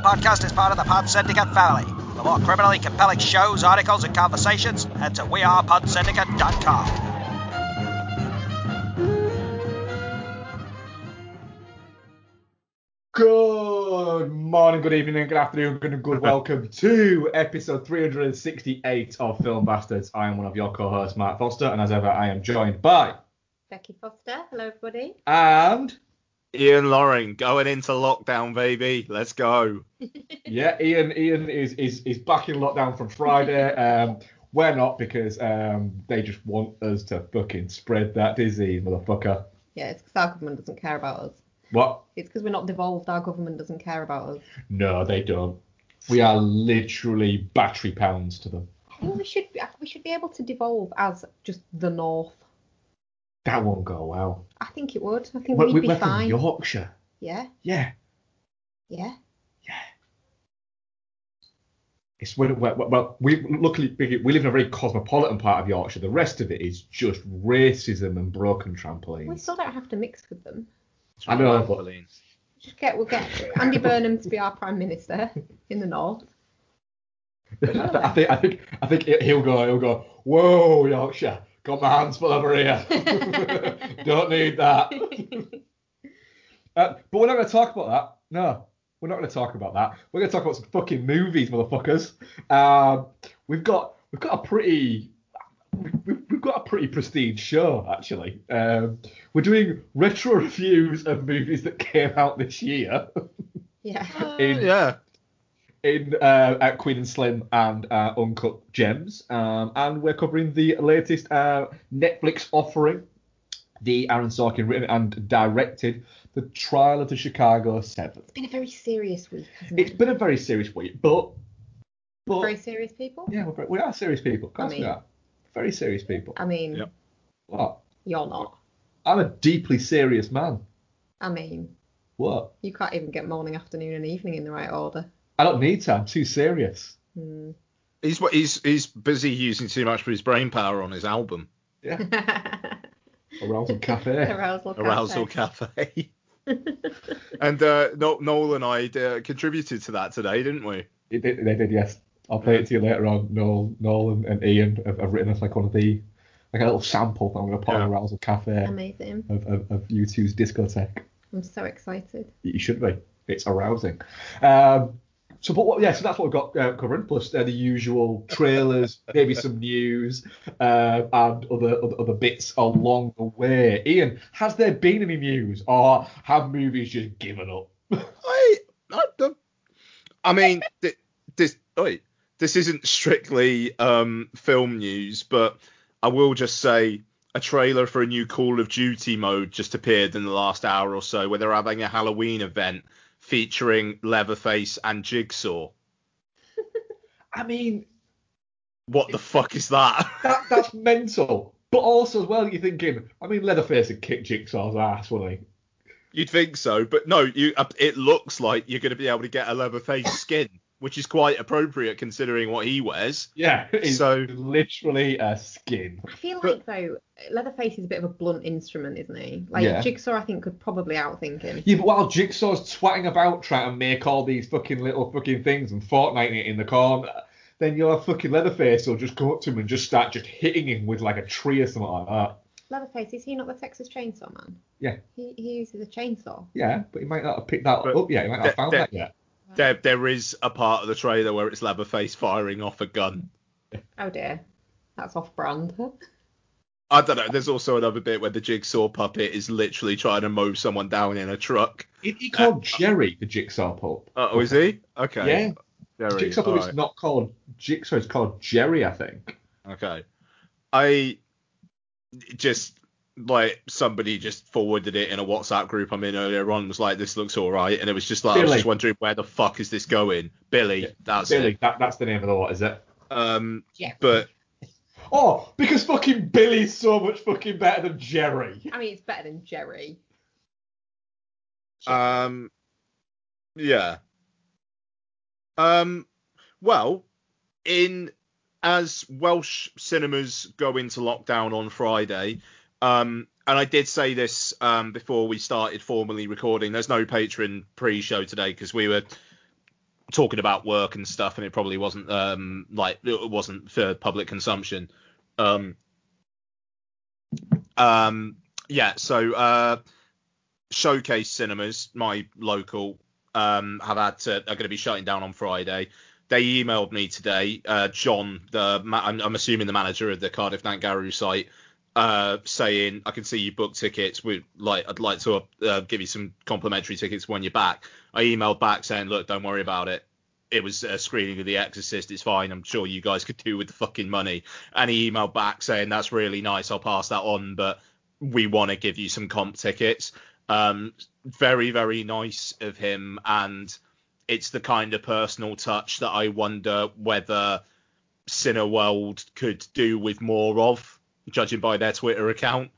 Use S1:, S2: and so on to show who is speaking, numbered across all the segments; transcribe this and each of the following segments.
S1: podcast is part of the Pod Syndicate family. For more criminally compelling shows, articles, and conversations, head to wearepodsyndicate.com.
S2: Good morning, good evening, good afternoon, good and good welcome to episode 368 of Film Bastards. I am one of your co-hosts, Mark Foster, and as ever, I am joined by
S3: Becky Foster. Hello, everybody.
S2: and
S4: Ian Loring going into lockdown, baby. Let's go.
S2: yeah, Ian. Ian is is is back in lockdown from Friday. Um, we're not because um they just want us to fucking spread that disease, motherfucker.
S3: Yeah, it's because our government doesn't care about us.
S2: What?
S3: It's because we're not devolved. Our government doesn't care about us.
S2: No, they don't. We are literally battery pounds to them.
S3: I think we should be, we should be able to devolve as just the North.
S2: That won't go well.
S3: I think it would. I think
S2: We're,
S3: we'd be
S2: we're from
S3: fine.
S2: Yorkshire.
S3: Yeah,
S2: Yeah.
S3: yeah. Yeah.
S2: It's well, well, well, we luckily we live in a very cosmopolitan part of Yorkshire. The rest of it is just racism and broken trampolines.
S3: We
S2: trampolines.
S3: still don't have to mix with them.
S2: I know, but
S3: Just get we'll get Andy Burnham to be our prime minister in the North.
S2: I think I think I think he'll go he'll go. Whoa, Yorkshire, got my hands full over here. Don't need that. Uh, but we're not going to talk about that. No, we're not going to talk about that. We're going to talk about some fucking movies, motherfuckers. Um, we've got we've got a pretty we've, we've got a pretty prestige show actually. Um, we're doing retro reviews of movies that came out this year
S3: yeah.
S2: in
S4: yeah.
S2: In uh, at Queen and Slim and uh, Uncut Gems, um, and we're covering the latest uh, Netflix offering, the Aaron Sorkin written and directed The Trial of the Chicago Seven.
S3: It's been a very serious week, hasn't
S2: It's
S3: it?
S2: been a very serious week, but but
S3: very serious people.
S2: yeah, we're, very- we are serious people. Of course
S3: I
S2: we
S3: mean-
S2: are. Very serious people.
S3: I mean,
S4: Yep.
S2: What?
S3: you're not.
S2: I'm a deeply serious man.
S3: I mean,
S2: What?
S3: you can't even get morning, afternoon, and evening in the right order.
S2: I don't need to. I'm too serious.
S3: Hmm.
S4: He's he's he's busy using too much of his brain power on his album,
S2: Yeah. Arousal Cafe.
S3: Arousal Cafe.
S4: Arousal Cafe. and uh, No- Noel and I uh, contributed to that today, didn't we?
S2: It did, they did, yes. I'll play it to you later on. Noel, Noel and, and Ian have, have written us like one of the, like a little sample that I'm going to put
S4: Yeah.
S2: on Arousal Cafe
S3: Amazing.
S2: of, of, of U2's discotheque.
S3: I'm so excited.
S2: You should be. It's arousing. Um, so, but what, yeah, so that's what we've got uh, covering, plus uh, the usual trailers, maybe some news, uh, and other, other other bits along the way. Ian, has there been any news, or have movies just given up?
S4: I I, don't- I mean th- this oi, this isn't strictly um, film news, but I will just say a trailer for a new Call of Duty mode just appeared in the last hour or so, where they're having a Halloween event featuring Leatherface and Jigsaw.
S2: I mean,
S4: What the fuck is that?
S2: that that's mental. But also as well, you're thinking, I mean, Leatherface would kick Jigsaw's ass, wouldn't he?
S4: You'd think so, but no. You uh, it looks like you're going to be able to get a Leatherface skin, which is quite appropriate considering what he wears.
S2: Yeah, it's
S4: So-
S2: literally a skin.
S3: I feel
S4: But-
S3: like though Leatherface is a bit of a blunt instrument, isn't he? Like
S2: Yeah.
S3: Jigsaw, I think could probably outthink him.
S2: Yeah, but while Jigsaw's twatting about trying to make all these fucking little fucking things and Fortnite it in the corner, then your fucking Leatherface will just come up to him and just start just hitting him with like a tree or something like that.
S3: Leatherface, is he not the Texas Chainsaw Man?
S2: Yeah.
S3: He, he uses a chainsaw.
S2: Yeah, but he might not have picked that
S4: But
S2: up yet. He might not have found
S4: that-
S2: that yet.
S4: There, there is a part of the trailer where it's Leatherface firing off a gun.
S3: Oh dear, that's off brand.
S4: I don't know. There's also another bit where the jigsaw puppet is literally trying to mow someone down in a truck.
S2: He, he called Jerry the Jigsaw pup.
S4: Uh, oh, is he? Okay.
S2: Yeah.
S4: Jerry,
S2: Jigsaw pup
S4: alright.
S2: is not called Jigsaw, it's called Jerry, I think.
S4: Okay. I just like somebody just forwarded it in a WhatsApp group I'm in earlier on. Was like, this looks all right, and it was just like I was just wondering where the fuck is this going? Billy.
S2: Yeah,
S4: That's
S2: Billy,
S4: it.
S2: that, that's the name of the what, is it?
S4: Um,
S3: Yeah.
S4: but
S2: Oh, because fucking Billy's so much fucking better than Jerry.
S3: I mean, it's better than Jerry.
S4: Um, yeah. Um, well, in as Welsh cinemas go into lockdown on Friday, um, and I did say this um, before we started formally recording. There's no patron pre-show today because we were talking about work and stuff, and it probably wasn't um like it wasn't for public consumption. Um, um, yeah. So uh, Showcase Cinemas, my local, um, have had to, are going to be shutting down on Friday. They emailed me today, uh, John, the I'm, I'm assuming the manager of the Cardiff Nantgarw site, uh, saying I can see you booked tickets. We like I'd like to uh, give you some complimentary tickets when you're back. I emailed back saying, look, don't worry about it. It was a screening of The Exorcist. It's fine. I'm sure you guys could do with the fucking money. And he emailed back saying that's really nice. I'll pass that on, but we want to give you some comp tickets. Um, very very nice of him, and it's the kind of personal touch that I wonder whether Cineworld could do with more of judging by their Twitter account.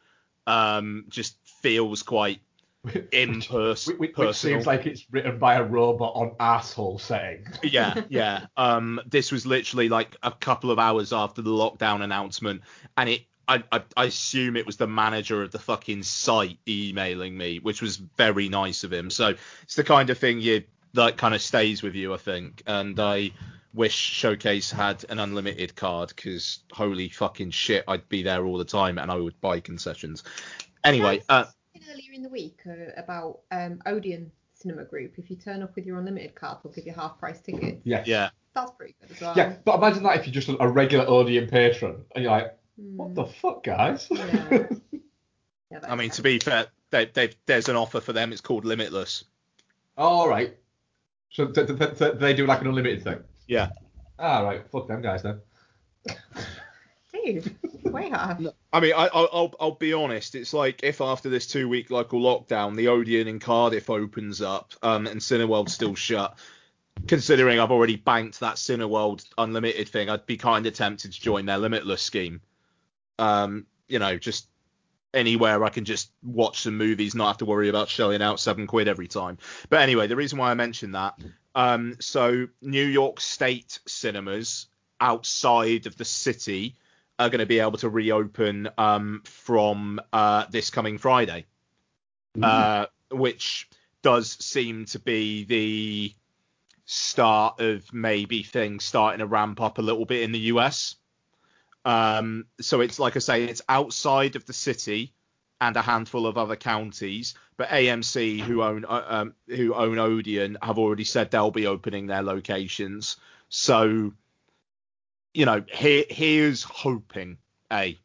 S4: Um, just feels quite impersonal.
S2: Which, which seems like it's written by a robot on asshole setting.
S4: yeah, yeah. Um, this was literally like a couple of hours after the lockdown announcement, and it. I, I, I assume it was the manager of the fucking site emailing me, which was very nice of him. So it's the kind of thing you that kind of stays with you, I think. And I wish Showcase had an unlimited card because holy fucking shit, I'd be there all the time and I would buy concessions. Anyway, uh,
S3: earlier in the week uh, about um, Odeon Cinema Group. If you turn up with your unlimited card, they'll give you half price tickets.
S2: Yeah.
S4: yeah,
S3: That's pretty good as well.
S2: Yeah, but imagine that if you're just a regular Odeon patron and you're like,
S3: Hmm.
S2: what the fuck, guys?
S3: Yeah. Yeah,
S4: I mean
S3: that's
S4: to be fair, they, they, there's an offer for them. It's called Limitless.
S2: All right. So th- th- th- th- they do like an unlimited thing.
S4: Yeah.
S2: All right. Fuck them guys then.
S3: Dude, way harsh.
S4: I mean, I, I'll, I'll I'll be honest. It's like if after this two week local lockdown, the Odeon in Cardiff opens up, um, and Cineworld's still shut. Considering I've already banked that Cineworld Unlimited thing, I'd be kind of tempted to join their Limitless scheme. Um, you know, just anywhere I can just watch some movies, not have to worry about shelling out seven quid every time. But anyway, the reason why I mentioned that, um, so New York State cinemas outside of the city are going to be able to reopen um, from uh, this coming Friday, uh, which does seem to be the start of maybe things starting to ramp up a little bit in the US. Um, so it's like I say, it's outside of the city and a handful of other counties. But AMC, who own uh, um, who own Odeon, have already said they'll be opening their locations. So, you know, here here's hoping. A.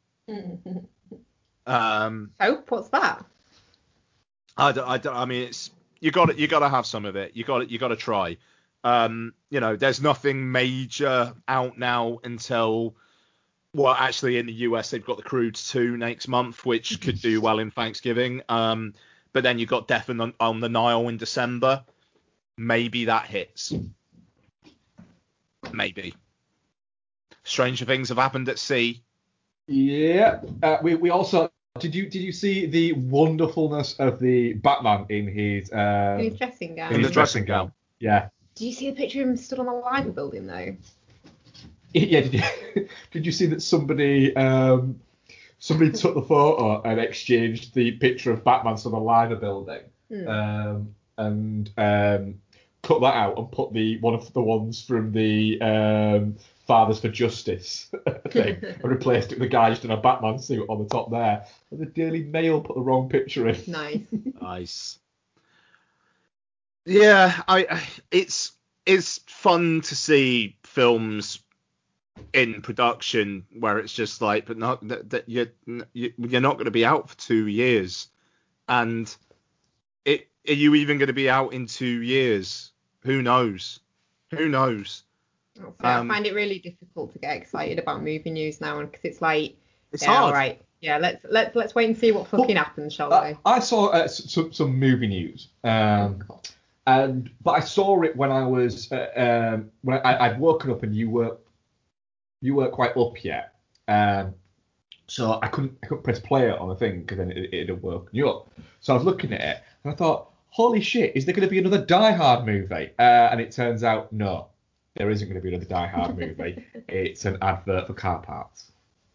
S4: Um,
S3: Hope, what's that?
S4: I don't, I don't, I mean, it's you got to you got to have some of it. You got to you got to try. Um, you know, there's nothing major out now until well, actually in the US they've got the Croods 2 next month, which could do well in Thanksgiving. Um, but then you've got Death on, on the Nile in December. Maybe that hits. Maybe. Stranger things have happened at sea.
S2: Yeah. Uh, we we also did you did you see the wonderfulness of the Batman in his um,
S3: In his dressing gown.
S4: In
S2: his
S4: the dressing gown.
S2: Yeah.
S3: Do you see the picture of him stood on the Liver building though?
S2: Yeah. Did you, did you see that somebody um somebody took the photo and exchanged the picture of Batman to the Liver building
S3: Hmm.
S2: um and um cut that out and put the one of the ones from the um Fathers for Justice thing and replaced it with a guy just in a Batman suit on the top there. And the Daily Mail put the wrong picture in.
S3: Nice.
S4: Nice. Yeah, I, I it's it's fun to see films in production where it's just like, but not that, that you're you- you're not going to be out for two years, and it are you even going to be out in two years? Who knows? Who knows?
S3: So
S4: Um,
S3: I find it really difficult to get excited about movie news now, because it's like,
S4: It's
S3: yeah,
S4: hard.
S3: all right, yeah, let's let's let's wait and see what fucking happens, shall
S2: I,
S3: we?
S2: I saw uh, s- some, some movie news, um, and but I saw it when I was uh, um, when I, I'd woken up and you were you weren't quite up yet, um, so I couldn't I couldn't press play on the thing because then it, it'd have woken you up. So I was looking at it and I thought, holy shit, is there going to be another Die Hard movie? Uh, and it turns out no, there isn't going to be another Die Hard movie. it's an advert for car parts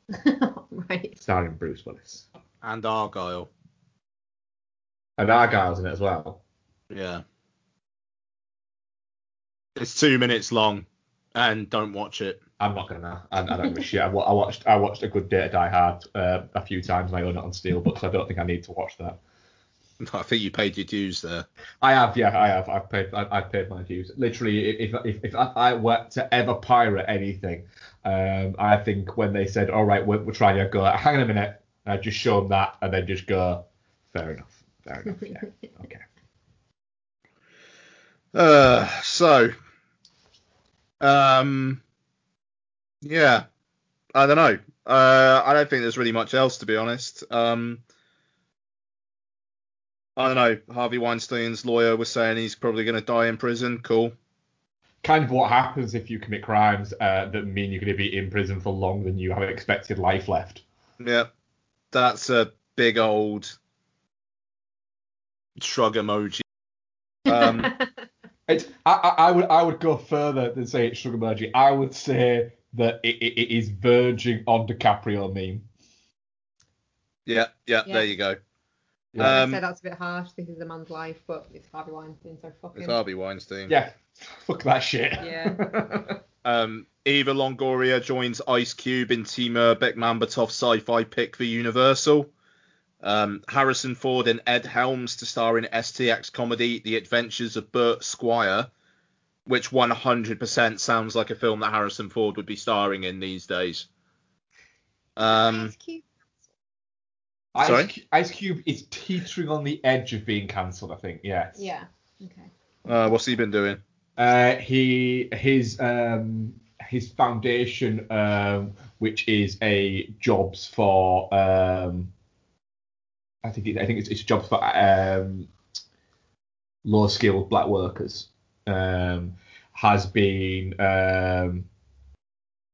S3: right.
S2: starring Bruce Willis
S4: And Argyle.
S2: and Argyle's in it as well.
S4: Yeah. It's two minutes long, and don't watch it.
S2: I'm not gonna. I, I don't give a shit. I, I watched. I watched a good day to Die Hard uh, a few times, and I own it on Steelbook, so I don't think I need to watch that.
S4: I think you paid your dues there.
S2: I have, yeah, I have. I've paid. I, I've paid my dues. Literally, if if if I were to ever pirate anything, um, I think when they said, "All right, we're, we're trying," I go, "Hang on a minute," I just show them that, and then just go, "Fair enough, fair enough, yeah, okay."
S4: Uh, so, um, yeah, I don't know. Uh, I don't think there's really much else to be honest. Um, I don't know. Harvey Weinstein's lawyer was saying he's probably going to die in prison. Cool.
S2: Kind of what happens if you commit crimes uh, that mean you're going to be in prison for longer than you have expected life left.
S4: Yeah, that's a big old shrug emoji. Um,
S2: It's, I, I, I would I would go further than say it's sugar emoji. I would say that it, it, it is verging on DiCaprio meme.
S4: yeah, yeah,
S3: Yeah.
S4: there you go.
S2: Yeah.
S4: Um,
S3: I say that's a bit harsh. This is a man's life, but it's Harvey Weinstein, so fucking.
S4: It's Harvey Weinstein.
S2: Yeah, fuck that shit.
S3: Yeah.
S4: Um, Eva Longoria joins Ice Cube in Timur Bekmambetov's sci-fi pick for Universal. Um, Harrison Ford and Ed Helms to star in STX comedy The Adventures of Burt Squire, which 100% sounds like a film that Harrison Ford would be starring in these days. Um,
S3: Ice Cube.
S4: Sorry?
S2: Cu- Ice Cube is teetering on the edge of being cancelled. I think. Yes.
S3: Yeah. Okay.
S4: uh, what's he been doing?
S2: Uh, he his um his foundation um which is a jobs for um I think it, I think it's, it's jobs for um low skilled black workers um has been um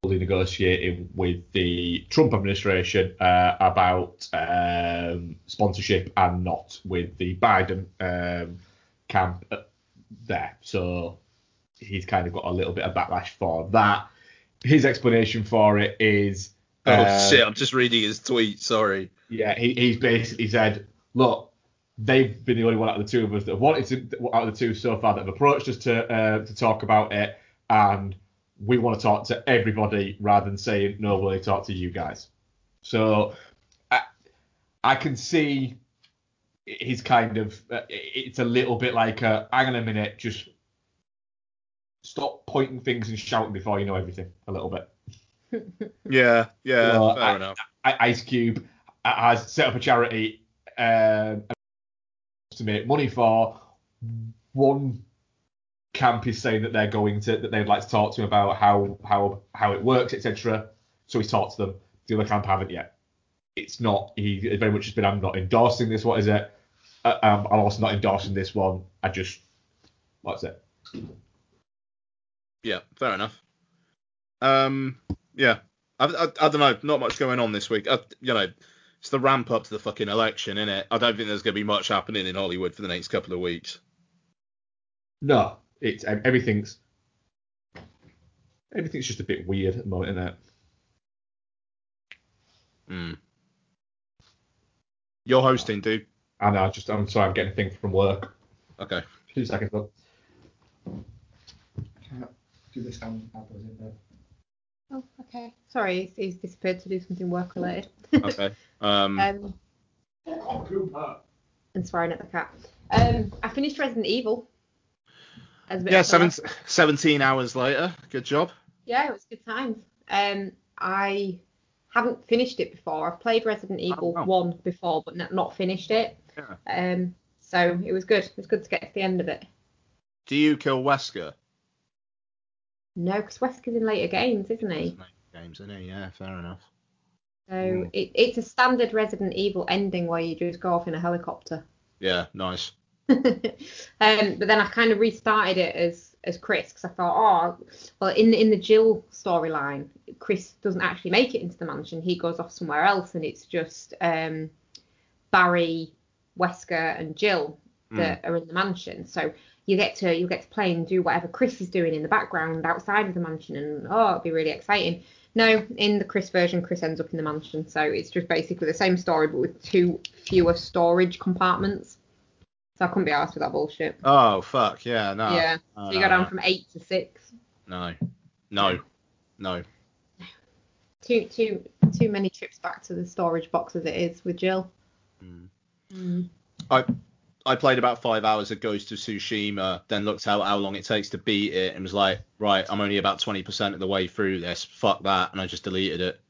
S2: fully negotiating with the Trump administration uh, about um, sponsorship and not with the Biden um, camp uh, there. So he's kind of got a little bit of backlash for that. His explanation for it is,
S4: Oh
S2: uh,
S4: shit! I'm just reading his tweet. Sorry.
S2: yeah, he, he's basically said, look, they've been the only one out of the two of us that have wanted to, out of the two so far that have approached us to uh, to talk about it, and we want to talk to everybody rather than saying no, we'll only talk to you guys. So I, I can see he's kind of uh, it's a little bit like uh, hang on a minute, just stop pointing things and shouting before you know everything a little bit.
S4: Yeah, yeah,
S2: Well,
S4: fair
S2: I-
S4: enough.
S2: I- Ice Cube has set up a charity um, to make money for. One camp is saying that they're going to that they'd like to talk to him about how how how it works, etc. So he's talked to them. The other camp haven't yet. It's not. He very much has been. I'm not endorsing this. What is it? Uh, um, I'm also not endorsing this one. I just. What's it?
S4: Yeah, fair enough. Um, yeah, I, I, I don't know, not much going on this week. I, you know, it's the ramp up to the fucking election, isn't it? I don't think there's going to be much happening in Hollywood for the next couple of weeks.
S2: No, it's everything's. Everything's just a bit weird at the moment, isn't it?
S4: Hmm. You're hosting, dude.
S2: I know. I just. I'm sorry. I'm getting a thing from work.
S4: Okay.
S2: Two seconds. Look. Do this on apples in there.
S3: Oh, okay. Sorry, he's, disappeared to do something work related.
S4: Okay. Um,
S3: um,
S2: Oh,
S3: and swearing at the cat. Um, I finished Resident Evil. As a bit
S4: yeah, seven, 17 hours later. Good job.
S3: Yeah, it was good times. Um, I haven't finished it before. I've played Resident Evil
S4: wow.
S3: 1 before, but not, not finished it.
S4: Yeah.
S3: Um, so it was good. It was good to get to the end of it.
S4: Do you kill Wesker?
S3: No, because Wesker's in later games, isn't he?
S4: Games, isn't he? Yeah, fair enough.
S3: So
S2: Mm.
S3: it, it's a standard Resident Evil ending where you just go off in a helicopter.
S4: Yeah, nice.
S3: um, but then I kind of restarted it as as Chris because I thought, oh, well, in the in the Jill storyline, Chris doesn't actually make it into the mansion. He goes off somewhere else, and it's just um, Barry, Wesker, and Jill that are in the mansion. So you get to you get to play and do whatever Chris is doing in the background outside of the mansion, and oh, it'll be really exciting. No, in the Chris version, Chris ends up in the mansion, so it's just basically the same story but with two fewer storage compartments. So I couldn't be asked with that bullshit.
S4: Oh fuck yeah, no.
S3: yeah.
S4: No,
S3: So you
S4: no,
S3: go down
S4: no.
S3: from eight to six.
S4: No. No. No.
S3: Too too too many trips back to the storage box as it is with Jill.
S4: Mm.
S3: Mm.
S4: I I played about five hours of Ghost of Tsushima, then looked out how long it takes to beat it, and was like, right, I'm only about 20% of the way through this. Fuck that, and I just deleted it.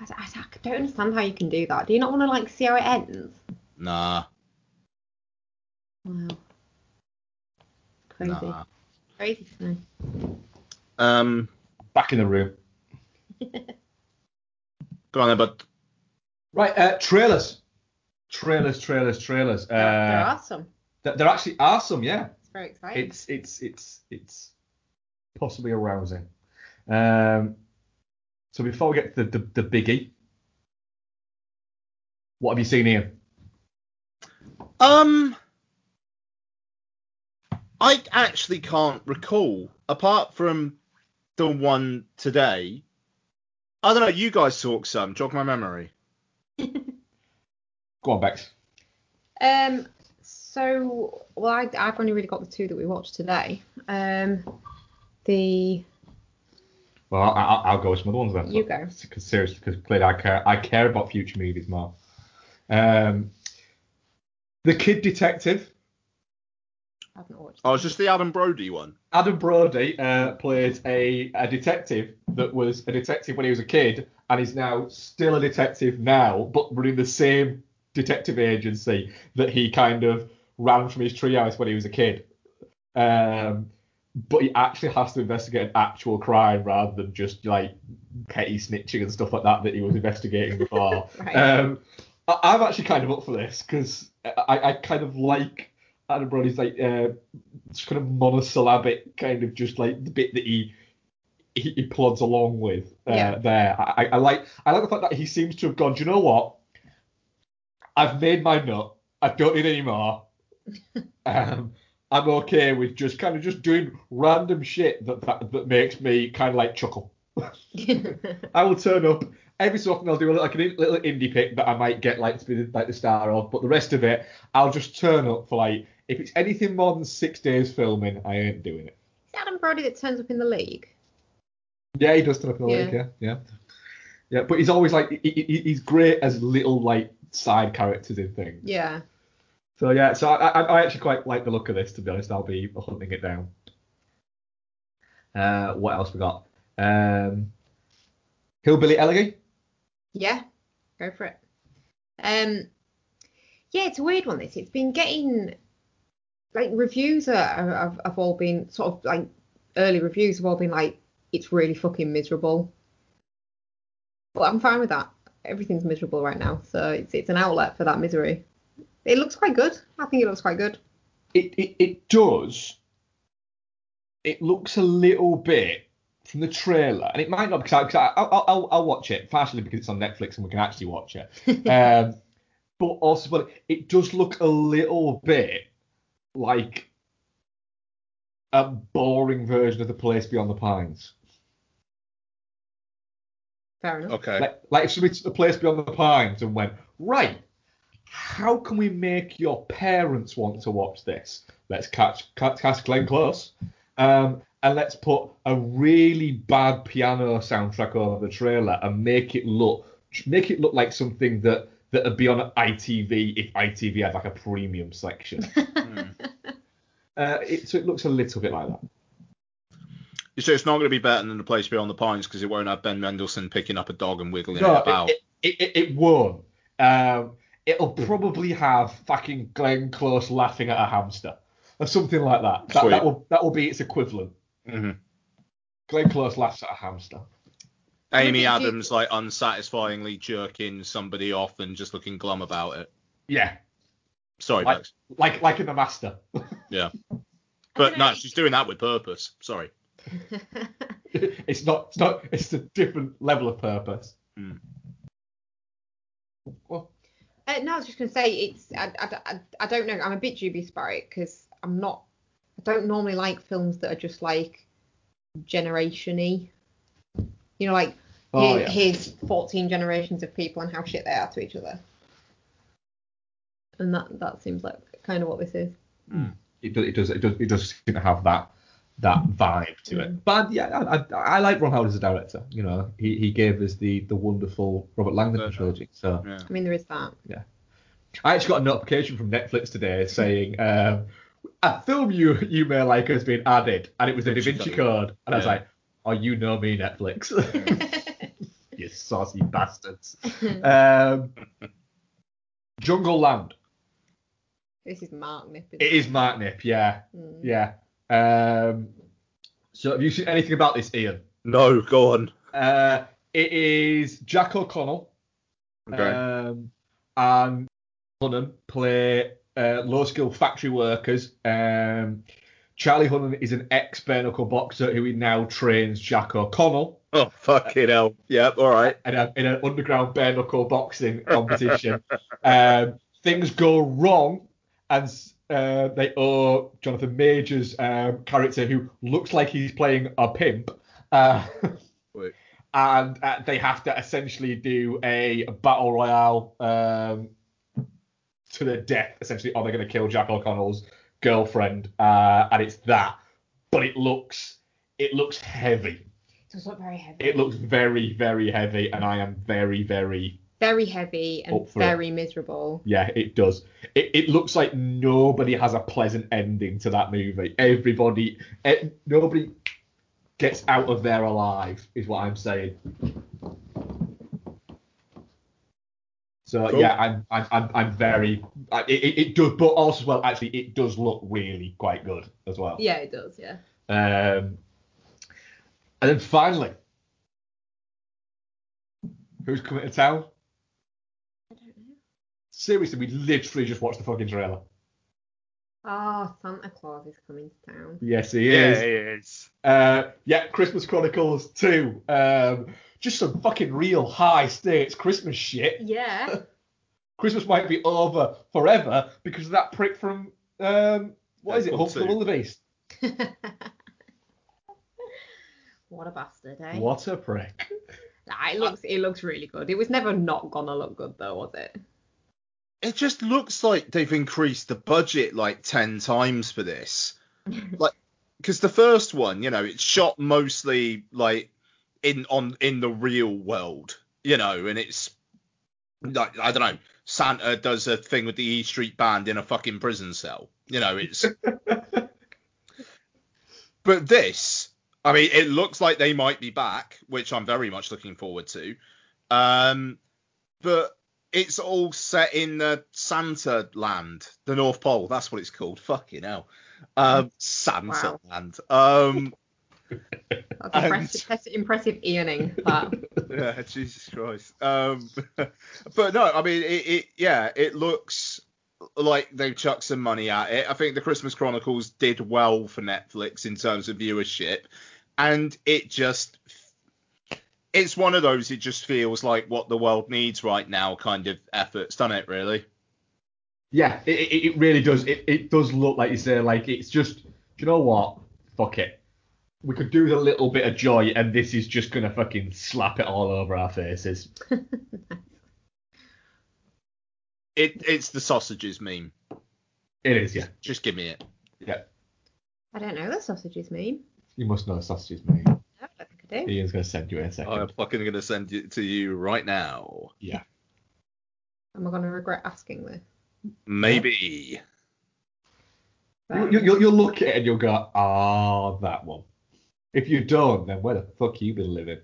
S3: I, I, I don't understand how you can do that. Do you not want to like see how it ends?
S4: Nah,
S3: Wow. Crazy.
S4: nah.
S3: Crazy to know.
S4: Um,
S2: Back in the room.
S4: go on then, but
S2: Right, uh, trailers. Trailers, trailers, trailers. Uh,
S3: There, there are some.
S2: th- there actually are some, yeah.
S3: It's very exciting.
S2: It's it's it's it's possibly arousing. Um, so before we get to the, the, the biggie, what have you seen here?
S4: um, I actually can't recall apart from the one today. I don't know. You guys talk some. Jog my memory.
S2: Go on, Bex.
S3: Um. So, well, I, I've only really got the two that we watched today. Um, the
S2: Well, I, I, I'll go with some other ones then.
S3: You go.
S2: Because seriously, because clearly I care, I care about future movies more. Um, the Kid Detective.
S3: I haven't watched.
S4: Oh, it's just the Adam Brody one.
S2: Adam Brody uh, played a, a detective that was a detective when he was a kid and is now still a detective now, but running the same detective agency that he kind of ran from his treehouse when he was a kid. Um, but he actually has to investigate an actual crime rather than just like petty snitching and stuff like that that he was investigating before.
S3: Right.
S2: um, I, I'm actually kind of up for this because I, I kind of like Adam Brody's like uh, kind of monosyllabic kind of just like the bit that he he, he plods along with uh,
S3: Yeah.
S2: there. I, I- I like I like the fact that he seems to have gone. Do you know what? I've made my nut. I don't need any more. um, I'm okay with just kind of just doing random shit that that, that makes me kind of like chuckle. I will turn up every so often. I'll do a little, like a little indie pick that I might get like to be the, like the star of, but the rest of it, I'll just turn up for like if it's anything more than six days filming, I ain't doing it.
S3: Is Adam Brody that turns up in the league?
S2: Yeah, he does turn up in the
S3: Yeah.
S2: league. Yeah, yeah, yeah. But he's always like he, he, he's great as little like side characters in things.
S3: Yeah.
S2: So yeah, so I, I, I actually quite like the look of this. To be honest, I'll be hunting it down. Uh, what else we got? Um, Hillbilly Elegy.
S3: Yeah. Go for it. Um. Yeah, it's a weird one. This. It's been getting like reviews are, are, have, have all been sort of like early reviews have all been like it's really fucking miserable. But I'm fine with that. Everything's miserable right now, so it's it's an outlet for that misery. It looks quite good. I think it looks quite good.
S2: It, it it does. It looks a little bit from the trailer, and it might not because I, 'cause I, I'll, I'll I'll watch it partially because it's on Netflix and we can actually watch it. um, but also, but it does look a little bit like a boring version of the Place Beyond the Pines.
S3: Fair enough.
S4: Okay.
S2: Like, like if somebody took the Place Beyond the Pines and went, right, how can we make your parents want to watch this? Let's catch cast, cast Glenn Close, um, and let's put a really bad piano soundtrack over the trailer and make it look make it look like something that that would be on ITV if ITV had like a premium section.
S4: Hmm.
S2: uh, it, so it looks a little bit like that.
S4: So it's not going to be better than the place beyond the pines because it won't have Ben Mendelsohn picking up a dog and wiggling
S2: No,
S4: it about.
S2: it, it, it, it won't. Um, it'll probably have fucking Glenn Close laughing at a hamster or something like that. That, that will that will be its equivalent.
S4: Mhm.
S2: Glenn Close laughs at a hamster.
S4: Amy
S3: Look at you.
S4: Adams like unsatisfyingly jerking somebody off and just looking glum about it.
S2: Yeah,
S4: Sorry,
S2: Like-
S4: Bex.
S2: like like in the Master.
S4: Yeah. But no, she's doing that with purpose. Sorry.
S2: it's not it's not it's a different level of purpose.
S4: Hmm.
S2: Well,
S3: Uh, no, I was just going to say it's. I, I, I, I don't know. I'm a bit dubious about it because I'm not. I don't normally like films that are just like generation-y. You know, like
S2: Oh,
S3: here-
S2: yeah.
S3: here's 14 generations of people and how shit they are to each other. and that that seems like kind of what this is.
S2: It does, it does, it does, it does seem to have that that vibe to it. But yeah, I, I, I like Ron Howard as a director. You know, he, he gave us the the wonderful Robert Langdon trilogy. So
S4: Yeah.
S3: I mean, there is that.
S2: Yeah, I actually got a notification from Netflix today saying um, a film you you may like has been added, and it was the Da
S4: Vinci
S2: Vinci
S4: Code.
S2: Code, and I was like, oh, you know me, Netflix, you saucy bastards. um, Jungleland.
S3: this is Mark Nip.
S2: It is Mark Nip, yeah,
S3: Mm.
S2: yeah. Um, so have you seen anything about this, Ian?
S4: No, go on.
S2: Uh, it is Jack O'Connell
S4: Okay.
S2: um, and Hunnam play uh, low skill factory workers. Um, Charlie Hunnam is an ex bare knuckle boxer who he now trains Jack O'Connell
S4: oh fucking hell. Yep. All right.
S2: in, a, in an underground bare knuckle boxing competition. um, things go wrong, and uh, they owe Jonathan Majors' um, character, who looks like he's playing a pimp, uh,
S4: Wait.
S2: and uh, they have to essentially do a battle royale um, to the death, essentially, or they're going to kill Jack O'Connell's girlfriend, uh, and it's that. But it looks, it looks heavy.
S3: It does look very heavy.
S2: It looks very, very heavy, and I am very, very
S3: very heavy and
S2: Up for it.
S3: very miserable.
S2: Yeah, it does. It, it looks like nobody has a pleasant ending to that movie. Everybody, eh, nobody gets out of there alive, is what I'm saying. So
S4: Cool.
S2: yeah, I'm, I'm, I'm, I'm very. It, it, it does, but also well, actually, it does look really quite good as well.
S3: Yeah, it does. Yeah.
S2: Um, and then finally, who's coming to town?
S3: I don't know.
S2: Seriously, we literally just watched the fucking trailer.
S3: Oh, Santa Claus is coming to town.
S2: Yes, he is.
S4: Yeah, he is.
S2: Uh, yeah, Christmas Chronicles 2. Um, just some fucking real high stakes Christmas shit.
S3: Yeah.
S2: Christmas might be over forever because of that prick from um, what is it?
S4: Deadpool
S2: Hunt for the
S4: 2.
S2: Wildebeest.
S3: what a bastard, eh?
S2: What a prick.
S3: Nah, it looks it looks really good. It was never not gonna look good though, was it?
S4: It just looks like they've increased the budget like ten times for this. like, because the first one, you know, it's shot mostly like in on in the real world, you know, and it's like I don't know, Santa does a thing with the E Street Band in a fucking prison cell, you know, it's. but this, I mean, it looks like they might be back, which I'm very much looking forward to. Um, but it's all set in the Santa land, the North Pole. That's what it's called. Fucking hell. Um, Santa
S3: Wow.
S4: land. Um,
S3: That's
S4: And-
S3: impressive, impressive Ianing. That.
S4: yeah, Jesus Christ. Um, but no, I mean, it, it, yeah, it looks like they've chucked some money at it. I think the Christmas Chronicles did well for Netflix in terms of viewership, and it just. It's one of those. It just feels like what the world needs right now, kind of efforts, doesn't it? Really?
S2: Yeah, it, it, it really does. It, it does look like you say, like it's just, do you know what? Fuck it. We could do with a little bit of joy, and this is just gonna fucking slap it all over our faces.
S4: It it's the sausages meme.
S2: It is, yeah.
S4: Just give me it.
S2: Yeah.
S3: I don't know the sausages meme.
S2: You must know the sausages, mate.
S3: No, I don't think I do.
S2: Ian's gonna send you in a second.
S4: I'm fucking gonna send it to you right now.
S2: yeah.
S3: Am I gonna regret asking this?
S4: Maybe.
S2: You, you, you'll, you'll look at it and you'll go, ah, that one. If you don't, then where the fuck you been living?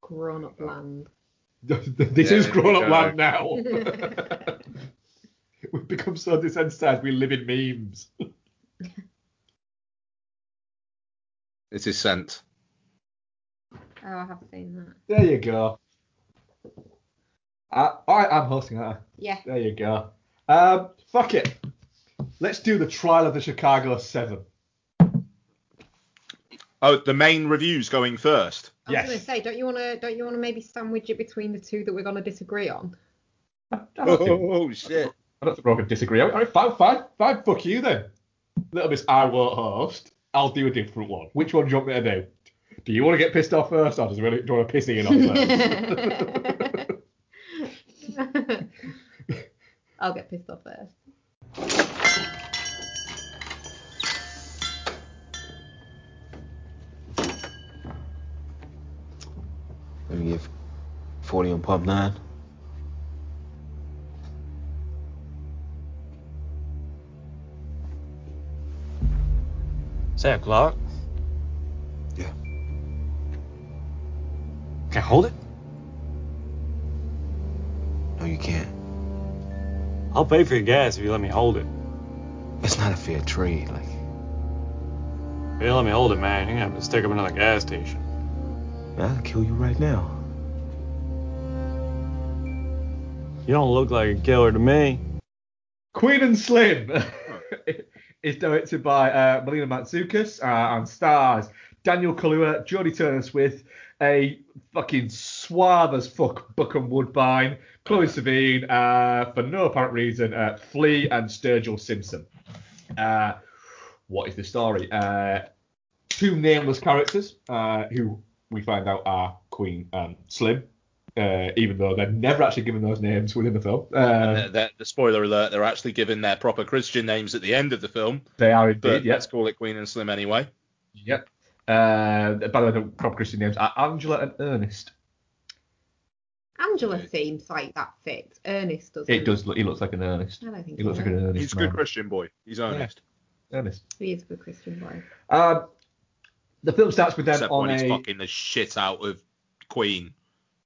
S3: Grown up land.
S2: this
S4: Yeah,
S2: is grown up
S4: go.
S2: land now. We've become so desensitized, we live in memes.
S4: It is sent.
S3: Oh, I have seen that.
S2: There you go. I, I, I'm hosting that.
S3: Yeah.
S2: There you go. Um, fuck it. Let's do the trial of the Chicago Seven.
S4: Oh, the main review's going first.
S3: I was
S2: Yes.
S3: gonna say, don't you wanna don't you wanna maybe sandwich it between the two that we're gonna disagree on?
S2: I
S4: Oh shit!
S2: I don't think we're all gonna disagree. All right, fine, fine, fine. Fuck you then. Little Miss I won't host. I'll do a different one. Which one do you want me to do? Do you want to get pissed off first, or does really, do you want to piss Ian off first?
S3: I I'll get pissed off first.
S5: Let me give 40 on pump nine.
S6: Is that a Glock? Hold it?
S5: No, you can't.
S6: I'll pay for your gas if you let me hold it.
S5: It's not a fair trade. Like,
S6: If you let me hold it, man, you're gonna have to stick up another gas station.
S5: I'll kill you right now.
S6: You don't look like a killer to me.
S2: Queen and Slim is directed by uh, Melina Matsoukas uh, and stars Daniel Kaluuya, Jodie Turner Smith, a fucking suave as fuck Bokeem Woodbine, Chloë Sevigny, uh, for no apparent reason, uh, Flea and Sturgill Simpson. Uh, what is the story? Uh, two nameless characters uh, who we find out are Queen and Slim. Uh, even though they're never actually given those names within the film. Uh,
S4: Uh, that- the spoiler alert, they're actually given their proper Christian names at the end of the film.
S2: they are
S4: But
S2: indeed, yes.
S4: let's call it Queen and Slim anyway.
S2: Yep. Uh, by the way, the proper Christian names are Angela and Ernest.
S3: Angela seems like that fits. Ernest doesn't.
S2: It does look. He looks like an Ernest.
S3: I don't think
S2: He looks like an Ernest.
S4: He's a good
S2: man.
S4: Christian boy. He's honest.
S2: Ernest.
S3: He is a good Christian boy.
S2: Um, the film starts with them
S4: Except
S2: on
S4: when he's fucking the shit out of Queen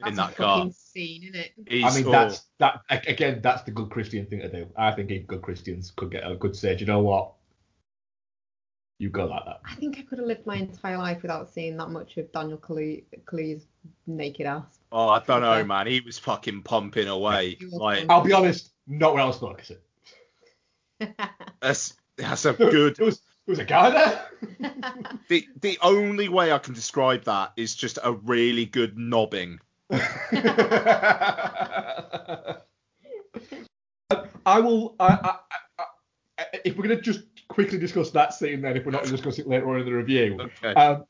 S4: in that
S3: a
S4: car.
S3: fucking scene, isn't it?
S4: He's,
S2: I mean,
S4: oh,
S2: that's that again. That's the good Christian thing to do. I think good Christians could get a good say. Do you know what? You go like that.
S3: I think I could have lived my entire life without seeing that much of Daniel Kalu- Kaluuya's naked ass.
S4: Oh, I don't know,
S3: Okay.
S4: man. He was fucking pumping away.
S3: He was
S4: Like
S2: I'll be honest. Not when I was focusing.
S4: that's that's a good.
S2: There was there was a guy there.
S4: The the only way I can describe that is just a really good knobbing.
S2: I will. I, I, I, I, if we're gonna just quickly discuss that scene, then if we're not going to discuss it later on in the review,
S4: Okay.
S2: um,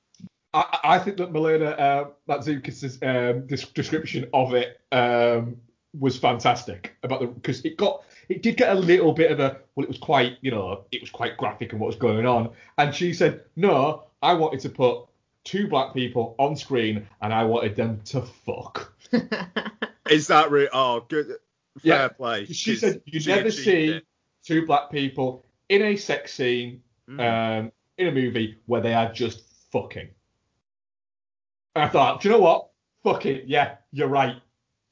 S2: I, I think that Milena uh, Matsoukas' um, description of it um, was fantastic about the because it got it did get a little bit of a well, it was quite you know it was quite graphic and what was going on, and she said no, I wanted to put two black people on screen and I wanted them to fuck.
S4: Is that re Oh, good. Fair
S2: Yeah,
S4: play.
S2: She said you never see
S4: it.
S2: two black people in a sex scene
S4: Mm.
S2: um, in a movie where they are just fucking. And I thought, do you know what? Fuck it. Yeah, you're right.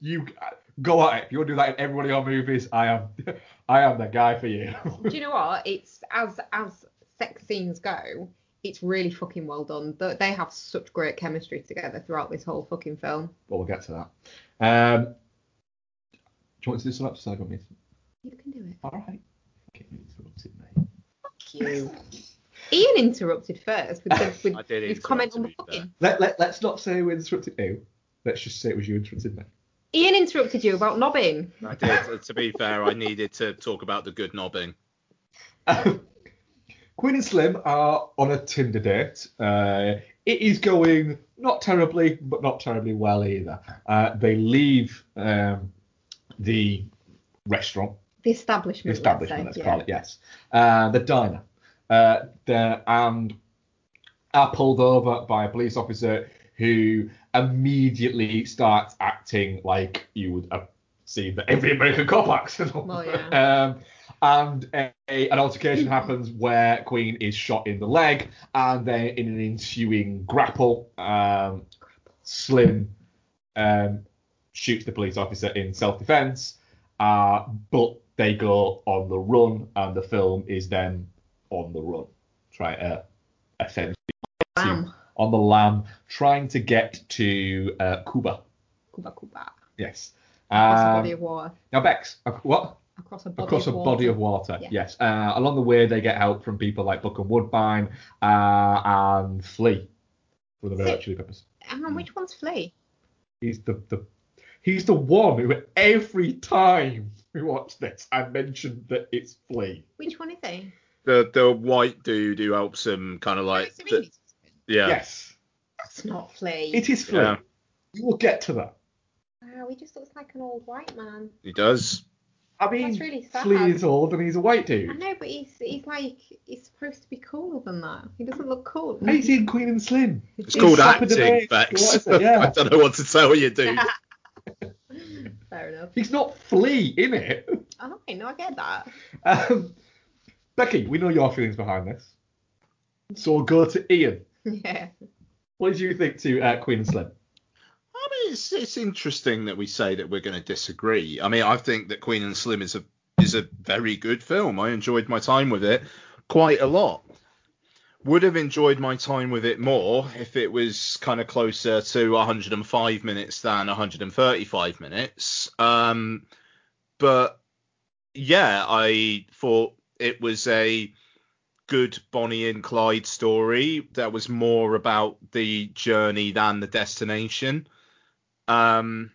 S2: You go at it. If you want to do that in every one of your movies, I am, I am the guy for you.
S3: Do you know what? It's as as sex scenes go, it's really fucking well done. Th- They have such great chemistry together throughout this whole fucking film.
S2: well, we'll get to that. Um, do you want to do some episode on me?
S3: You can do it.
S2: All right. Okay, interrupted me.
S3: Fuck you. Ian interrupted first with, the, with
S4: I did
S3: his comment on the
S4: be
S3: fucking.
S2: Let, let, let's not say we interrupted you. Let's just say it was you interrupted me.
S3: Ian interrupted you about knobbing.
S4: I did. to be fair, I needed to talk about the good knobbing.
S2: Queen and Slim are on a Tinder date. Uh, it is going not terribly, but not terribly well either. Uh, they leave um, the restaurant,
S3: The
S2: the
S3: establishment.
S2: establishment,
S3: let's
S2: let's call it, yes, uh, the diner, uh, there, and are pulled over by a police officer who immediately starts acting like you would have seen that every American cop acts.
S3: Well, yeah.
S2: um, and a, a- an altercation happens where Queen is shot in the leg, and then in an ensuing grapple, um, Slim um, shoots the police officer in self-defense, uh, but they go on the run, and the film is then on the run, try to essentially
S3: Bam.
S2: on the lam, trying to get to uh, Cuba.
S3: Cuba, Cuba.
S2: Yes.
S3: Across a
S2: Um,
S3: body of water.
S2: now, Bex, uh, what?
S3: Across a body
S2: across
S3: of
S2: a
S3: water.
S2: body of water.
S3: Yeah.
S2: Yes. Uh, along the way, they get help from people like Bokeem Woodbine uh, and Flea from the Red
S3: So-
S2: Hot Chili Peppers.
S3: Hang on, which one's Flea?
S2: He's the, the he's the one who every time we watch this, I mentioned that it's Flea.
S3: Which one is he?
S4: The the white dude who helps him kind of oh, like.
S3: It's Sevigny's husband.
S4: yeah.
S2: Yes,
S3: That's not Flea.
S2: it is Flea.
S4: Yeah.
S2: We will get to that.
S3: Wow, he just looks like an old white man.
S4: He does.
S2: I mean,
S3: That's really sad.
S2: Flea is old and he's a white dude.
S3: I
S2: dude.
S3: know, but he's he's like he's supposed to be cooler than that. He doesn't look cool.
S2: He's in Queen and Slim.
S4: It's
S2: He's
S4: called acting,
S2: bass.
S4: Bex.
S2: What is it? Yeah.
S4: I don't know what to tell you, dude.
S3: Fair enough.
S2: He's not Flea in it.
S3: Oh, okay, no, I get that.
S2: Um, Becky, we know your feelings behind this. So we'll go to Ian.
S3: Yeah.
S2: What did you think to uh, Queen and Slim?
S4: I mean, it's it's interesting that we say that we're going to disagree. I mean, I think that Queen and Slim is a is a very good film. I enjoyed my time with it quite a lot. Would have enjoyed my time with it more if it was kind of closer to 105 minutes than 135 minutes. Um, but yeah, I thought it was a good Bonnie and Clyde story that was more about the journey than the destination. Um,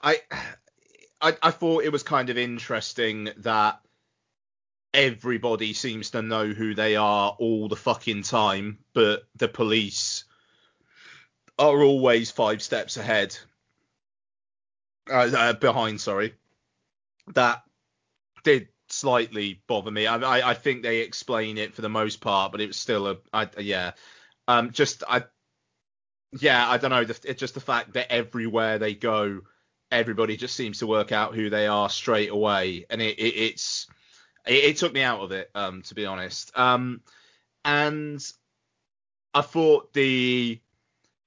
S4: I, I I thought it was kind of interesting that everybody seems to know who they are all the fucking time, but the police are always five steps ahead. Uh, uh, behind, sorry. That did slightly bother me. I, I I think they explain it for the most part, but it was still a I, yeah. Um, just I yeah, I don't know. It's just the fact that everywhere they go, everybody just seems to work out who they are straight away, and it, it it's it, it took me out of it, um, to be honest. Um, and I thought the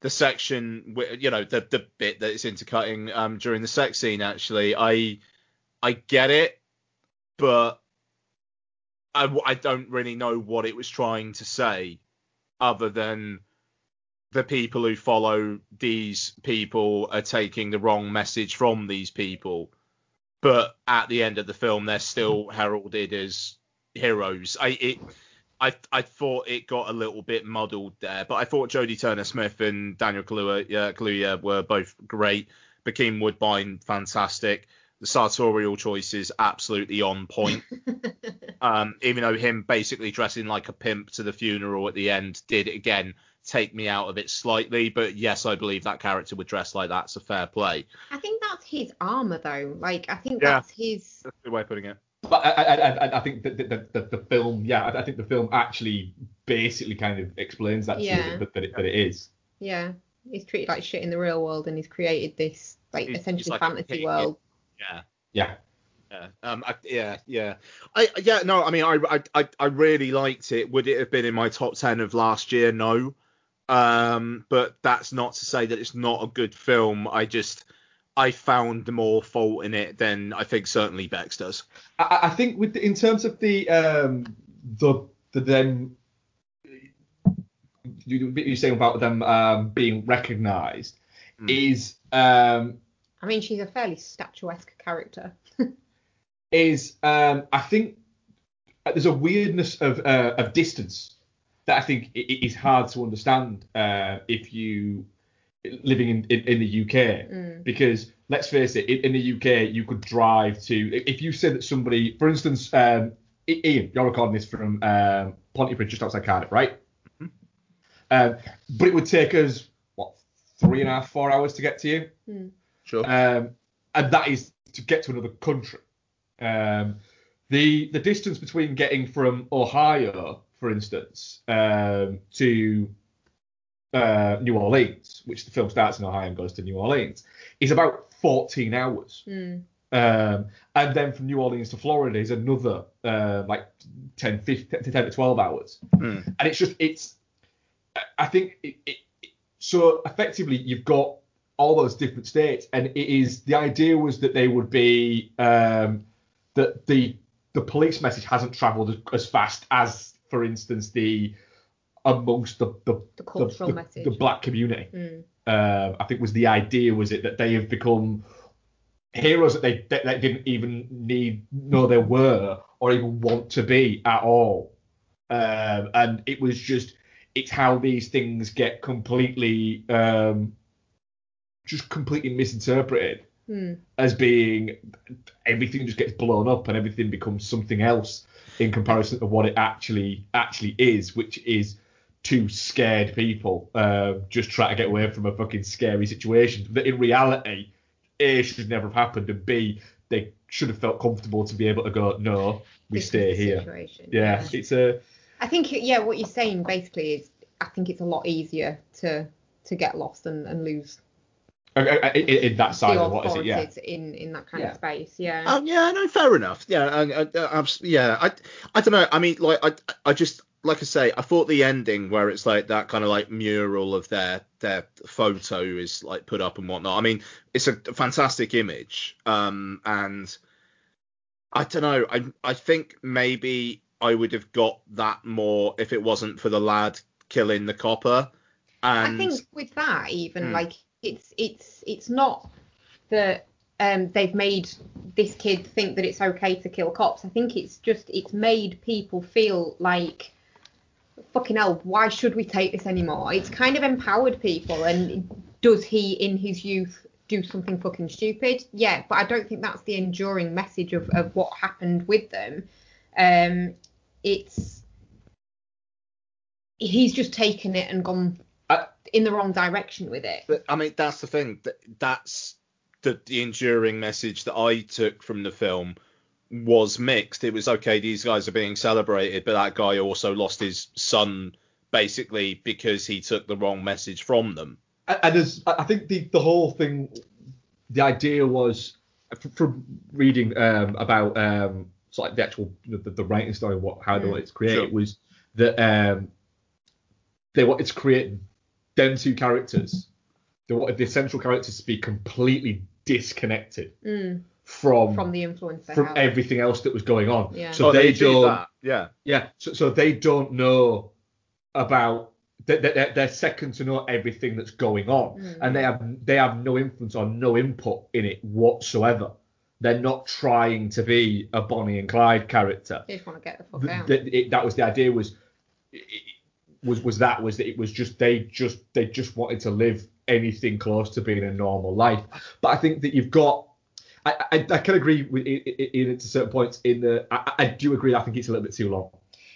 S4: the section, you know, the the bit that it's intercutting um during the sex scene, actually, I I get it, but I I don't really know what it was trying to say, other than the people who follow these people are taking the wrong message from these people. But at the end of the film, they're still heralded as heroes. I it, I I thought it got a little bit muddled there, but I thought Jodie Turner Smith and Daniel Kaluuya, yeah, Kaluuya were both great. Bokeem Woodbine, fantastic. The sartorial choices absolutely on point. um, even though him basically dressing like a pimp to the funeral at the end did again take me out of it slightly. But yes, I believe that character would dress like that's a fair play.
S3: I think that's his armor though. Like I think
S4: Yeah.
S3: that's his.
S4: That's a good way of putting it.
S2: But I, I, I, I think that the, the, the, the film, yeah, I, I think the film actually basically kind of explains that to
S3: Yeah.
S2: you, that, that, it, that it is.
S3: Yeah, he's treated like shit in the real world, and he's created this like
S4: He's- he's
S3: essentially
S4: like
S3: fantasy
S4: king,
S3: world.
S4: Yeah.
S2: Yeah.
S4: Yeah. Um. I, yeah. Yeah. I. Yeah. No. I mean, I, I. I. I really liked it. Would it have been in my top ten of last year? No. Um. But that's not to say that it's not a good film. I just. I found more fault in it than I think certainly Bex does.
S2: I, I think with the, in terms of the um the the them you you're saying about them um being recognised
S4: Hmm.
S2: is um
S3: I mean, she's a fairly statuesque character.
S2: is um I think there's a weirdness of uh, of distance that I think i- i- is hard to understand uh, if you living in, in, in the UK
S3: Mm.
S2: because let's face it in, in the UK you could drive to if you said that somebody for instance um, Ian you're recording this from um, Pontypridd just outside Cardiff right um, but it would take us what three and a half four hours to get to you
S3: Mm.
S4: Sure.
S2: um, and that is to get to another country. Um, the the distance between getting from Ohio, for instance, um, to uh, New Orleans, which the film starts in Ohio and goes to New Orleans, is about 14 hours.
S3: Mm.
S2: Um, and then from New Orleans to Florida is another uh, like 10, 15, 10 to 12 hours.
S4: Hmm.
S2: And it's just, it's, I think, it, it, it- so effectively you've got all those different states, and it is, the idea was that they would be, um, that the the police message hasn't travelled as, as fast as, for instance, the amongst the the,
S3: The cultural
S2: the,
S3: message.
S2: the black community
S3: Mm.
S2: um, I think was the idea was it that they have become heroes that they that they didn't even need know they were or even want to be at all. Um, and it was just it's how these things get completely um, just completely misinterpreted
S3: Mm.
S2: as being everything just gets blown up and everything becomes something else in comparison to what it actually actually is, which is two scared people uh, just trying to get away from a fucking scary situation. That in reality a should never have happened, and b they should have felt comfortable to be able to go, no, we
S3: This
S2: stay here.
S3: situation.
S2: Yeah, it's a
S3: I think yeah, what you're saying basically is I think it's a lot easier to to get lost and, and lose
S2: in, in that side of what is it? Yeah.
S3: authorities in in that kind
S2: Yeah.
S3: of space. Yeah.
S4: Oh yeah, no, fair enough. Yeah, I, I, I, yeah. I, I don't know. I mean, like, I, I just, like I say, I thought the ending where it's like that kind of like mural of their their photo is like put up and whatnot. I mean, it's a fantastic image. Um, and I don't know. I, I think maybe I would have got that more if it wasn't for the lad killing the copper. And
S3: I think with that even
S4: Hmm.
S3: like it's it's it's not that um they've made this kid think that it's okay to kill cops. I think it's just it's made people feel like fucking hell, why should we take this anymore? It's kind of empowered people and does he in his youth do something fucking stupid? Yeah, but I don't think that's the enduring message of, of what happened with them. Um it's he's just taken it and gone in the wrong direction with it.
S4: But I mean, that's the thing. That's the the enduring message that I took from the film was mixed. It was okay, these guys are being celebrated, but that guy also lost his son basically because he took the wrong message from them.
S2: And as I I think the, the whole thing, the idea was from reading um, about um, sort of like the actual the, the writing story, what how they
S3: Mm.
S2: wanted to create
S4: Sure.
S2: was that um, they wanted to create them two characters. They wanted the central characters to be completely disconnected
S3: Mm,
S2: from
S3: from the influence
S2: from
S3: have.
S2: everything else that was going on.
S3: Yeah.
S2: So
S4: Oh,
S2: they,
S4: did
S2: don't.
S4: that. Yeah.
S2: Yeah, so, so they don't know about they, they, they're second to know everything that's going on,
S3: Mm.
S2: and they have they have no influence or no input in it whatsoever. They're not trying to be a Bonnie and Clyde character.
S3: They just want to get the fuck
S2: Th-
S3: out.
S2: th- it- that was the idea was was was that was that it was just they just they just wanted to live anything close to being a normal life. But I think that you've got. I, I, I can agree with in, in, certain points. In the, I, I do agree. I think it's a little bit too long.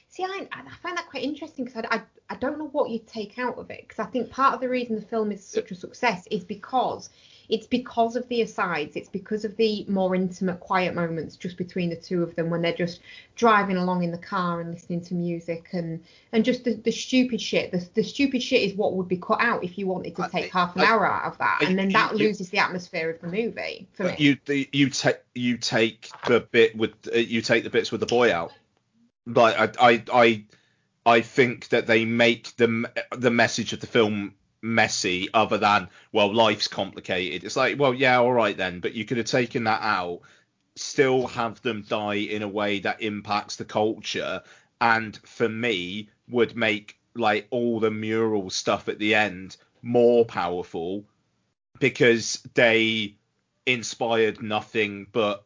S3: See, I, I find that quite interesting because I, I, I don't know what you take out of it because I think part of the reason the film is such a success is because it's because of the asides, it's because of the more intimate, quiet moments just between the two of them when they're just driving along in the car and listening to music and and just the, the stupid shit. The, the stupid shit is what would be cut out if you wanted to
S4: I-
S3: take half an
S4: I-
S3: hour out of that,
S4: I-
S3: and then that
S4: you-
S3: loses the atmosphere of the movie for me.
S4: You the, you take you take the bit with uh, you take the bits with the boy out. Like I I I, I think that they make the the message of the film messy other than well life's complicated. It's like well yeah all right then, but you could have taken that out, still have them die in a way that impacts the culture, and for me would make like all the mural stuff at the end more powerful because they inspired nothing but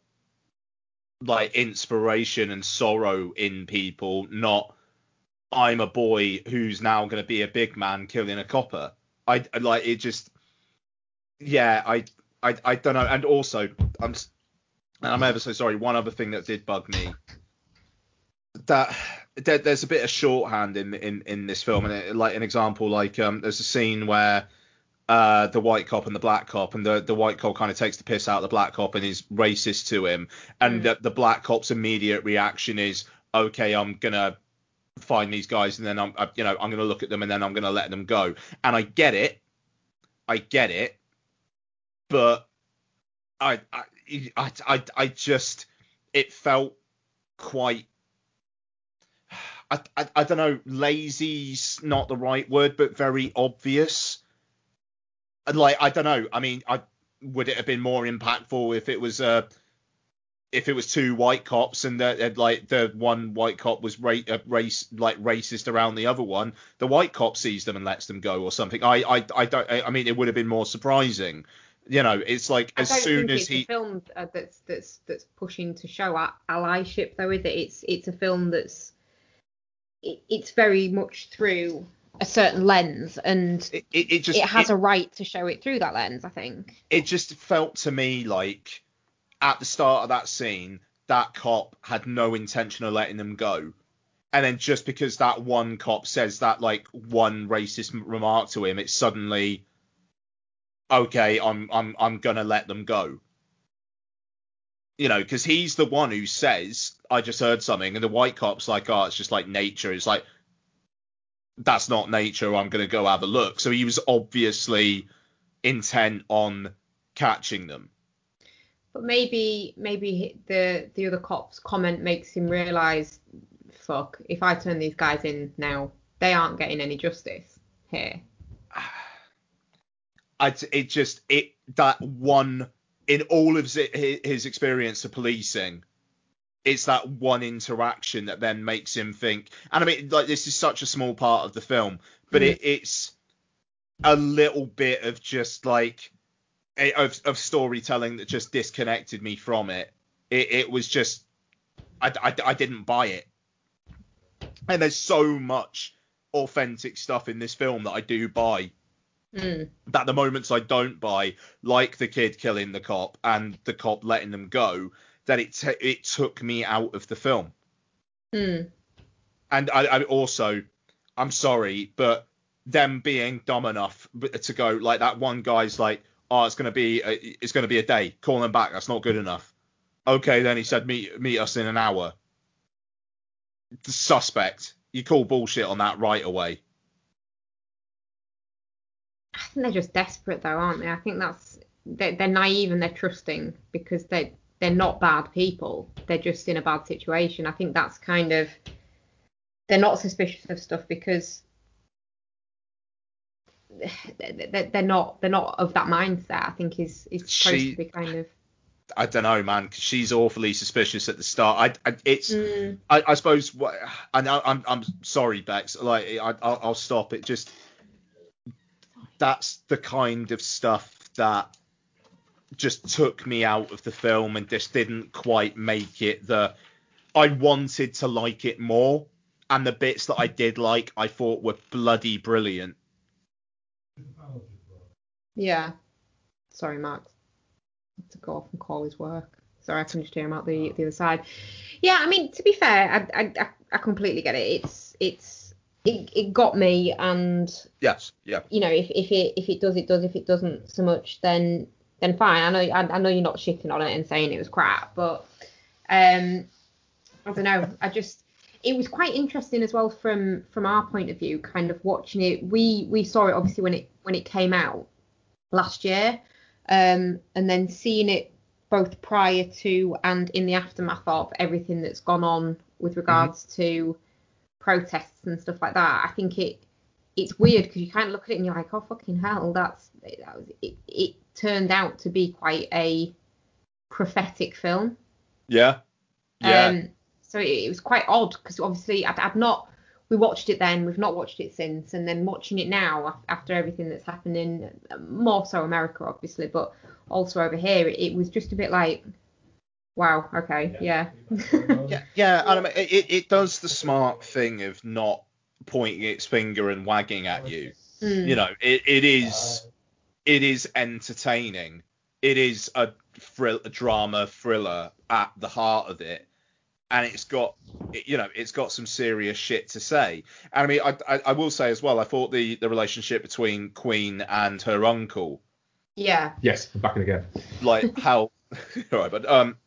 S4: like inspiration and sorrow in people, not I'm a boy who's now going to be a big man killing a copper. I like it just yeah, I I I don't know. And also I'm and I'm ever so sorry one other thing that did bug me that there, there's a bit of shorthand in in in this film. And it, like an example like um there's a scene where uh, the white cop and the black cop, and the, the white cop kind of takes the piss out of the black cop and is racist to him, and
S3: Mm.
S4: the, the black cop's immediate reaction is, okay, I'm gonna find these guys, and then I'm, I, you know, I'm gonna look at them, and then I'm gonna let them go, and I get it, I get it, but I, I, I, I, just, it felt quite. I, I, I don't know, lazy's not the right word, but very obvious like I don't know. I mean, I would it have been more impactful if it was uh if it was two white cops and the, and, like the one white cop was ra- uh, race like racist around the other one, the white cop sees them and lets them go or something. I I, I don't. I, I mean, it would have been more surprising. You know, it's like
S3: I
S4: as
S3: don't
S4: soon
S3: think
S4: as
S3: it's
S4: he
S3: a film uh, that's that's that's pushing to show allyship though, is it? It's it's a film that's it, it's very much through a certain lens, and
S4: it, it, it just
S3: it has a right to show it through that lens. I think.
S4: it just felt to me like at the start of that scene, that cop had no intention of letting them go. And then just because that one cop says that like one racist remark to him, it's suddenly okay, I'm I'm I'm gonna let them go. You know, because he's the one who says, "I just heard something," and the white cop's like, "Oh, it's just like nature." It's like that's not nature. I'm gonna go have a look. So he was obviously intent on catching them.
S3: But maybe maybe the the other cop's comment makes him realise, fuck, if I turn these guys in now, they aren't getting any justice here.
S4: I, it just it that one in all of his, his experience of policing it's that one interaction that then makes him think and i mean like this is such a small part of the film but
S3: Mm.
S4: it, it's a little bit of just like of, of storytelling that just disconnected me from it it, it was just I, I, I didn't buy it and there's so much authentic stuff in this film that i do buy
S3: Mm.
S4: that the moments I don't buy, like the kid killing the cop and the cop letting them go, that it t- it took me out of the film.
S3: Mm.
S4: And I, I also, I'm sorry, but them being dumb enough to go like that one guy's like, oh, it's gonna be a, it's gonna be a day. Call them back. That's not good enough. Okay, then he said meet meet us in an hour. Suspect. You call bullshit on that right away.
S3: I think they're just desperate though, aren't they? I think that's they're, they're naive and they're trusting because they they're not bad people. They're just in a bad situation. I think that's kind of they're not suspicious of stuff because they're not they're not of that mindset. I think is is supposed
S4: She-
S3: to be kind of
S4: I don't know, man, 'cause she's awfully suspicious at the start. I, I it's
S3: Mm.
S4: I, I suppose what I know I'm I'm sorry, Bex. Like I I'll, I'll stop it. Just that's the kind of stuff that just took me out of the film and just didn't quite make it the I wanted to like it more. And the bits that I did like, I thought were bloody brilliant.
S3: Yeah. Sorry, Max. I have to go off and call his work. Sorry, I can just hear him out the the other side. Yeah, I mean, to be fair, I I, I- I completely get it. It's it's it, it got me, and
S4: Yes, yeah.
S3: you know, if, if it if it does, it does. If it doesn't so much, then then fine. I know I, I know you're not shitting on it and saying it was crap, but um, I don't know. I just it was quite interesting as well from from our point of view, kind of watching it. We we saw it obviously when it when it came out last year, um, and then seeing it both prior to and in the aftermath of everything that's gone on with regards to protests and stuff like that. I think it it's weird because you kind of look at it and you're like, oh fucking hell, that's that was it. It turned out to be quite a prophetic film.
S4: Yeah. Yeah.
S3: Um, so it, it was quite odd because obviously I'd, I'd not we watched it then, we've not watched it since, and then watching it now after everything that's happened in more so America obviously, but also over here, it, it was just a bit like, wow, okay, yeah,
S4: Yeah, yeah, and I mean, it, it does the smart thing of not pointing its finger and wagging at you.
S3: Mm.
S4: You know, it, it is it is entertaining. It is a, thrill, a drama thriller at the heart of it, and it's got you know it's got some serious shit to say. And I mean, I, I, I will say as well, I thought the the relationship between Queen and her uncle
S3: yeah,
S2: Yes, I'm back in again.
S4: like how all right but um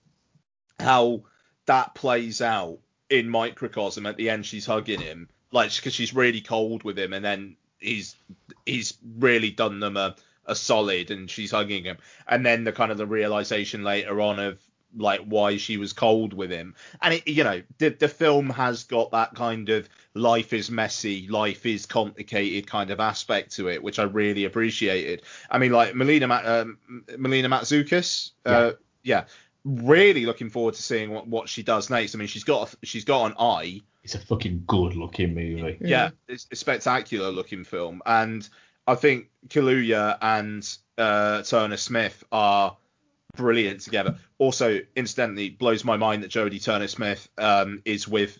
S4: how that plays out in microcosm at the end she's hugging him like because she's really cold with him and then he's he's really done them a, a solid and she's hugging him and then the kind of the realization later on of like why she was cold with him. And it you know the the film has got that kind of life is messy life is complicated kind of aspect to it which i really appreciated. I mean like melina Ma- um, melina matsoukas uh, yeah. really looking forward to seeing what, what she does next. I mean she's got a, she's got an eye.
S2: It's a fucking good looking movie.
S4: yeah, it's a spectacular looking film, and I think Kaluuya and uh, Turner Smith are brilliant together. Also, incidentally, blows my mind that Jodie Turner Smith um, is with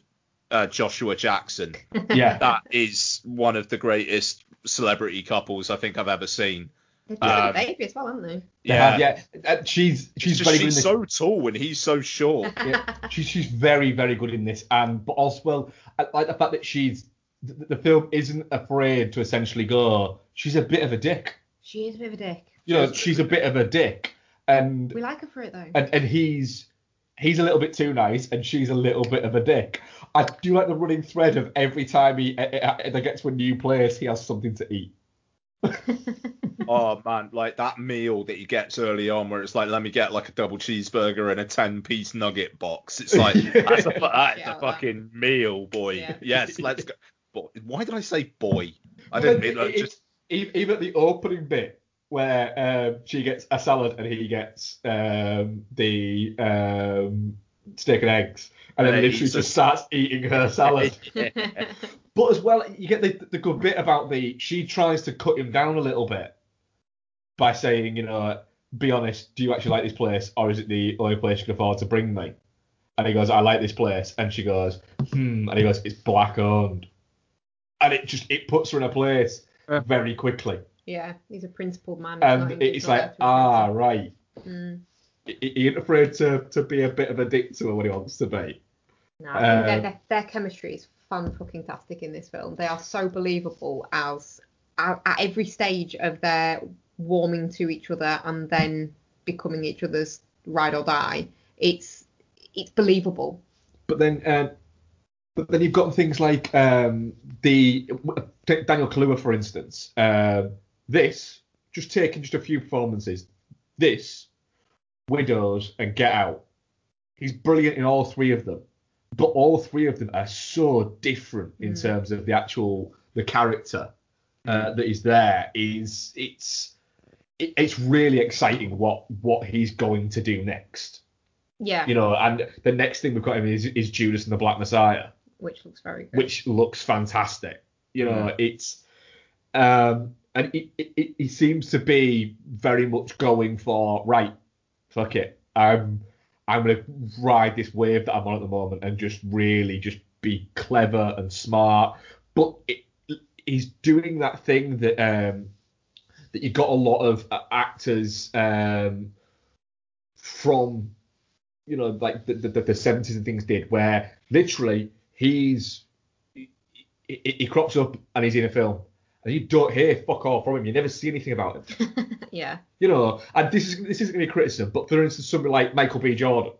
S4: uh, Joshua Jackson.
S2: Yeah.
S4: That is one of the greatest celebrity couples I think I've ever seen.
S3: they've got
S4: Um,
S3: a baby as well, haven't they?
S2: They have, yeah. Uh, she's
S4: It's
S2: she's
S4: just
S2: very good in
S4: she's
S2: this.
S4: so tall and he's so short.
S2: yeah, she's she's very very good in this, and but also well, I like the fact that she's the, the film isn't afraid to essentially go. She's a bit of a dick.
S3: She is a bit of a dick.
S2: you know, she's a bit of a dick, and
S3: We like her for it though.
S2: and and he's he's a little bit too nice, and she's a little bit of a dick. I do like the running thread of every time he uh, uh, they get to a new place, he has something to eat.
S4: Oh man, like that meal that he gets early on, where it's like, let me get like a double cheeseburger and a ten-piece nugget box. It's like that's a, that's
S3: Yeah,
S4: a fucking meal, boy.
S3: Yeah.
S4: Yes, let's go. Boy, why did I say boy? I didn't mean that.
S2: It-
S4: Just
S2: even at the opening bit where um, she gets a salad and he gets um, the um, steak and eggs, and then literally just starts eating her salad.
S4: Yeah.
S2: But as well, you get the, the good bit about the she tries to cut him down a little bit by saying, you know, be honest, do you actually like this place, or is it the only place you can afford to bring me? And he goes, I like this place, and she goes, hmm, and he goes, it's black owned, and it just it puts her in a place very quickly,
S3: yeah, he's a principled man.
S2: And it's like, ah, right.
S3: Mm.
S2: he, ain't afraid to to be a bit of a dick to her when he wants to be.
S3: No, their,
S2: Um,
S3: their, their chemistry is fun fucking tastic in this film. They are so believable as at, at every stage of their warming to each other and then becoming each other's ride or die. It's it's believable.
S2: But then, um, but then you've got things like um, the Daniel Kaluuya, for instance. Um, this just taking just a few performances. This, Widows, and Get Out. He's brilliant in all three of them, but all three of them are so different in
S3: Mm.
S2: terms of the actual the character uh, that is there. Is it's it, it's really exciting what what he's going to do next
S3: Yeah,
S2: you know, and the next thing we've got him is, is Judas and the Black Messiah,
S3: which looks very good.
S2: which looks fantastic. You know, it's um, and it, it, he seems to be very much going for right, fuck it, I'm I'm gonna ride this wave that I'm on at the moment and just really just be clever and smart, but it, he's doing that thing that um that you got a lot of actors um from you know, like the the, the 70s and things did, where literally he's he, he, he crops up and he's in a film, and you don't hear fuck all from him. You never see anything about him.
S3: yeah,
S2: You know, and this is this isn't going to be criticism, but for instance, somebody like Michael B. Jordan,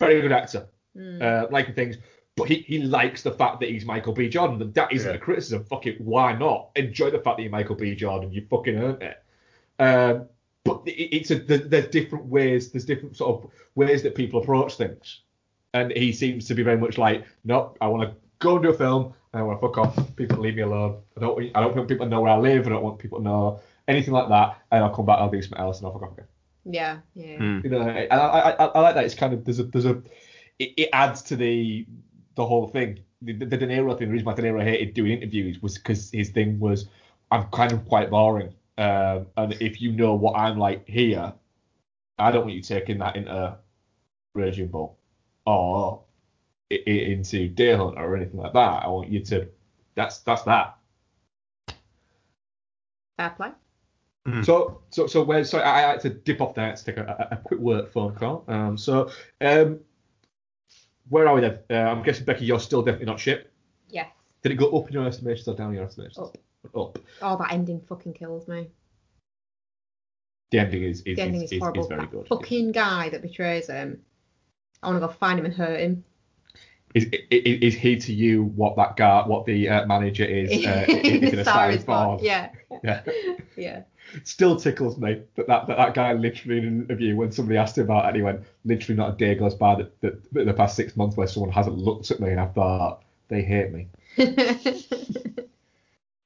S2: very good actor,
S3: Mm.
S2: uh, liking things, but he, he likes the fact that he's Michael B. Jordan, and that isn't
S4: Yeah.
S2: a criticism. Fuck it, why not? Enjoy the fact that you're Michael B. Jordan. You fucking earned it. Um, but it, it's a there- there's different ways. There's different sort of ways that people approach things, and he seems to be very much like, nope, I want to go and do a film, and I want to fuck off. People leave me alone. I don't I don't want people to know where I live. I don't want people to know anything like that. And I'll come back. I'll do something else, and I'll fuck off again.
S3: yeah, yeah.
S4: Hmm.
S2: You know, and I, I, I, I like that. It's kind of there's a there's a it, it adds to the the whole thing. The, the, the De Niro thing. The reason why De Niro hated doing interviews was because his thing was I'm kind of quite boring. Um, and if you know what I'm like here, I don't want you taking that into Raging Bull or i- i- into Deer Hunter or anything like that. I want you to. That's that's that.
S3: Fair play.
S2: So, so, so where? Sorry, I, I had to dip off there to take a, a, a quick work phone call. Um, so, um, where are we then? Uh, I'm guessing Becky, you're still definitely not shit.
S3: Yes.
S2: Did it go up in your estimation or down in your estimation?
S3: Up.
S2: Up.
S3: Oh, that ending fucking kills me.
S2: The ending is is,
S3: The ending
S2: is,
S3: is,
S2: is,
S3: horrible.
S2: is very
S3: that
S2: good.
S3: fucking guy that betrays him. I want to go find him and hurt him.
S2: Is, is, is he to you what that guy, what the uh, manager is, uh, is in a
S3: Star
S2: Star
S3: is
S2: is Born?
S3: Yeah.
S2: Yeah.
S3: Yeah.
S2: Still tickles me that that, that that guy literally in an interview when somebody asked him about it, and he went, literally not a day goes by that, that, that the past six months where someone hasn't looked at me and I thought they hate me.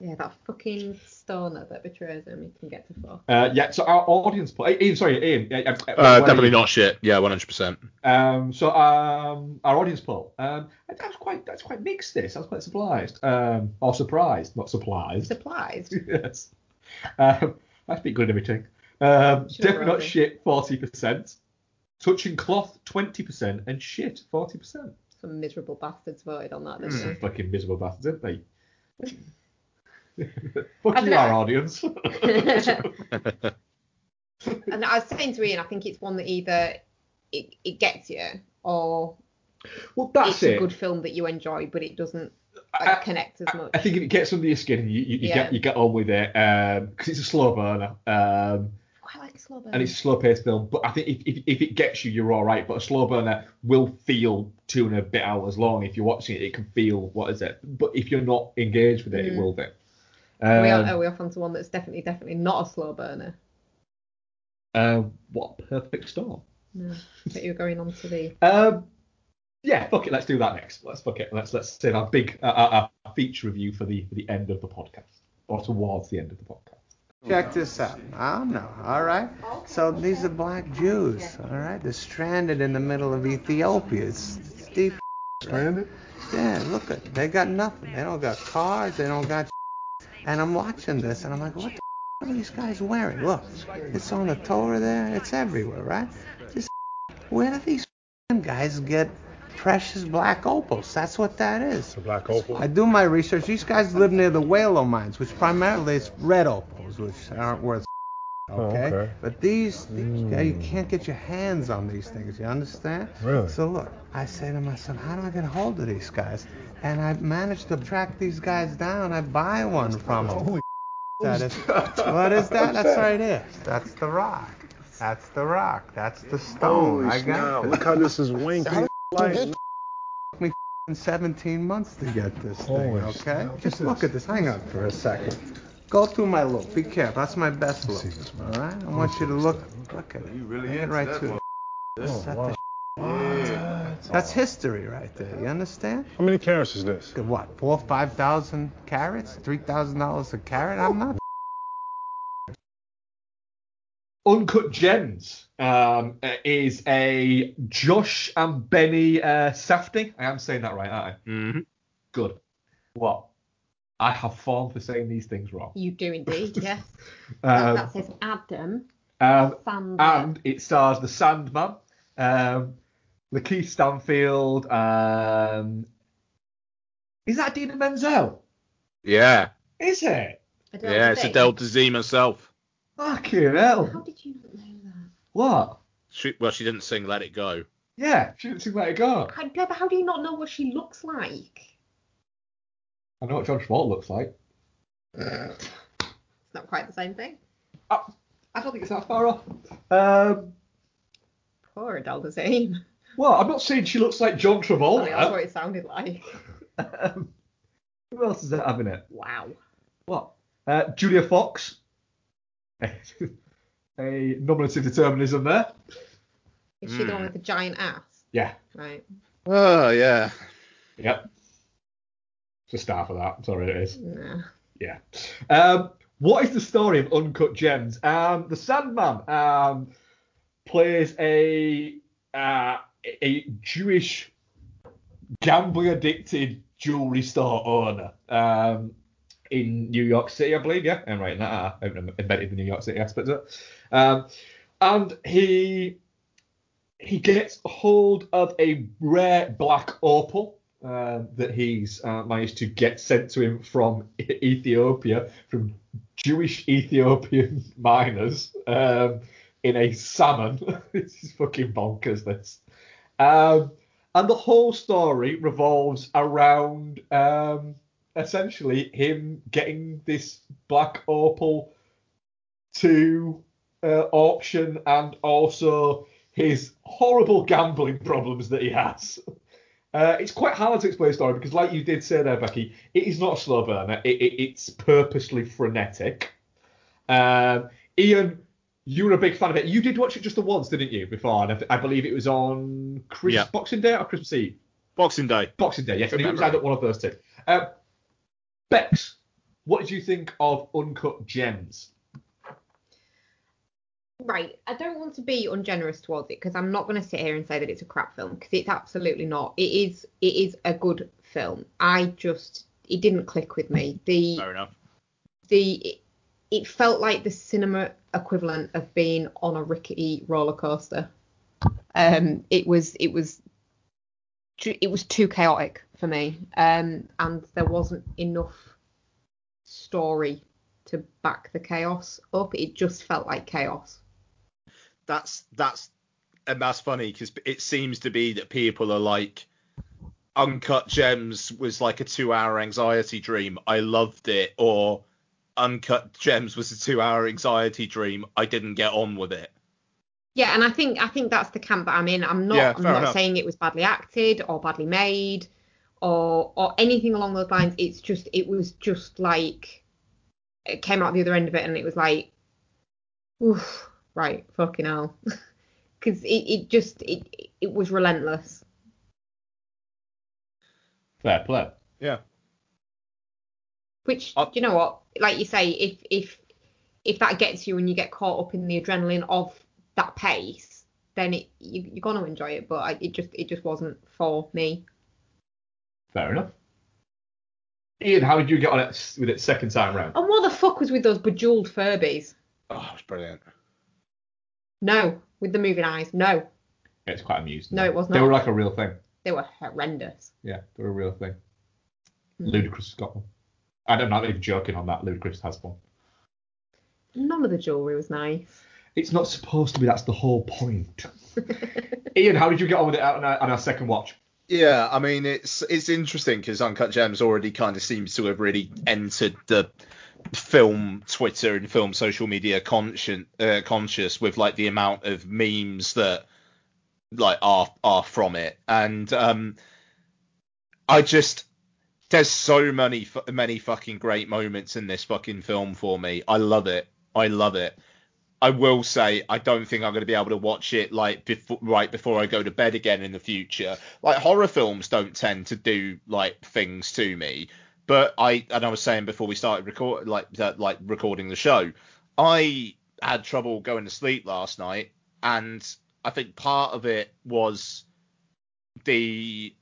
S3: yeah, that fucking stoner that betrays him, he can get to fuck.
S2: Uh, yeah, so our audience poll. Ian, sorry, Ian. Uh, where are
S4: definitely
S2: you?
S4: not shit. Yeah, 100%.
S2: Um, so um, our audience poll. Um, that was quite that's quite mixed. This I was quite surprised. Um, or surprised, not surprised.
S3: Surprised.
S2: yes. Um, that's been good everything. Um,
S3: Sure,
S2: definitely not shit. Forty percent. Touching cloth, twenty percent, and shit, forty percent.
S3: Some miserable bastards voted on that, didn't
S2: Some fucking miserable bastards, aren't they?
S3: I
S2: Fuck you, our audience.
S3: and I was saying to Ian, I think it's one that either it, it gets you or
S2: well, that's
S3: it's
S2: it.
S3: a good film that you enjoy, but it doesn't like,
S2: I-
S3: connect as much.
S2: I think if it gets under your skin, you, you, you
S3: Yeah.
S2: get you get on with it because it's a slow burner. Um,
S3: quite like slow burn.
S2: and it's a slow paced film. But I think if, if, if it gets you, you're all right. But a slow burner will feel two and a bit hours long. If you're watching it, it can feel what is it? But if you're not engaged with it, it
S3: Mm.
S2: will do.
S3: Are we,
S2: Um,
S3: are we off onto one that's definitely, definitely not a slow burner?
S2: uh, what perfect storm?
S3: No. But you're going on to the.
S2: Um, yeah, fuck it. Let's do that next. Let's fuck it. Let's let's save our big uh, our, our feature review for the for the end of the podcast or towards the end of the podcast.
S7: Check this out. I don't know. All right. So these are black Jews. All right. They're stranded in the middle of Ethiopia. It's, it's deep. Stranded? Yeah. Look at. They got nothing. They don't got cars. They don't got. And I'm watching this, and I'm like, what the are these guys wearing? Look, it's on the Torah there. It's everywhere, right? This. Where do these guys get precious black opals? That's what that is.
S8: Black opal.
S7: I do my research. These guys live near the Welo mines, which primarily is red opals, which aren't worth. Oh, okay?
S8: okay.
S7: But these, these hmm. guys, you can't get your hands on these things. You understand?
S8: Really?
S7: So look, I say to myself, how do I get a hold of these guys? And I managed to track these guys down. I buy one from them.
S8: Holy
S7: That is, what is that? That's right here. That's the rock. That's the rock. That's the stone.
S8: Holy
S7: I got.
S8: Look how this is winky. Light.
S7: me f***ing 17 months to get this thing,
S8: Holy
S7: okay?
S8: snap.
S7: Just look at this. Hang on for a second. Go through my look. Be careful. That's my best look. All right? I want you to look. Look at it. You really Get right to it.
S8: Oh, wow.
S7: the That's history right there. You understand?
S8: How many carats is this?
S7: What? Four, five thousand carats? Three thousand dollars a carat? I'm not.
S2: Uncut Gems um, uh, is a Josh and Benny uh, Safdie. I am saying that right, aren't I?
S4: Mhm.
S2: Good. What? I have form for saying these things wrong.
S3: You do indeed, yes. that,
S2: Um,
S3: that says Adam
S2: um, and it stars the Sandman, um, Lakeith Stanfield. Um, is that Dina Menzel?
S4: Yeah,
S2: Is it?
S3: Adele
S4: yeah, it's
S3: Dazeem.
S4: Adele Dazeem herself.
S2: Fucking hell.
S3: How did you not know that?
S2: What?
S4: She, well, she didn't sing "Let It Go."
S2: Yeah, she didn't sing let it go.
S3: How, yeah, but how do you not know what she looks like?
S2: I know what John Travolta looks like.
S3: It's not quite the same thing.
S2: I don't think it's that far off. Um,
S3: Poor Adele Dazeem.
S2: well, I'm not saying she looks like John
S3: Sorry, that's what it sounded like.
S2: Um, who else is that having it?
S3: Wow.
S2: What? Uh, Julia Fox. a nominative determinism there.
S3: Is she the one
S4: Hmm.
S3: with the giant ass?
S2: Yeah.
S3: Right.
S4: Oh yeah.
S2: Yep. It's a star for that. Sorry, it is.
S3: Nah.
S2: Yeah. Um, what is the story of Uncut Gems? Um, the Sandman um, plays a uh, a Jewish gambling addicted jewelry store owner um, in New York City, I believe. Yeah, I'm right. Nah, I haven't invented the New York City aspect of it. Um, and he he gets hold of a rare black opal um, that he's uh, managed to get sent to him from Ethiopia, from Jewish Ethiopian miners um, in a salmon. this is fucking bonkers, this. Um, and the whole story revolves around um, essentially him getting this black opal to uh, auction and also his horrible gambling problems that he has. Uh, it's quite hard to explain the story because, like you did say there, Becky, it is not a slow burner. It, it, it's purposely frenetic. Um, Ian, you were a big fan of it. You did watch it just the once, didn't you? Before, and I, I believe it was on Chris
S4: Yeah.
S2: Boxing Day or Christmas Eve.
S4: Boxing Day.
S2: Boxing Day, yes. I think it was either one of those two. Uh, Bex, what did you think of Uncut Gems?
S3: Right. I don't want to be ungenerous towards it because I'm not going to sit here and say that it's a crap film because it's absolutely not. It is. It is a good film. I just it didn't click with me. The
S4: Fair enough.
S3: the it, it felt like the cinema equivalent of being on a rickety roller coaster. Um, it was it was it was too chaotic for me, um, and there wasn't enough story to back the chaos up. It just felt like chaos.
S4: That's that's and that's funny because it seems to be that people are like, Uncut Gems was like a two-hour anxiety dream. I loved it, or Uncut Gems was a two-hour anxiety dream, I didn't get on with it.
S3: Yeah, and I think I think that's the camp that I'm in. I'm not
S4: Yeah,
S3: I'm not
S4: enough.
S3: saying it was badly acted or badly made or or anything along those lines. It's just it was just like it came out the other end of it and it was like oof, right, fucking hell. Cuz it, it just it it was relentless.
S2: Fair play.
S4: Yeah.
S3: Which
S4: Uh,
S3: do you know what? Like you say, if if if that gets you and you get caught up in the adrenaline of that pace, then it you, you're gonna enjoy it. But I, it just it just wasn't for me.
S2: Fair enough. Ian, how did you get on it with it second time round?
S3: And what the fuck was with those bejeweled Furbies?
S4: Oh, it was brilliant.
S3: No, with the moving eyes. No,
S2: It's quite amusing.
S3: No, it was not.
S2: They were like a real thing.
S3: they were horrendous.
S2: Yeah, they were a real thing.
S3: Hmm.
S2: Ludacris has got one. I don't know, I'm not even joking on that. Ludacris has one.
S3: None of the jewelry was nice.
S2: It's not supposed to be. That's the whole point. Ian, how did you get on with it on our, on our second watch?
S4: Yeah, I mean it's it's interesting because Uncut Gems already kind of seems to have really entered the film Twitter and film social media conscious uh, conscious with like the amount of memes that like are are from it and um I just there's so many many fucking great moments in this fucking film for me. I love it. I love it. I will say I don't think I'm going to be able to watch it like before right before I go to bed again in the future. Like horror films don't tend to do like things to me, but I and I was saying before we started record like like recording the show, I had trouble going to sleep last night, and I think part of it was the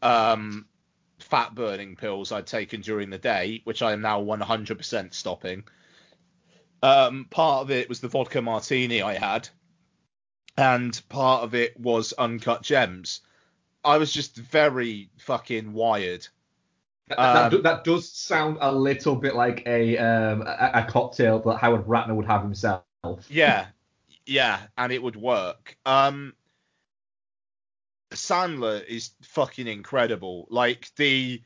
S4: um fat burning pills I'd taken during the day, which I am now 100% stopping. Um, part of it was the vodka martini I had, and part of it was uncut gems. I was just very fucking wired.
S2: That, that,
S4: Um,
S2: do- that does sound a little bit like a um, a, a cocktail that Howard Ratner would have himself.
S4: Yeah, yeah, and it would work. Um, Sandler is fucking incredible. Like the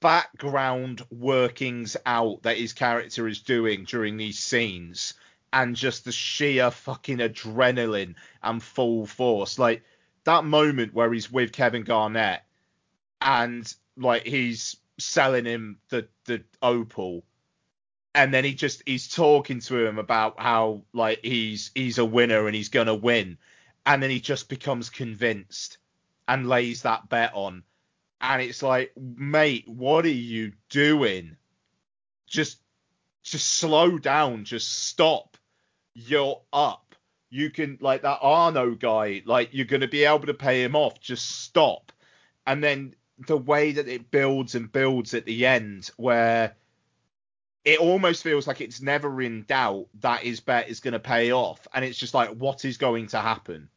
S4: background workings out that his character is doing during these scenes, and just the sheer fucking adrenaline and full force. Like that moment where he's with Kevin Garnett, and like he's selling him the the opal. And then he just he's talking to him about how like he's he's a winner and he's gonna win. And then he just becomes convinced and lays that bet on. And it's like mate what are you doing? Just just slow down. Just stop. You're up. You can like that arno guy like you're gonna be able to pay him off. Just stop. And then the way that it builds and builds at the end where it almost feels like it's never in doubt that his bet is going to pay off. And it's just like what is going to happen?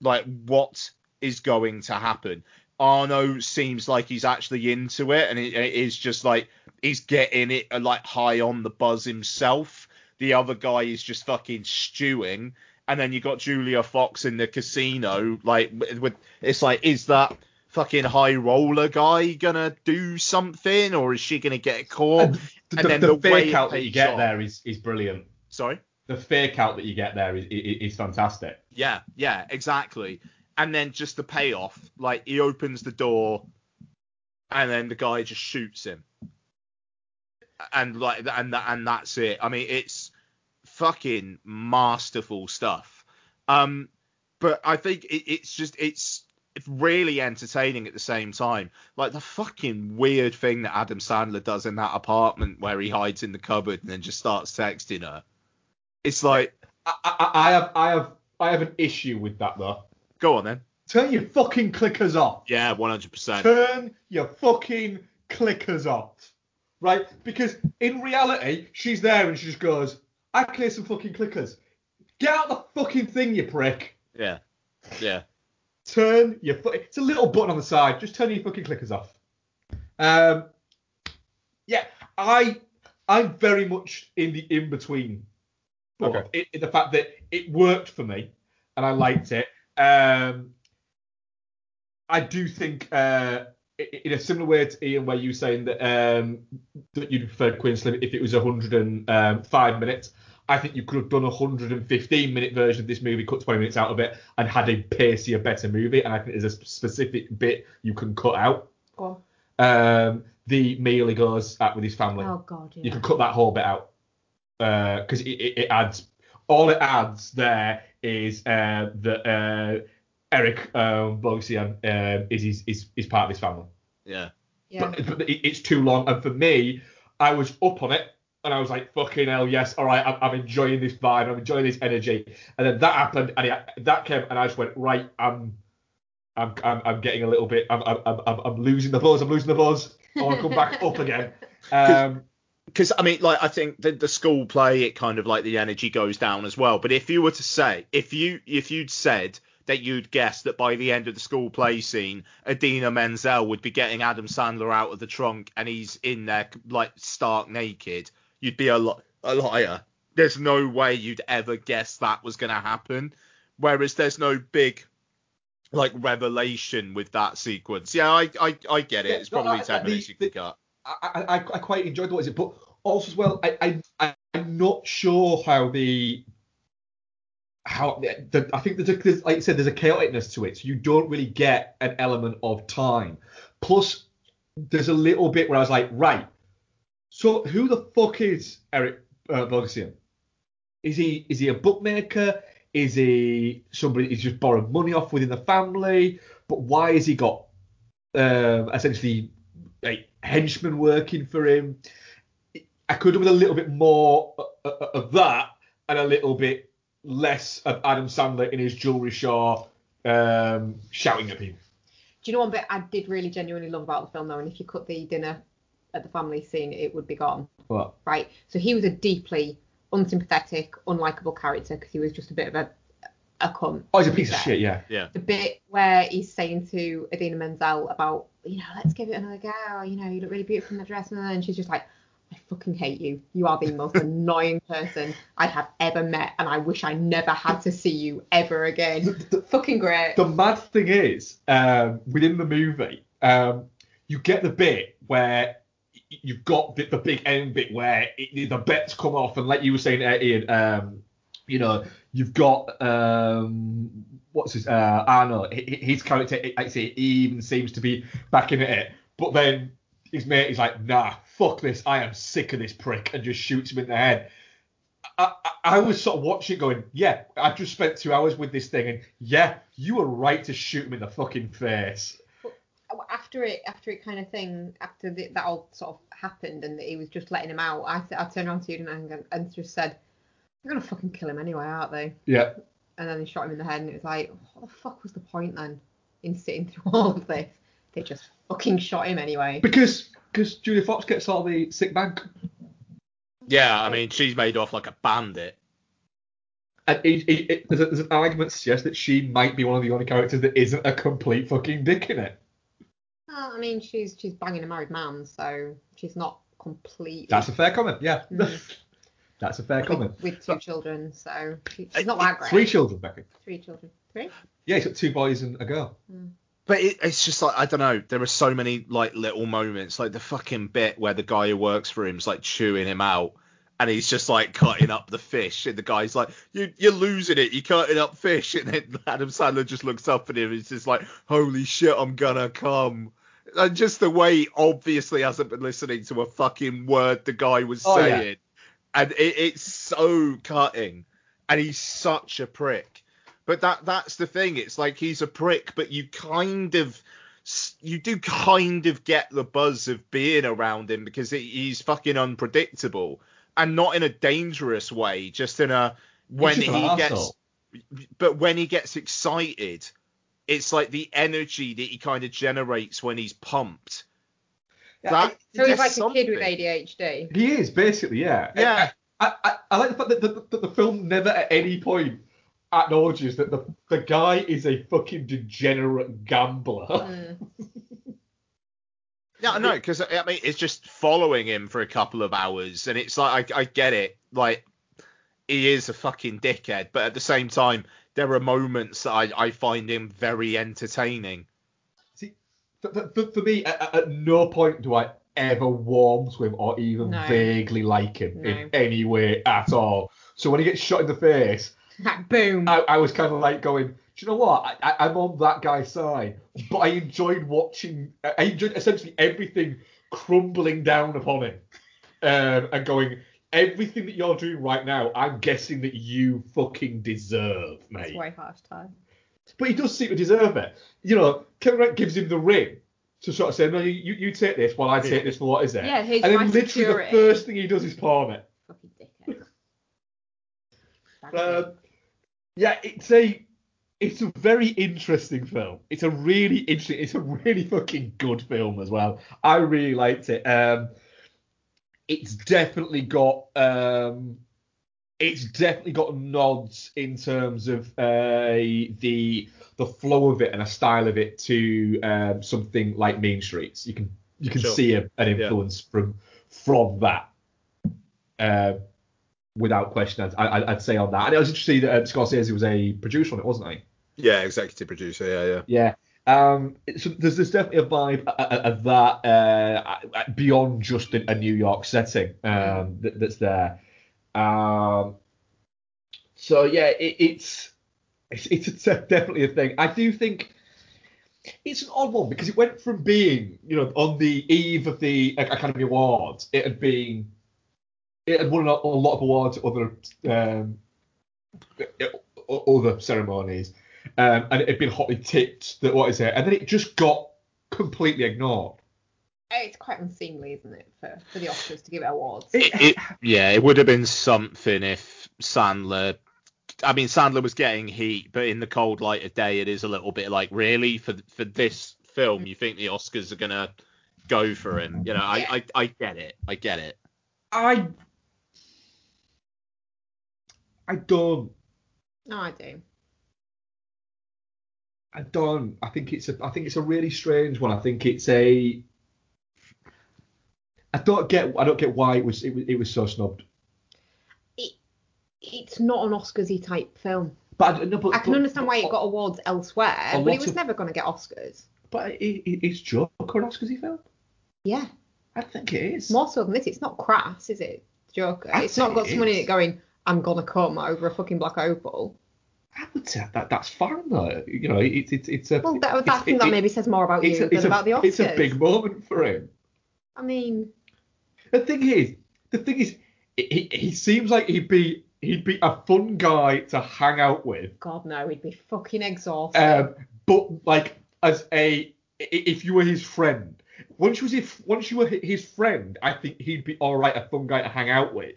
S4: Like what is going to happen? Arno seems like he's actually into it and it, it is just like he's getting it uh, like high on the buzz himself. The other guy is just fucking stewing. And then you got julia fox in the casino like with, with it's like is that fucking high roller guy gonna do something or is she gonna get caught
S2: And the,
S4: and
S2: the,
S4: then
S2: the
S4: the way
S2: fake out that you get
S4: off.
S2: there is, is brilliant.
S4: sorry
S2: The fake out that you get there is, is, is fantastic.
S4: Yeah, yeah, exactly. And then just the payoff, like he opens the door, and then the guy just shoots him, and like and that and that's it. I mean, it's fucking masterful stuff. Um, but I think it, it's just it's really entertaining at the same time. Like the fucking weird thing that Adam Sandler does in that apartment where he hides in the cupboard and then just starts texting her. It's like,
S2: I, I, I have I have I have an issue with that though.
S4: go on then.
S2: Turn your fucking clickers off.
S4: Yeah, one hundred percent.
S2: Turn your fucking clickers off. Right? Because in reality, she's there and she just goes, I clear some fucking clickers. Get out the fucking thing, you prick.
S4: Yeah, yeah.
S2: Turn your foot. It's a little button on the side. Just turn your fucking clickers off. Um, yeah, I I'm very much in the in between.
S4: Okay.
S2: The fact that it worked for me and I liked it. Um, I do think uh, in a similar way to Ian, where you were saying that um, that you preferred Queen and Slim if it was 105 minutes. I think you could have done a 115 minute version of this movie, cut 20 minutes out of it, and had a pacier, better movie. And I think there's a specific bit you can cut out.
S3: Go
S2: Um, the meal he goes at with his family.
S3: Oh god,
S2: You
S3: yeah.
S2: can cut that whole bit out because it, it, it adds all it adds there is uh, that uh, Eric um, Bogosian um, is, is is is part of his family.
S4: Yeah.
S3: Yeah.
S2: But, but it, it's too long, and for me, I was up on it. And I was like, fucking hell, yes, all right, I'm, I'm enjoying this vibe, I'm enjoying this energy. And then that happened, and it, that came, and I just went, right, I'm, I'm, I'm, I'm getting a little bit, I'm, I'm, I'm, I'm losing the buzz, I'm losing the buzz. I want to come back up again. Um,
S4: because I mean, like I think the the school play, it kind of like the energy goes down as well. But if you were to say, if you if you'd said that you'd guess that by the end of the school play scene, Idina Menzel would be getting Adam Sandler out of the trunk and he's in there like stark naked, you'd be a li- a liar. There's no way you'd ever guess that was gonna happen. Whereas there's no big like revelation with that sequence. Yeah, I I, I get it.
S2: Yeah,
S4: It's
S2: no,
S4: probably
S2: I-
S4: ten
S2: the-
S4: minutes you
S2: the-
S4: can cut.
S2: I, I, I quite enjoyed what is it, but also as well, I, I, I'm not sure how the how the, I think there's, a, there's like I said, there's a chaoticness to it. So you don't really get an element of time. Plus, there's a little bit where I was like, right, so who the fuck is Eric uh? Is he is he a bookmaker? Is he somebody who's just borrowed money off within the family? But why has he got um, essentially like henchmen working for him? I could have with a little bit more of, of that and a little bit less of Adam Sandler in his jewelry shop um, shouting at people.
S3: Do you know one bit I did really genuinely love about the film though? And if you cut the dinner at the family scene, it would be gone.
S2: What?
S3: Right. So he was a deeply unsympathetic, unlikable character because he was just a bit of a a cunt.
S2: Oh, he's a piece of shit, yeah.
S4: Yeah.
S3: The bit where he's saying to Idina Menzel about, you know, let's give it another go. You know, you look really beautiful in that dress, and she's just like, I fucking hate you. You are the most annoying person I have ever met, and I wish I never had to see you ever again. the fucking great.
S2: The mad thing is, um, within the movie, um, you get the bit where y- you've got the, the big end bit where it, the bets come off, and like you were saying, uh, Ian, um, you know, you've got um, what's his uh, Arno, hi- hi- his character, I say, even seems to be backing it, but then his mate is like, nah, fuck this, I am sick of this prick, and just shoots him in the head. I, I, I was sort of watching, going, yeah, I've just spent two hours with this thing, and yeah, you were right to shoot him in the fucking face.
S3: After it after it kind of thing after the, that all sort of happened and that he was just letting him out I, I turned around to you and, and just said they're gonna fucking kill him anyway aren't they?
S2: Yeah,
S3: and then they shot him in the head and it was like what the fuck was the point then in sitting through all of this? They just fucking shot him anyway.
S2: Because because Julia Fox gets all the sick bank,
S4: Yeah, I mean, she's made off like a bandit.
S2: and it, it, it, there's, a, there's an argument to suggest that she might be one of the only characters that isn't a complete fucking dick in it.
S3: Well, I mean she's she's banging a married man so she's not complete.
S2: That's a fair comment. Yeah,
S3: Mm.
S2: that's a fair comment.
S3: with, with two children so she, she's not that great
S2: Three children, Becky.
S3: three children three
S2: Yeah, he's got two boys and a girl.
S4: But it, it's just like I don't know. There are so many like little moments, like the fucking bit where the guy who works for him's like chewing him out, and he's just like cutting up the fish, and the guy's like, "You you're losing it. You're cutting up fish," and then Adam Sandler just looks up at him, and he's just like, "Holy shit, I'm gonna come." And just the way he obviously hasn't been listening to a fucking word the guy was
S2: Oh, yeah.
S4: saying, and it, it's so cutting, and he's such a prick. But that that's the thing. It's like he's a prick, but you kind of you do kind of get the buzz of being around him because he- he's fucking unpredictable and not in a dangerous way, just in a when he gets
S2: arsehole.
S4: but when he gets excited, it's like the energy that he kind of generates when he's pumped. That,
S3: so he's
S4: there's
S3: like a kid with. ADHD
S2: He is basically, yeah.
S4: Yeah.
S2: I, I, I like the fact that the, that the film never at any point acknowledges that the the guy is a fucking degenerate gambler.
S3: Mm.
S4: Yeah, I know, because I mean, it's just following him for a couple of hours, and it's like I, I get it, like he is a fucking dickhead, but at the same time, there are moments that I, I find him very entertaining.
S2: for, for, for me, at, at no point do I ever warm to him or even
S3: No.
S2: vaguely like him
S3: No.
S2: in any way at all. So when he gets shot in the face,
S3: Like, boom.
S2: I, I was kind of like going, do you know what? I, I, I'm on that guy's side, but I enjoyed watching. I enjoyed essentially everything crumbling down upon him, um, and going. Everything that you're doing right now, I'm guessing that you fucking deserve,
S3: That's
S2: mate.
S3: way harsh time.
S2: But he does seem to deserve it. You know, Kevin Durant gives him the ring to sort of say, no, you, you, you take this while I take this for what is it?
S3: Yeah, here's
S2: and then literally
S3: security.
S2: the first thing he does is pawn it.
S3: Fucking dickhead. Bag
S2: Um, yeah, it's a it's a very interesting film. It's a really interesting. It's a really fucking good film as well. I really liked it. Um, it's definitely got um, it's definitely got nods in terms of uh, the the flow of it and a style of it to um, something like Mean Streets. You can you can
S4: Sure.
S2: see a, an
S4: Yeah.
S2: influence from from that. Uh, without question, I'd, I'd, I'd say on that. And it was interesting that uh, Scorsese was a producer on it, wasn't he?
S4: Yeah, executive producer. Yeah, yeah.
S2: Yeah. Um, so there's, there's definitely a vibe uh, uh, of that uh, beyond just a, a New York setting um, that, that's there. Um, so yeah, it, it's it's it's a, definitely a thing. I do think it's an odd one because it went from being, you know, on the eve of the Academy Awards, it had been, it had won a, a lot of awards at other um, other ceremonies, um, and it had been hotly tipped that what is it, and then it just got completely ignored.
S3: It's quite unseemly, isn't it, for, for the Oscars to give it awards?
S4: It, it, yeah, it would have been something if Sandler. I mean, Sandler was getting heat, but in the cold light of day, it is a little bit like, really, for for this film, you think the Oscars are gonna go for him? You know, I I, I get it, I get it.
S2: I I don't.
S3: No, I do.
S2: I don't. I think it's a. I think it's a really strange one. I think it's a. I don't get. I don't get why it was. It was, it was so snubbed.
S3: It, it's not an Oscarsy type film.
S2: But I, no, but,
S3: I can
S2: but-
S3: understand why it got awards elsewhere, but it was
S2: of-
S3: never going to get Oscars.
S2: But it, it, it's Joker an Oscarsy film.
S3: Yeah,
S2: I think it is.
S3: more so than this. It's not crass, is it, Joker?
S2: I'd
S3: it's not got
S2: it
S3: someone in it going, "I'm gonna come" over a fucking black opal.
S2: I would say that that's fine though. You know, it's it's it's a.
S3: Well, that, that,
S2: it's-
S3: I think
S2: it-
S3: that maybe says more about you
S2: a,
S3: than about the Oscars.
S2: it's a big moment for him.
S3: I mean,
S2: The thing is, the thing is, he, he seems like he'd be he'd be a fun guy to hang out with.
S3: God no, he'd be fucking exhausted.
S2: Um, but like as a if you were his friend, once you was his, once you were his friend, I think he'd be all right, a fun guy to hang out with.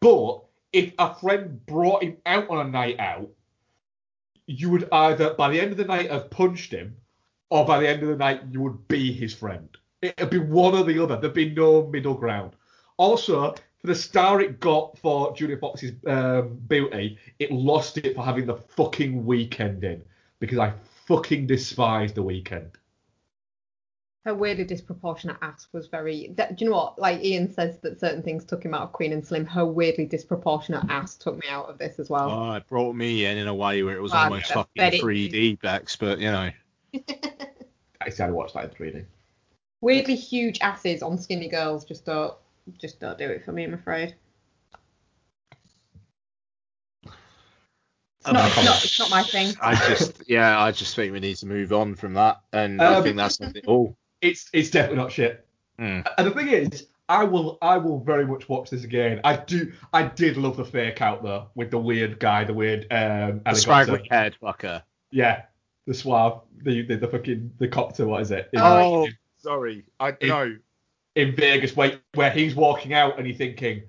S2: But if a friend brought him out on a night out, you would either by the end of the night have punched him, or by the end of the night you would be his friend. It'd be one or the other. There'd be no middle ground. Also, for the star it got for Julia Fox's um, Beauty, it lost it for having the fucking Weeknd in because I fucking despise the Weeknd.
S3: Her weirdly disproportionate ass was very. That, do you know what? Like Ian says that certain things took him out of Queen and Slim. Her weirdly disproportionate ass took me out of this as well.
S4: Oh, it brought me in in a way where it was
S3: Well,
S4: almost fucking 3D Bex, but you know.
S2: I said I watched that in 3D.
S3: Weirdly huge asses on skinny girls just don't just don't do it for me. I'm afraid. It's not, it's not, it's not my thing.
S4: I just, yeah, I just think we need to move on from that, and I
S2: Um,
S4: think that's something. Oh,
S2: It's it's definitely not shit.
S4: Hmm.
S2: And the thing is, I will I will very much watch this again. I do I did love the fake out though with the weird guy, the weird um
S4: the
S2: helicopter.
S4: scraggly head fucker.
S2: Yeah, the suave, the, the the fucking the copter. What is it? In,
S4: Oh, sorry, I
S2: It-
S4: no.
S2: in Vegas, where where he's walking out and you're thinking,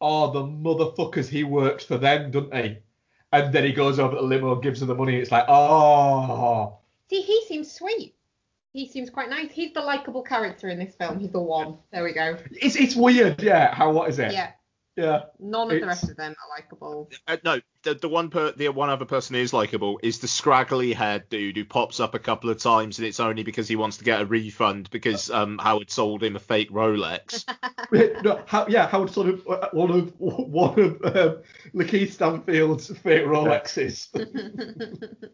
S2: oh the motherfuckers, he works for them, doesn't he? And then he goes over to the limo, and gives her the money. It's like, oh,
S3: See, he seems sweet. He seems quite nice. He's the likable character in this film. He's the one. There we go.
S2: it's it's weird, yeah. How what is it?
S3: Yeah.
S2: Yeah.
S3: None of the rest of them are likable.
S4: Uh, no, the, the one per the one other person who is likable is the scraggly haired dude who pops up a couple of times, and it's only because he wants to get a refund because um Howard sold him a fake Rolex.
S2: no, how, yeah, Howard sort of uh, one of one of um, LaKeith Stanfield's fake Rolexes.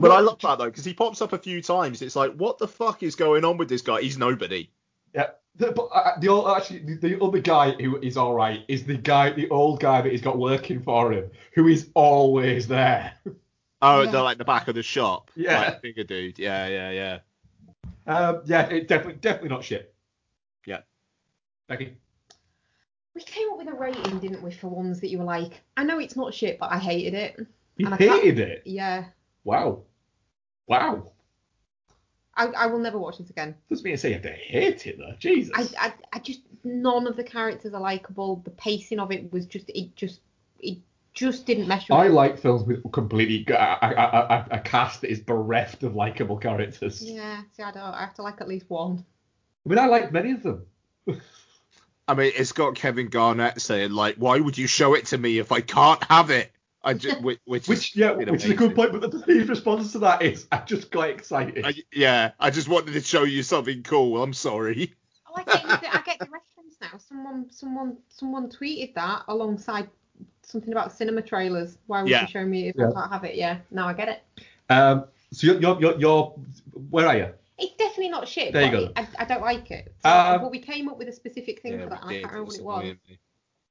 S4: But I love that though because he pops up a few times. It's like, what the fuck is going on with this guy? He's nobody.
S2: Yeah, the, but uh, the old, actually the, the other guy who is all right is the guy, the old guy that he's got working for him, who is always there.
S4: Oh,
S3: Yeah.
S4: the like the back of the shop.
S2: Yeah.
S4: like, bigger dude. Yeah, yeah, yeah.
S2: Um, yeah, it definitely definitely not shit.
S4: Yeah.
S2: Becky.
S3: we came up with a rating, didn't we, for ones that you were like, I know it's not shit, but I hated it.
S2: You
S3: And I
S2: hated it.
S3: Yeah.
S2: Wow. Wow.
S3: I, I will never watch this again.
S2: Doesn't mean to say you have to hate it though. Jesus.
S3: I, I, I just none of the characters are likable. The pacing of it was just it just it just didn't mesh up.
S2: I like films with completely a, a, a, a cast that is bereft of likable characters.
S3: Yeah, see, I don't. I have to like at least one.
S2: I mean, I like many of them.
S4: I mean, it's got Kevin Garnett saying like, "Why would you show it to me if I can't have it?" I just, which, which,
S2: Which,
S4: is
S2: yeah,
S4: fucking
S2: which is a good point. But the his response to that is, I just got excited.
S4: I, yeah, I just wanted to show you something cool. I'm sorry.
S3: Oh, I get, the, I get the reference now. Someone, someone, someone tweeted that alongside something about cinema trailers. Why would
S4: Yeah.
S3: you show me if
S2: Yeah.
S3: I can't have it? Yeah, now I get it.
S2: Um, so you're, you're, you're, you're, where are you?
S3: It's definitely not shit.
S2: There you go.
S3: I, I don't like it. So,
S2: Um,
S3: but we came up with a specific thing for that, and I can't remember what it was.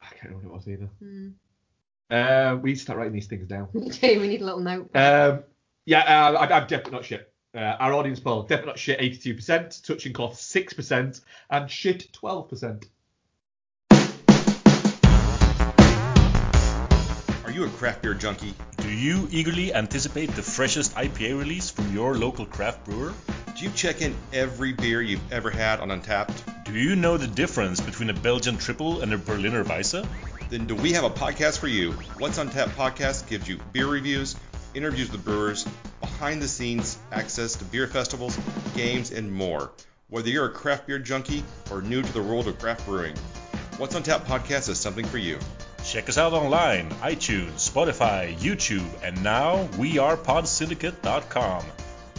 S2: I can't remember what it was either.
S3: Hmm.
S2: Uh, we need to start writing these things down.
S3: we need a little note.
S2: Um, yeah, uh, I, I'm definitely not shit. Uh, our audience poll, definitely not shit, 82%, touching cloth 6%, and shit 12%.
S9: Are you a craft beer junkie?
S10: Do you eagerly anticipate the freshest IPA release from your local craft brewer?
S9: Do you check in every beer you've ever had on Untappd?
S10: Do you know the difference between a Belgian tripel and a Berliner Weisse?
S9: Then do we have a podcast for you? What's on Tap podcast gives you beer reviews, interviews with brewers, behind the scenes access to beer festivals, games, and more. Whether you're a craft beer junkie or new to the world of craft brewing, What's on Tap podcast is something for you.
S10: Check us out online, iTunes, Spotify, YouTube, and now we are podsyndicate.com.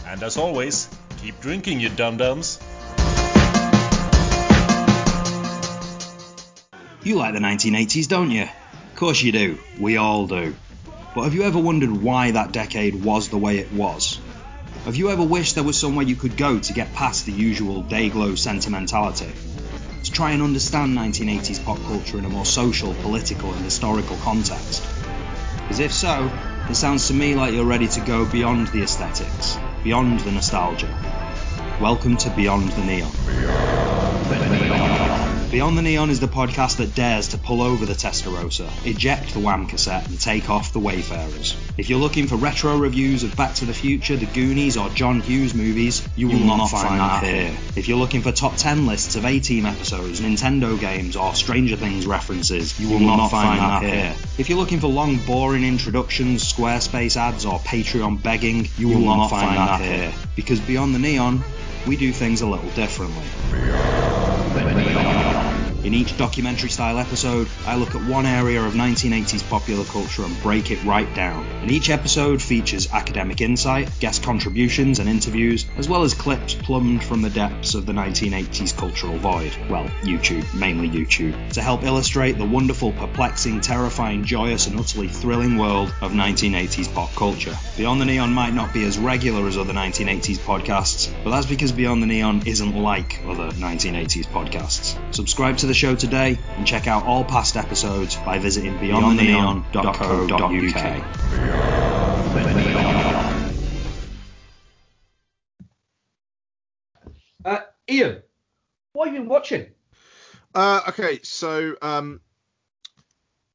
S10: And as always, keep drinking, you dum dums.
S11: You like the 1980s, don't you? Of course you do. We all do. But have you ever wondered why that decade was the way it was? Have you ever wished there was somewhere you could go to get past the usual day-glow sentimentality? To try and understand 1980s pop culture in a more social, political, and historical context? Because if so, it sounds to me like you're ready to go beyond the aesthetics, beyond the nostalgia. Welcome to Beyond the Neon. Beyond the Neon is the podcast that dares to pull over the Testarossa, eject the Wham cassette, and take off the Wayfarers. If you're looking for retro reviews of Back to the Future, The Goonies, or John Hughes movies, you will, not, find, that here. If you're looking for top 10 lists of A Team episodes, Nintendo games, or Stranger Things references, you will, not, find, that here. If you're looking for long, boring introductions, Squarespace ads, or Patreon begging, you will, not, find, that here. Because Beyond the Neon, we do things a little differently. In each documentary style episode, I look at one area of 1980s popular culture and break it right down. And each episode features academic insight, guest contributions and interviews, as well as clips plumbed from the depths of the 1980s cultural void. Well, YouTube, mainly YouTube, to help illustrate the wonderful, perplexing, terrifying, joyous, and utterly thrilling world of 1980s pop culture. Beyond the Neon might not be as regular as other 1980s podcasts, but that's because Beyond the Neon isn't like other 1980s podcasts. Subscribe to the show today and check out all past episodes by visiting beyondtheneon.co.uk.
S2: Uh, Ian, what have you been watching?
S4: Uh, okay, so um,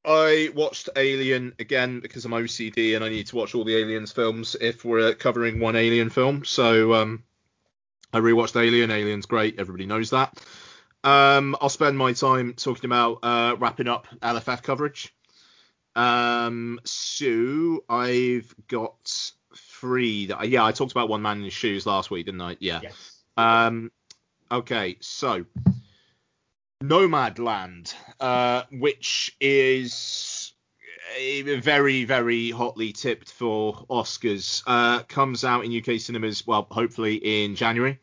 S4: I watched Alien again because I'm OCD and I need to watch all the Aliens films if we're covering one Alien film. So um, I rewatched Alien. Alien's great. Everybody knows that. Um, I'll spend my time talking about uh, wrapping up LFF coverage. Um, so I've got three. That, yeah, I talked about One Man and His Shoes last week, didn't I? Yeah.
S2: Yes.
S4: Um, okay, so Nomadland, uh, which is very, very hotly tipped for Oscars, uh, comes out in UK cinemas, well, hopefully in January.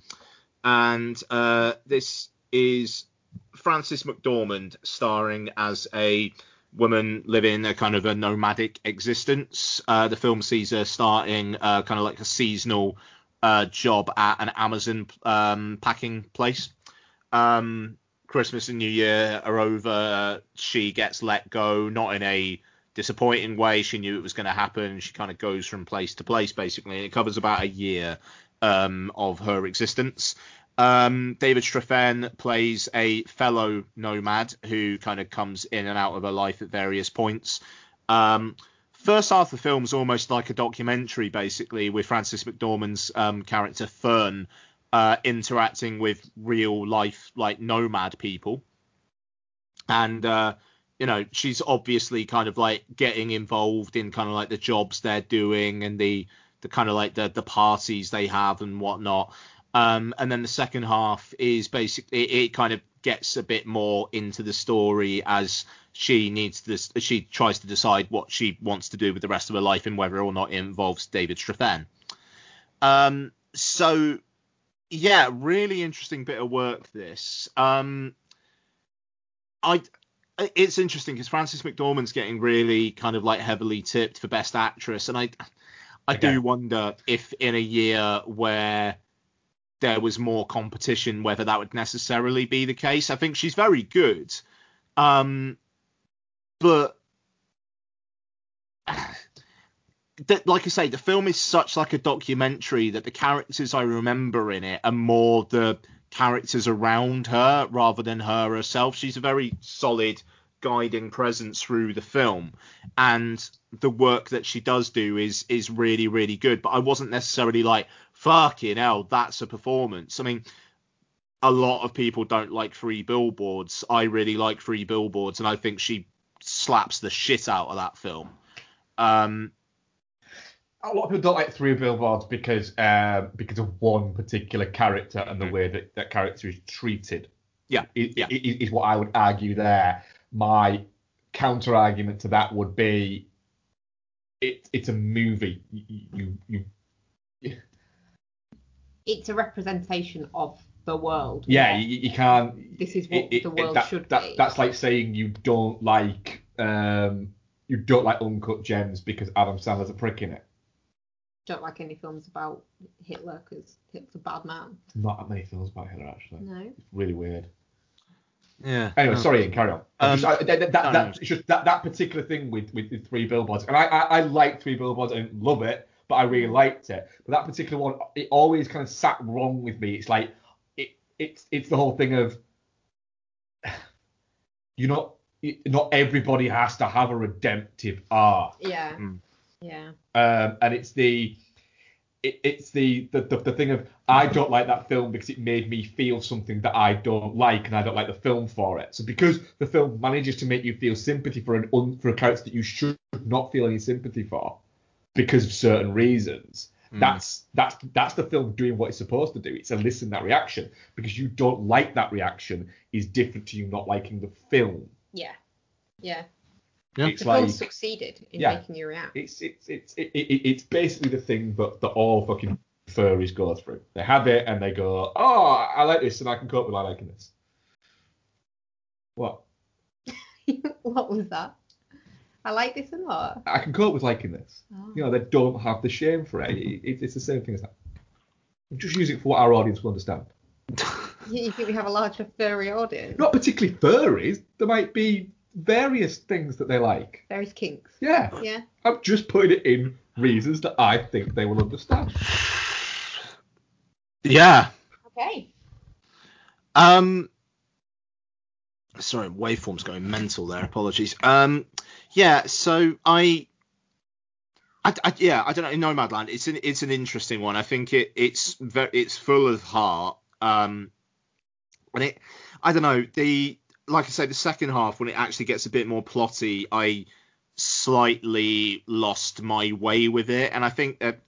S4: And uh, this is Frances McDormand starring as a woman living a kind of a nomadic existence. Uh, the film sees her starting uh, kind of like a seasonal uh, job at an Amazon um, packing place. Um, Christmas and New Year are over. She gets let go, not in a disappointing way. She knew it was going to happen. She kind of goes from place to place, basically. And it covers about a year um, of her existence. Um, David Strathairn plays a fellow nomad who kind of comes in and out of her life at various points. Um, first half of the film is almost like a documentary, basically, with Frances McDormand's um, character Fern uh, interacting with real life, like nomad people. And, uh, you know, she's obviously kind of like getting involved in kind of like the jobs they're doing and the, the kind of like the, the parties they have and whatnot. Um, and then the second half is basically it, it, kind of gets a bit more into the story as she needs this. She tries to decide what she wants to do with the rest of her life and whether or not it involves David Strathairn. Um, so yeah, really interesting bit of work. This. Um, I. It's interesting because Frances McDormand's getting really kind of like heavily tipped for best actress, and I, I okay. do wonder if in a year where there was more competition, whether that would necessarily be the case. I think she's very good, um, but that, like I say, the film is such like a documentary that the characters I remember in it are more the characters around her rather than her herself. She's a very solid guiding presence through the film, and the work that she does do is is really really good. But I wasn't necessarily like fucking hell, that's a performance. I mean. A lot of people don't like Three Billboards. I really like Three Billboards, and I think she slaps the shit out of that film. Um,
S2: a lot of people don't like Three Billboards because uh, because of one particular character and the mm-hmm. way that that character is treated.
S4: Yeah,
S2: is,
S4: yeah.
S2: is what I would argue there. My counter argument to that would be, it, it's a movie. You, you, you
S3: It's a representation of the world.
S2: Yeah, you, you, can't.
S3: This is what it, the world
S2: that,
S3: should
S2: that,
S3: be.
S2: That's like saying you don't like um, you don't like Uncut Gems because Adam Sandler's a prick in it
S3: don't like any films about Hitler because Hitler's a bad man.
S2: Not that many films about Hitler actually.
S3: No.
S2: It's really weird.
S4: Yeah.
S2: Anyway, sorry, Ian, carry on. Um, just, I, that, that, that, it's just that, that particular thing with, with, with Three Billboards, and I, I, I like Three Billboards, and didn't love it, but I really liked it. But that particular one, it always kind of sat wrong with me. It's like it, it's it's the whole thing of you know, not everybody has to have a redemptive arc.
S3: Yeah. Mm. Yeah.
S2: Um, and it's the it, it's the, the, the the thing of I don't like that film because it made me feel something that I don't like and I don't like the film for it. So because the film manages to make you feel sympathy for an un, for a character that you should not feel any sympathy for because of certain reasons, mm. that's that's that's the film doing what it's supposed to do. It's eliciting that reaction because you don't like that reaction is different to you not liking the film.
S3: Yeah. Yeah.
S4: Yeah.
S3: It's the like, film succeeded in yeah, making you react.
S2: It's it's it's it, it, it's basically the thing that, that all fucking furries go through. They have it and they go, oh, I like this and I can cope with liking this. What?
S3: what was that? I like this and what?
S2: I can cope with liking this. Oh. You know, they don't have the shame for it. it. It's the same thing as that. I'm just using it for what our audience will understand.
S3: you think we have a larger furry audience?
S2: Not particularly furries. There might be various things that they like.
S3: Various kinks.
S2: Yeah.
S3: Yeah.
S2: I'm just putting it in reasons that I think they will understand.
S4: Yeah.
S3: Okay.
S4: Um. Sorry, waveform's going mental there. Apologies. Um. Yeah. So I. I, I, yeah, I don't know. In Nomadland, it's an it's an interesting one. I think it it's very it's full of heart. Um, and it I don't know the like I say, the second half when it actually gets a bit more plotty, I slightly lost my way with it, and I think that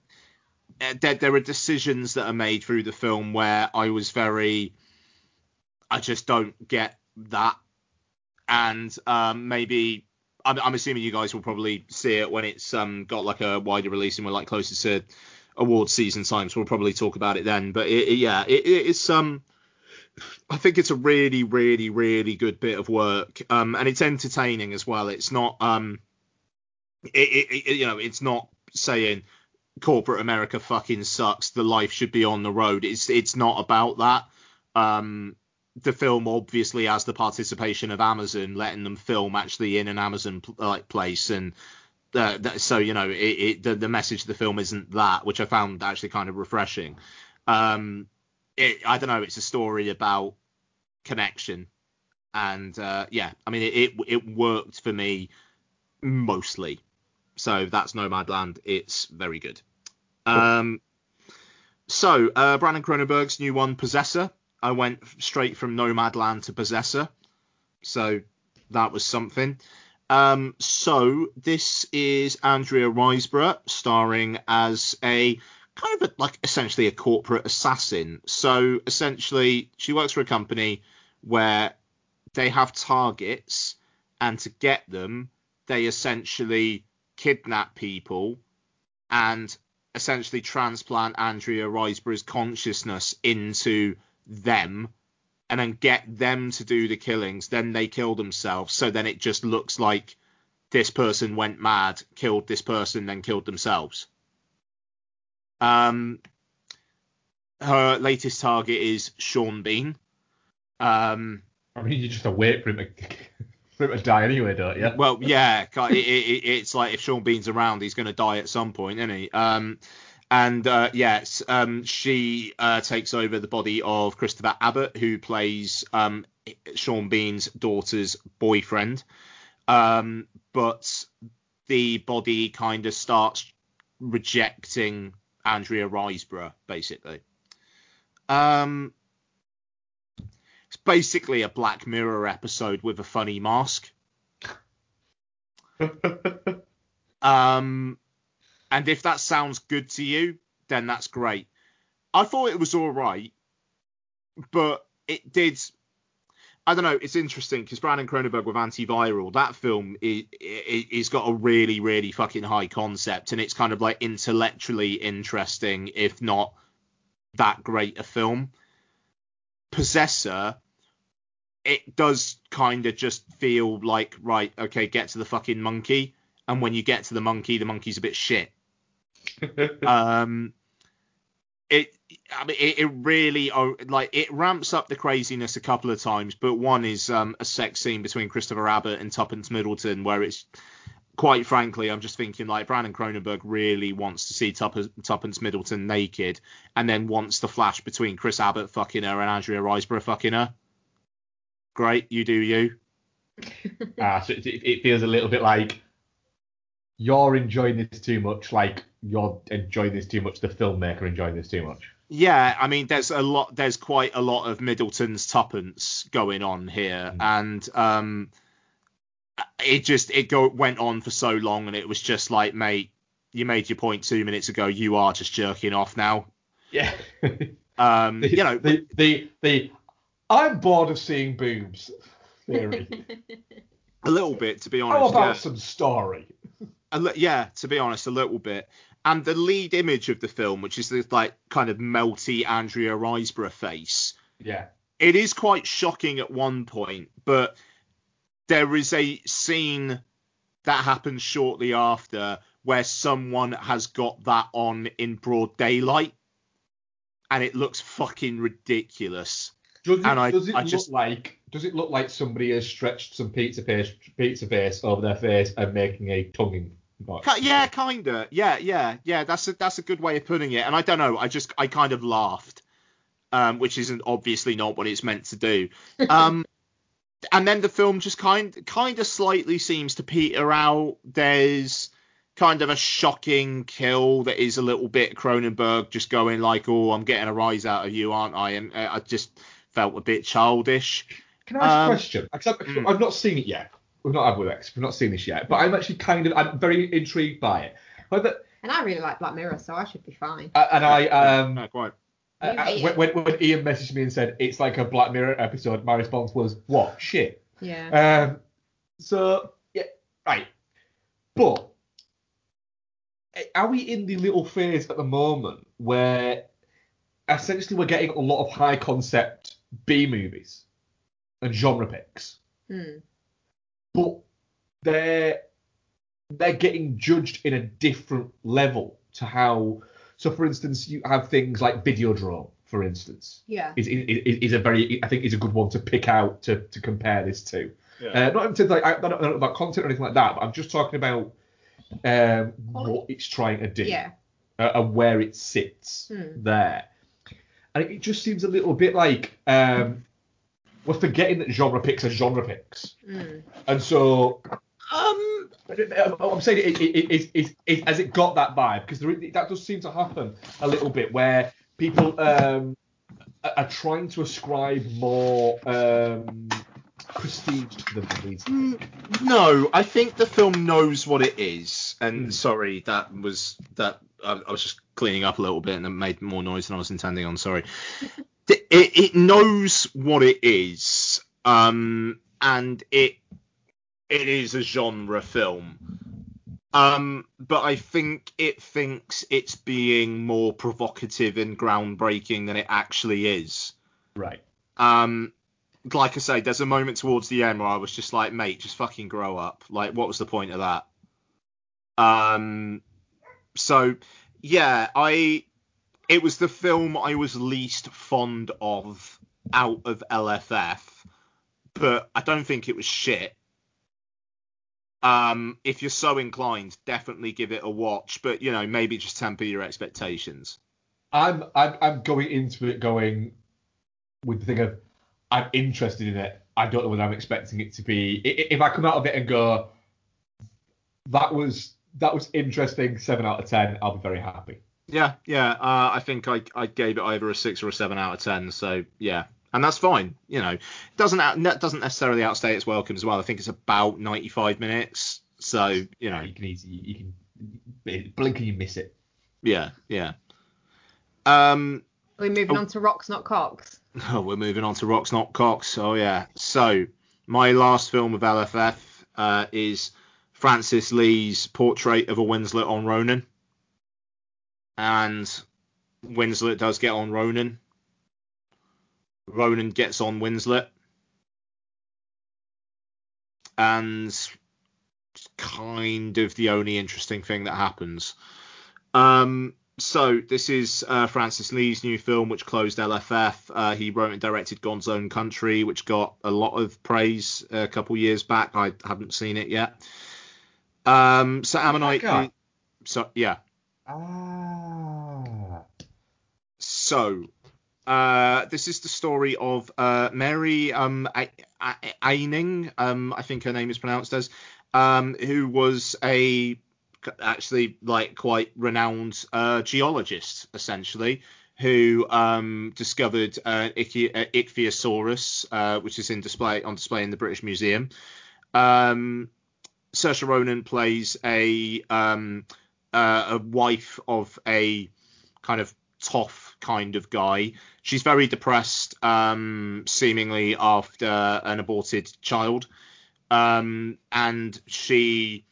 S4: uh, there, there are decisions that are made through the film where I was very, I just don't get that, and um, maybe I'm, assuming you guys will probably see it when it's um, got like a wider release and we're like closer to awards season time, so we'll probably talk about it then. But it, it- yeah, it, it's um. I think it's a really, really, really good bit of work, um, and it's entertaining as well. It's not, um, it, it, it, you know, it's not saying corporate America fucking sucks. The life should be on the road. It's it's not about that. Um, the film obviously has the participation of Amazon, letting them film actually in an Amazon like place, and uh, that, so you know, it, it the, the message of the film isn't that, which I found actually kind of refreshing. Um, it, I don't know, it's a story about connection, and uh, yeah, I mean, it, it it worked for me mostly. So that's Nomadland. It's very good. Um, so uh, Brandon Cronenberg's new one, Possessor. I went straight from Nomadland to Possessor, so that was something. Um, so this is Andrea Riseborough starring as a kind of a, like essentially a corporate assassin. So essentially, she works for a company where they have targets, and to get them, they essentially kidnap people and essentially transplant Andrea Riseborough's consciousness into them and then get them to do the killings. Then they kill themselves. So then it just looks like this person went mad, killed this person, then killed themselves. Um, her latest target is Sean Bean. Um,
S2: I mean, you just wait for him to for him to die anyway, don't you?
S4: Well, yeah, it, it, it's like if Sean Bean's around, he's going to die at some point, isn't he? Um, and uh, yes, um, she uh, takes over the body of Christopher Abbott, who plays um, Sean Bean's daughter's boyfriend. Um, but the body kind of starts rejecting Andrea Riseborough, basically. Um, it's basically a Black Mirror episode with a funny mask. um, and if that sounds good to you, then that's great. I thought it was all right, but it did. I don't know. It's interesting because Brandon Cronenberg with Antiviral, that film is, is got a really, really fucking high concept, and it's kind of like intellectually interesting, if not that great a film. Possessor, it does kind of just feel like right, okay, get to the fucking monkey, and when you get to the monkey, the monkey's a bit shit. um, it, I mean, it, it really, oh, like, it ramps up the craziness a couple of times, but one is um, a sex scene between Christopher Abbott and Tuppence Middleton, where it's, quite frankly, I'm just thinking, like, Brandon Cronenberg really wants to see Tuppence, Tuppence Middleton naked, and then wants the flash between Chris Abbott fucking her and Andrea Riseborough fucking her. Great, you do you.
S2: Ah, so it, it feels a little bit like you're enjoying this too much, like you're enjoying this too much, the filmmaker enjoying this too much.
S4: Yeah, I mean, there's a lot, there's quite a lot of Middleton's tuppence going on here, and um, it just it go went on for so long, and it was just like, mate, you made your point two minutes ago. You are just jerking off now.
S2: Yeah.
S4: Um,
S2: the,
S4: you know,
S2: the, the the I'm bored of seeing boobs theory.
S4: a little bit to be honest.
S2: How about
S4: yeah.
S2: some story?
S4: A li- yeah, to be honest, a little bit. And the lead image of the film, which is this like kind of melty Andrea Riseborough face,
S2: Yeah.
S4: it is quite shocking at one point, but there is a scene that happens shortly after where someone has got that on in broad daylight, and it looks fucking ridiculous.
S2: Does it,
S4: and I,
S2: does it
S4: I
S2: look
S4: just
S2: like does it look like somebody has stretched some pizza face pizza face over their face and making a tonguing
S4: Ki- Yeah, kinda. Yeah, yeah, yeah. That's a that's a good way of putting it. And I don't know. I just I kind of laughed, um, which isn't obviously not what it's meant to do. Um, and then the film just kind kind of slightly seems to peter out. There's kind of a shocking kill that is a little bit Cronenberg just going like, "Oh, I'm getting a rise out of you, aren't I?" And uh, I just felt a bit childish.
S2: Can I ask
S4: Um,
S2: a question? 'Cause I've, I've not seen it yet. We've not had with X. We've not seen this yet. But I'm actually kind of I'm very intrigued by it. However,
S3: And I really like Black Mirror, so I should be fine.
S2: uh, and I um
S4: No, quite.
S2: Uh, when, when, when Ian messaged me and said it's like a Black Mirror episode, my response was, "What shit?"
S3: Yeah.
S2: Um, so yeah, right. But are we in the little phase at the moment where essentially we're getting a lot of high concept B movies and genre picks,
S3: Hmm.
S2: But they're they're getting judged in a different level to how. So, for instance, you have things like video Videodrome, for instance
S3: Yeah.
S2: is, is, is a very I think is a good one to pick out to, to compare this to.
S6: Yeah.
S2: Uh, not in terms of like I, not, not about content or anything like that, but I'm just talking about um, what it's trying to do
S3: Yeah.
S2: uh, and where it sits
S3: Hmm.
S2: there. And it, it just seems a little bit like um, we're forgetting that genre picks are genre picks,
S3: Mm.
S2: and so um, I'm saying it, it, it, it, it, it, has it got that vibe because there, that does seem to happen a little bit where people um, are, are trying to ascribe more um, prestige to the movies.
S4: No, I think the film knows what it is. And
S2: Hmm.
S4: sorry, that was that. I, I was just cleaning up a little bit and it made more noise than I was intending on. Sorry. It, it, knows what it is, um, and it it is a genre film. Um, but I think it thinks it's being more provocative and groundbreaking than it actually is.
S2: Right.
S4: Um, like I say, there's a moment towards the end where I was just like, mate, just fucking grow up. Like, what was the point of that? Um, so yeah, I it was the film I was least fond of out of LFF, but I don't think it was shit. Um, if you're so inclined, definitely give it a watch, but you know, maybe just temper your expectations.
S2: I'm I'm I'm going into it going with the thing of I'm interested in it. I don't know whether I'm expecting it to be. If I come out of it and go, that was that was interesting, seven out of ten, I'll be very happy.
S4: Yeah, yeah. Uh, I think I I gave it either a six or a seven out of ten. So yeah, and that's fine. You know, it doesn't out, ne- doesn't necessarily outstay its welcome as well. I think it's about 95 minutes. So you know,
S2: You can easily you can blink and you miss it.
S4: yeah, yeah. Um,
S3: Are we moving
S4: Oh.
S3: on to Rocks Not Cocks?
S4: oh, we're moving on to Rocks Not Cocks. Oh yeah. So my last film of LFF uh, is Francis Lee's Portrait of a Winslet on Ronan, and Winslet does get on Ronan. Ronan gets on Winslet, and kind of the only interesting thing that happens. Um, so this is uh, Francis Lee's new film, which closed LFF. Uh, he wrote and directed God's Own Country, which got a lot of praise a couple years back. I haven't seen it yet. Um, so Ammonite.
S2: guy?
S4: So yeah.
S2: Ah.
S4: So, uh, this is the story of uh, Mary um, Eining, um, I think her name is pronounced as, um, who was a actually like quite renowned uh, geologist, essentially, who um, discovered uh, Ichi- uh, Ichthyosaurus, uh, which is in display on display in the British Museum. Um, Saoirse Ronan plays a um, uh, a wife of a kind of tough kind of guy. She's very depressed, um, seemingly after an aborted child, um, and she.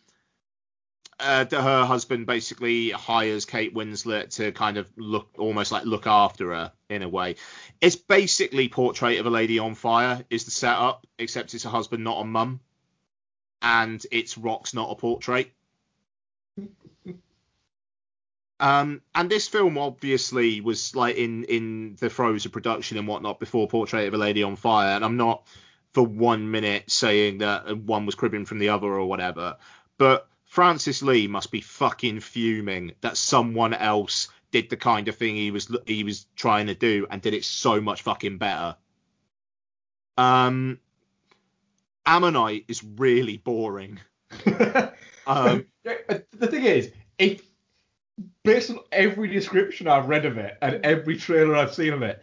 S4: Uh, her husband basically hires Kate Winslet to kind of look almost like look after her in a way. It's basically Portrait of a Lady on Fire is the setup, except it's a husband, not a mum, and it's rocks, not a portrait. Um, and this film obviously was like in in the throes of production and whatnot before Portrait of a Lady on Fire, and I'm not for one minute saying that one was cribbing from the other or whatever, but Francis Lee must be fucking fuming that someone else did the kind of thing he was he was trying to do and did it so much fucking better. Um, Ammonite is really boring. Um,
S2: uh, the thing is, if based on every description I've read of it and every trailer I've seen of it,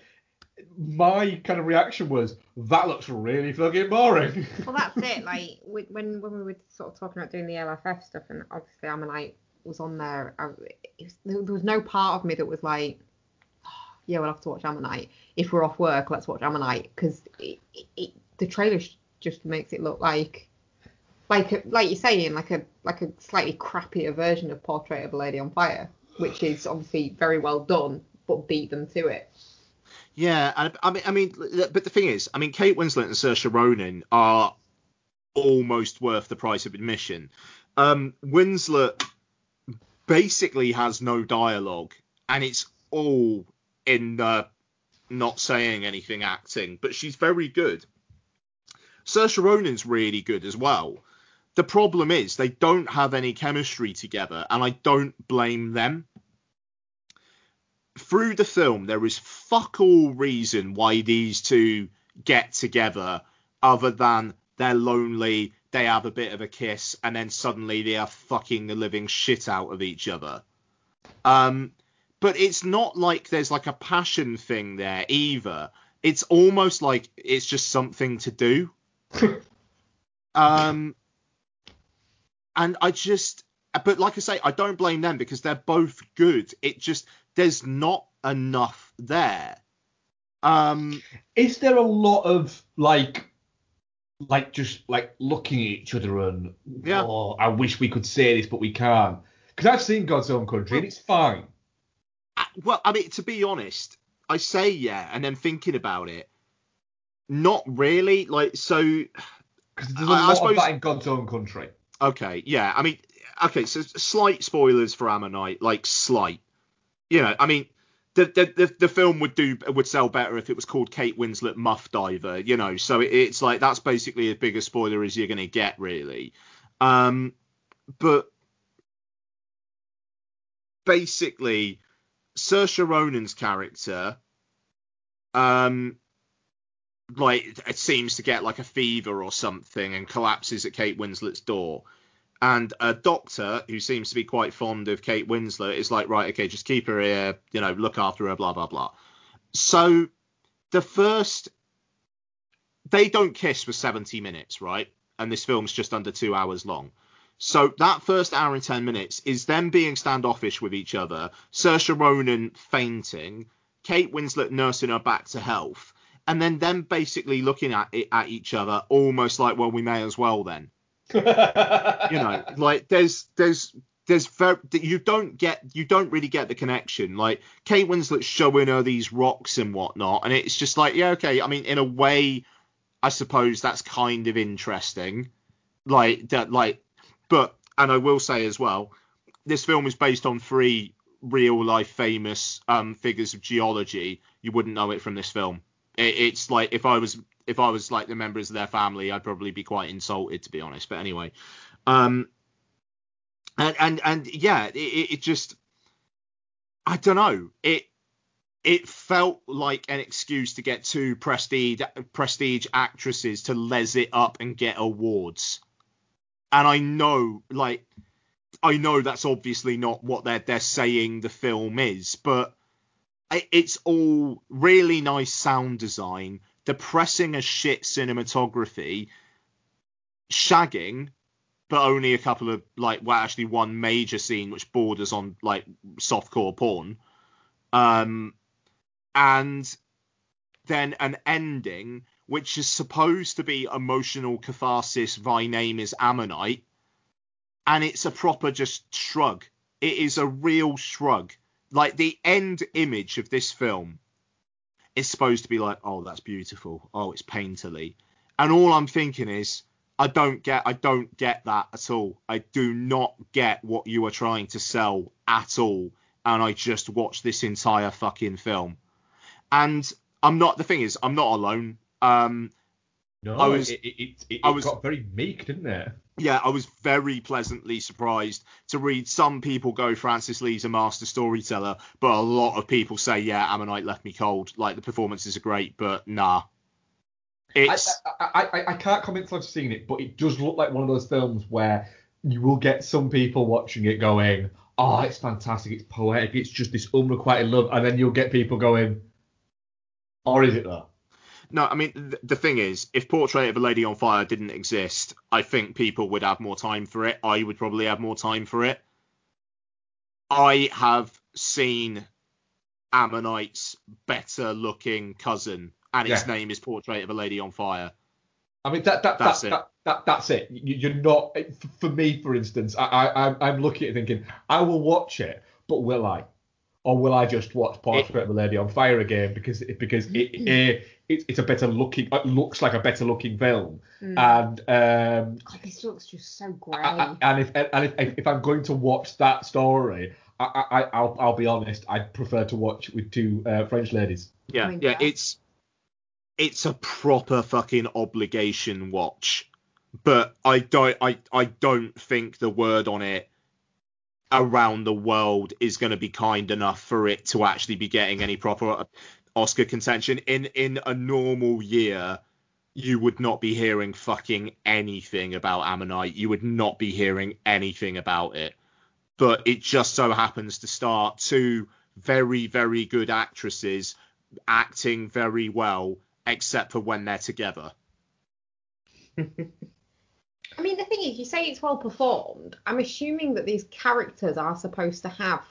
S2: my kind of reaction was that looks really fucking boring.
S3: Well, that's it. Like when when we were sort of talking about doing the LFF stuff, and obviously Ammonite was on there. I, was, there was no part of me that was like, "Oh, yeah, we'll have to watch Ammonite. If we're off work, let's watch Ammonite because the trailer just makes it look like like like you're saying like a like a slightly crappier version of Portrait of a Lady on Fire, which is obviously very well done, but beat them to it.
S4: Yeah, and I mean, I mean, but the thing is, I mean, Kate Winslet and Saoirse Ronan are almost worth the price of admission. Um, Winslet basically has no dialogue, and it's all in the not saying anything acting, but she's very good. Saoirse Ronan's really good as well. The problem is they don't have any chemistry together, and I don't blame them. Through the film, there is fuck all reason why these two get together other than they're lonely, they have a bit of a kiss, and then suddenly they are fucking the living shit out of each other. Um, but it's not like there's like a passion thing there either. It's almost like it's just something to do. um, and I just, but like I say, I don't blame them because they're both good. It just there's not enough there. Um,
S2: is there a lot of like, like just like looking at each other and
S4: Yeah.
S2: oh, I wish we could say this, but we can't. Because I've seen God's Own Country and it's fine.
S4: well, I mean, to be honest, I say yeah, and then thinking about it, not really. Like, so
S2: Because there's a
S4: I- I
S2: lot
S4: suppose-
S2: of that in God's Own Country.
S4: Okay, yeah. I mean, okay. So slight spoilers for Ammonite, like slight. You know, I mean, the the the, film would do would sell better if it was called Kate Winslet Muff Diver. You know, so it, it's like that's basically as big a spoiler as you're gonna get, really. Um, but basically, Saoirse Ronan's character, um, like it seems to get like a fever or something and collapses at Kate Winslet's door. And a doctor who seems to be quite fond of Kate Winslet is like, right, okay, just keep her here, you know, look after her, blah blah blah. So the first they don't kiss for 70 minutes, right? And this film's just under two hours long. So that first hour and 10 minutes is them being standoffish with each other, Saoirse Ronan fainting, Kate Winslet nursing her back to health, and then them basically looking at it at each other almost like, well, we may as well then. you know, like there's there's there's very you don't get you don't really get the connection. Like Kate Winslet's showing her these rocks and whatnot, and it's just like, yeah, okay. I mean, in a way, I suppose that's kind of interesting. Like that, like, but and I will say as well, this film is based on three real life famous um, figures of geology. You wouldn't know it from this film. It, it's like if I was if I was like the members of their family, I'd probably be quite insulted to be honest. But anyway, um, and and and yeah, it, it just I don't know. It it felt like an excuse to get two prestige prestige actresses to les it up and get awards. And I know, like, I know that's obviously not what they're they're saying the film is, but it's all really nice sound design, depressing as shit cinematography, shagging, but only a couple of like, well, actually one major scene which borders on like softcore porn, um, and then an ending which is supposed to be emotional catharsis. Thy name is Ammonite, and it's a proper just shrug. It is a real shrug. Like the end image of this film is supposed to be like, oh, that's beautiful. Oh, it's painterly. And all I'm thinking is, I don't get, I don't get that at all. I do not get what you are trying to sell at all. And I just watched this entire fucking film. And I'm not. The thing is, I'm not alone. Um,
S2: No,
S4: I was-
S2: it, it, it, it
S4: I was-
S2: got very meek, didn't it?
S4: yeah, I was very pleasantly surprised to read some people go Francis Lee's a master storyteller, but a lot of people say, yeah, Ammonite left me cold. Like the performances are great, but nah. It's
S2: I, I, I, I can't comment till I've seen it, but it does look like one of those films where you will get some people watching it going, oh, it's fantastic, it's poetic, it's just this unrequited love, and then you'll get people going, or is it though?
S4: No, I mean th- the thing is, if Portrait of a Lady on Fire didn't exist, I think people would have more time for it. I would probably have more time for it. I have seen Ammonite's better looking cousin, and his
S2: Yeah.
S4: name is Portrait of a Lady on Fire.
S2: I mean that that
S4: That's
S2: that,
S4: it.
S2: that, that that's it. You, you're not eh, for me, for instance. I, I I'm- I'm looking at it thinking I will watch it, but will I, or will I just watch Portrait of a Lady on Fire again because it, because it, it, it it's a better looking it looks like a better looking film
S3: Mm.
S2: and um
S3: God, this looks just so grey.
S2: I- I- and if and if, if I'm going to watch that story, I, I I'll I'll be honest, I'd prefer to watch with two uh, French ladies.
S4: Yeah,
S3: I mean,
S4: yeah,
S3: yeah.
S4: it's it's a proper fucking obligation watch, but I don't I I don't think the word on it around the world is going to be kind enough for it to actually be getting any proper Oscar contention in in a normal year. You would not be hearing fucking anything about Ammonite. You would not be hearing anything about it. But it just so happens to start two very, very good actresses acting very well, except for when they're together.
S3: I mean, the thing is, you say it's well performed. I'm assuming that these characters are supposed to have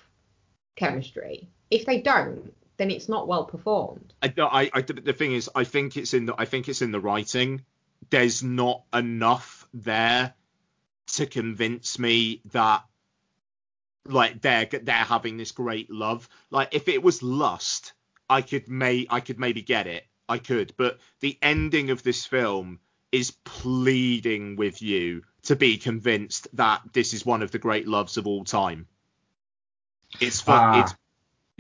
S3: chemistry. If they don't, then it's not well performed.
S4: I, I, I, the thing is, I think it's in the, I think it's in the writing. There's not enough there to convince me that, like, they're they're having this great love. Like, if it was lust, I could may, I could maybe get it. I could, but the ending of this film is pleading with you to be convinced that this is one of the great loves of all time. It's fun.
S2: Ah,
S4: it's
S2: you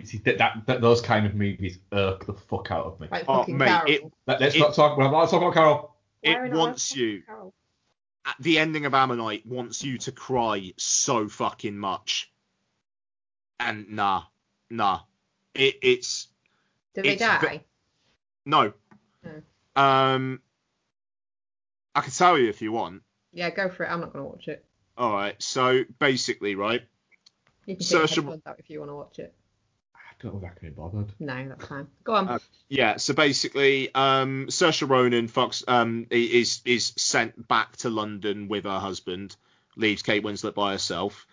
S2: see, that, that, that those kind of movies irk the fuck out of me.
S3: Like
S4: Oh, mate,
S3: Carol.
S4: it-
S2: Let, us
S4: it-
S2: not talk. Well, let's talk about Carol.
S4: It
S3: are we not
S4: wants you.
S3: Carol?
S4: at the ending of Ammonite wants you to cry so fucking much. And nah, nah. It it's
S3: Do they
S4: it's ve-
S3: die?
S4: no.
S3: Hmm.
S4: Um I can tell you if you want.
S3: Yeah, go for it. I'm not going to watch it.
S4: Alright, so basically, right?
S3: You can take your
S4: Saoirse-
S3: out if you want to watch it.
S2: I don't know if I can be bothered.
S3: No, that's fine. Go on.
S4: Uh, Yeah, so basically, um Saoirse Ronan Fox um is is sent back to London with her husband, leaves Kate Winslet by herself.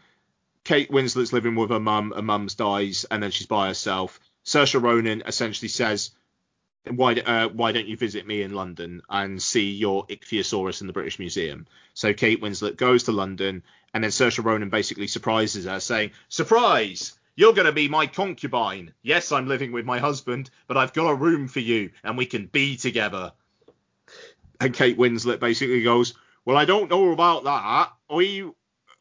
S4: Kate Winslet's living with her mum, her mum's dies, and then she's by herself. Saoirse Ronan essentially says, "Why uh, why don't you visit me in London and see your Ichthyosaurus in the British Museum?" So Kate Winslet goes to London, and then Saoirse Ronan basically surprises her, saying, "Surprise! You're going to be my concubine. Yes, I'm living with my husband, but I've got a room for you, and we can be together." And Kate Winslet basically goes, "Well, I don't know about that. Are you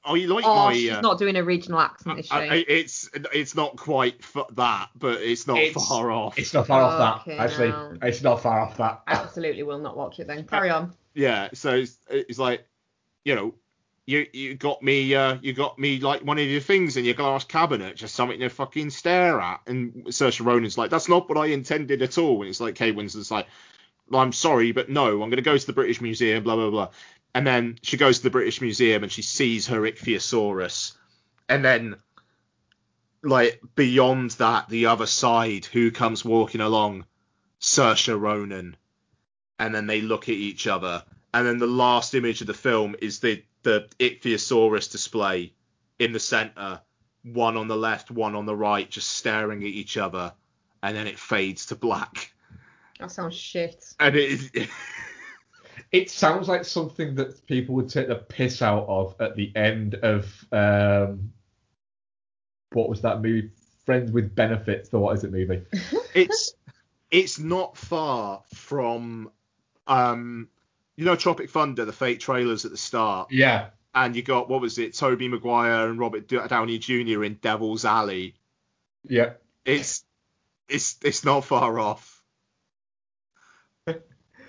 S4: are you like
S3: oh,
S4: my?"
S3: she's
S4: uh,
S3: not doing a regional accent, is she?
S4: I- I- it's it's not quite f- that, but it's not
S2: It's-
S4: far off.
S2: It's not far off that.
S3: Okay,
S2: Actually,
S3: no.
S2: it's not far off that.
S3: I absolutely will not watch it then. Carry on.
S4: Yeah, so it's, it's like, you know, you you got me uh you got me like one of your things in your glass cabinet, just something to fucking stare at. And Saoirse Ronan's like, that's not what I intended at all. And it's like Kate Winslet's like, well, I'm sorry, but no, I'm gonna go to the British Museum, blah blah blah. And then she goes to the British Museum and she sees her Ichthyosaurus, and then like beyond that, the other side, who comes walking along? Saoirse Ronan and then they look at each other. And then the last image of the film is the the Ichthyosaurus display in the center, one on the left, one on the right, just staring at each other, and then it fades to black.
S3: That sounds shit.
S4: And it is
S2: It sounds like something that people would take the piss out of at the end of um, what was that movie? Friends with Benefits. The what is it movie?
S4: it's it's not far from um you know Tropic Thunder, the fake trailers at the start.
S2: Yeah.
S4: And you got what was it, Tobey Maguire and Robert Downey Jr. in Devil's Alley.
S2: Yeah.
S4: It's it's it's not far off.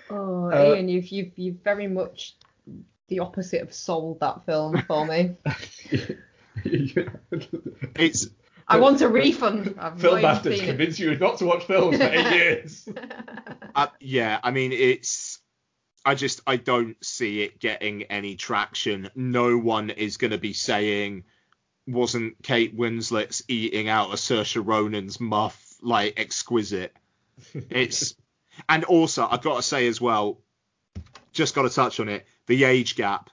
S3: Oh,
S2: Uh,
S3: Ian, you've you've you've very much the opposite of sold that film for me.
S4: It's
S3: I want a refund. I've
S2: Film
S3: not even
S2: Bastards
S3: seen it.
S2: convince you not to watch films for eight years.
S4: uh, yeah, I mean it's I just I don't see it getting any traction. No one is going to be saying wasn't Kate Winslet's eating out of Saoirse Ronan's muff like exquisite. It's and also I've got to say as well, just got to touch on it. The age gap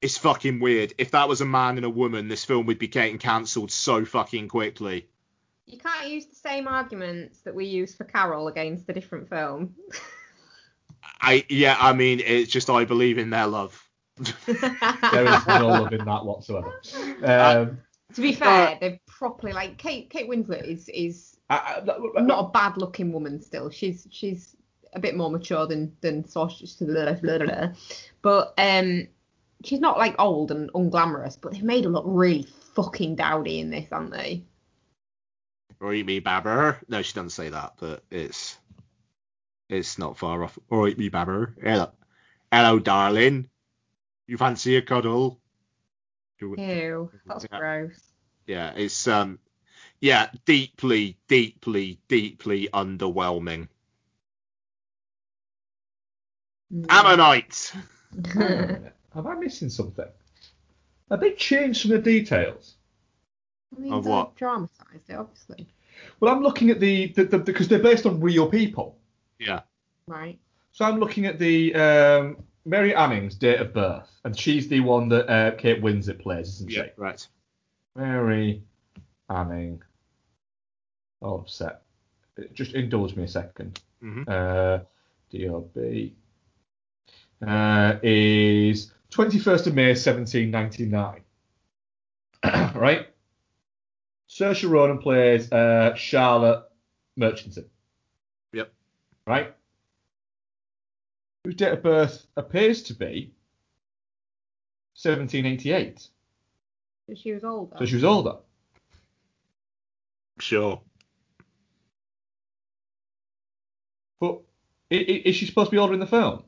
S4: is fucking weird. If that was a man and a woman, this film would be getting cancelled so fucking quickly.
S3: You can't use the same arguments that we use for Carol against a different film.
S4: I yeah, I mean, it's just I believe in their love.
S2: There is no love in that whatsoever. Um,
S3: to be fair, they're properly like Kate. Kate Winslet is is
S2: I, I,
S3: not a bad looking woman still. She's she's a bit more mature than than Saoirse, but um, she's not like old and unglamorous. But they've made her look really fucking dowdy in this, haven't they?
S4: Or eat me babber. No, she doesn't say that, but it's it's not far off. Or eat me babber. Hello, hello, darling. You fancy a cuddle?
S3: Ew, that's
S4: Yeah.
S3: gross.
S4: Yeah, it's um, yeah, deeply, deeply, deeply underwhelming. Ammonite.
S2: Am I missing something? Have they changed some of the details?
S3: I mean,
S4: Of
S3: they
S4: what?
S3: Dramatised it, obviously.
S2: Well, I'm looking at the because the, because they're based on real people.
S4: Yeah.
S3: Right.
S2: So I'm looking at the um, Mary Anning's date of birth, and she's the one that uh, Kate Winslet plays, isn't
S4: Yeah.
S2: she?
S4: Right.
S2: Mary Anning. Oh, upset. Just indulge me a 2nd
S4: Mhm.
S2: Uh, DOB uh, is 21st of May 1799. right? Saoirse Ronan plays uh, Charlotte Murchison.
S4: Yep.
S2: Right? Whose date of birth appears to be 1788.
S3: So she was older.
S2: So she was older.
S4: Sure.
S2: But i- i- is she supposed to be older in the film?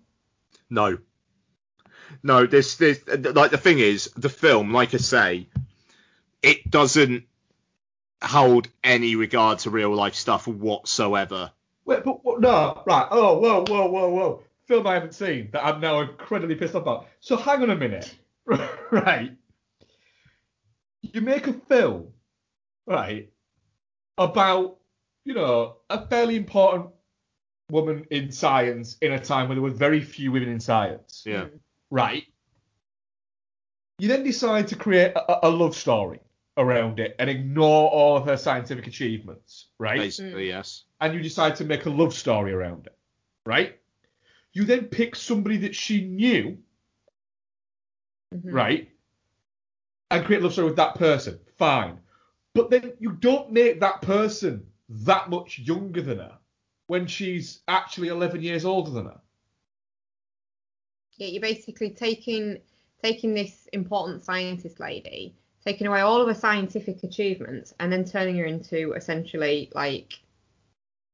S4: No. No, this this like the thing is, the film, like I say, it doesn't hold any regard to real life stuff whatsoever.
S2: Wait, but what, no, right. Oh, whoa, whoa, whoa, whoa. Film I haven't seen that I'm now incredibly pissed off about. So hang on a minute. right. You make a film, right, about, you know, a fairly important woman in science in a time where there were very few women in science.
S4: Yeah.
S2: Right. You then decide to create a, a love story around it and ignore all of her scientific achievements, right?
S4: Basically, yes.
S2: And you decide to make a love story around it, right? You then pick somebody that she knew,
S3: Mhm.
S2: right, and create a love story with that person. Fine, but then you don't make that person that much younger than her when she's actually 11 years older than her.
S3: Yeah, you're basically taking taking this important scientist lady, taking away all of her scientific achievements, and then turning her into essentially like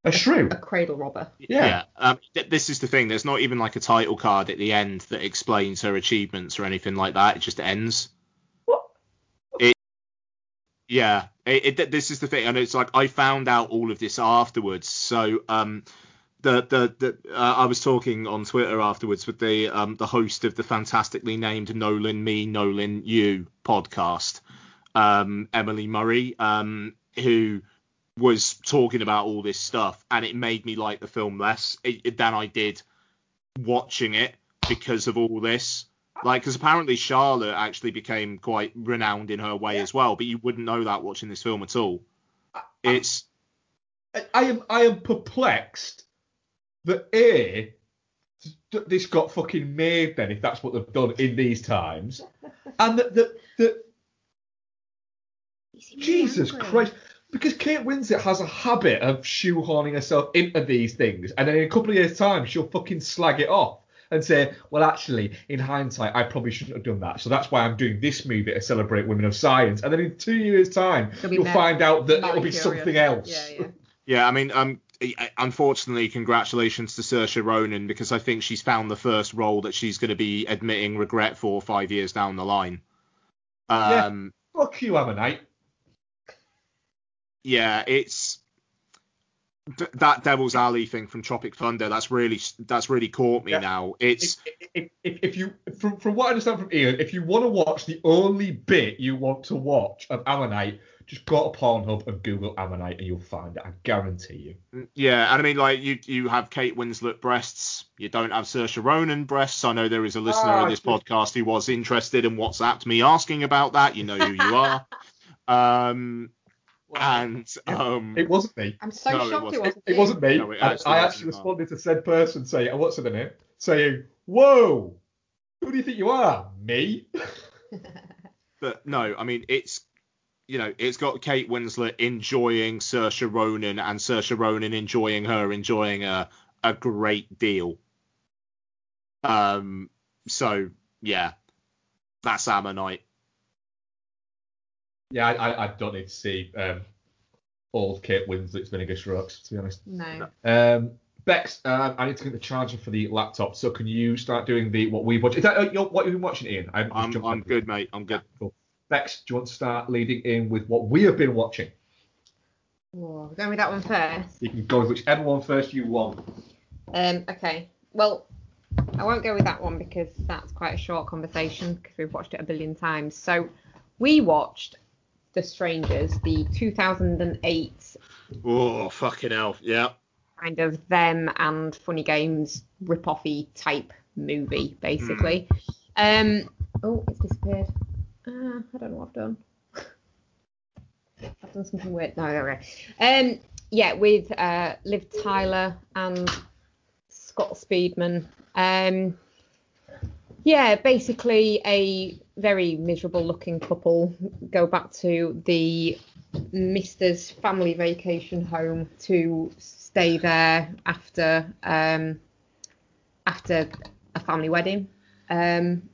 S2: A shrew.
S3: a cradle robber.
S2: Yeah.
S4: Um, th- this is the thing. There's not even like a title card at the end that explains her achievements or anything like that. It just ends.
S2: What?
S4: It. Yeah. It, it, this is the thing, and it's like I found out all of this afterwards. So um, the the, the uh, I was talking on Twitter afterwards with the um the host of the fantastically named Nolan Me Nolan You podcast, um Emily Murray, um who was talking about all this stuff, and it made me like the film less it, it- than I did watching it because of all this. Like, because apparently Charlotte actually became quite renowned in her way as well, but you wouldn't know that watching this film at all. It's
S2: I, I am I am perplexed that a this got fucking made then if that's what they've done in these times, and that that that Jesus Christ. Because Kate Winslet has a habit of shoehorning herself into these things, and then in a couple of years' time, she'll fucking slag it off and say, "Well, actually, in hindsight, I probably shouldn't have done that. So that's why I'm doing this movie to celebrate women of science." And then in two years' time, you'll
S3: mad-
S2: find out that it'll be something else.
S3: Yeah, yeah.
S4: Yeah, I mean, um, unfortunately, congratulations to Saoirse Ronan because I think she's found the first role that she's going to be admitting regret for five years down the line.
S2: Yeah.
S4: Um,
S2: Fuck you, Ammonite.
S4: Yeah, it's th- that Devil's Alley thing from Tropic Thunder. That's really that's really caught me
S2: Yeah.
S4: now. It's
S2: if, if, if you from, from what I understand from Ian, if you want to watch the only bit you want to watch of Ammonite, just go to Pornhub and Google Ammonite and you'll find it. I guarantee you.
S4: yeah, and I mean, like you you have Kate Winslet breasts. You don't have Saoirse Ronan breasts. I know there is a listener
S2: Ah,
S4: of this
S2: good.
S4: podcast who was interested and WhatsApped me asking about that. You know who you are. Um, and um,
S2: It wasn't me.
S3: I'm so
S4: No,
S3: shocked it
S4: wasn't.
S3: wasn't.
S2: It wasn't me.
S4: No, it
S2: I-
S4: actually
S2: I
S4: wasn't,
S2: actually
S4: no.
S2: responded to said person saying, what's the name? Saying, whoa, who do you think you are? Me?
S4: but no, I mean it's you know it's got Kate Winslet enjoying Saoirse Ronan and Saoirse Ronan enjoying her enjoying a a great deal. Um, so yeah, that's Ammonite.
S2: Yeah, I, I, I don't need to see um, old Kate Winslet's vinegar strokes, to be honest.
S3: No.
S2: Um, Bex, um, I need to get the charger for the laptop, so can you start doing the what we watch? Is that uh, your, what you've been watching, Ian? I'm,
S4: I'm I'm
S2: up.
S4: good, mate. I'm good.
S2: Cool. Bex, do you want to start leading in with what we have been watching?
S3: Whoa, going with that one first.
S2: You can go with whichever one first you want.
S3: Um, okay. Well, I won't go with that one because that's quite a short conversation because we've watched it a billion times. So we watched The Strangers, the 2008
S4: Oh fucking hell, yeah.
S3: kind of them and Funny Games rip-offy type movie, basically. Um, oh, it's disappeared. Uh, I don't know what I've done. I've done something weird. No, there we go. Um, yeah, with uh, Liv Tyler and Scott Speedman. Um, yeah, basically a very miserable looking couple go back to the Mister's family vacation home to stay there after um, after a family wedding. Um,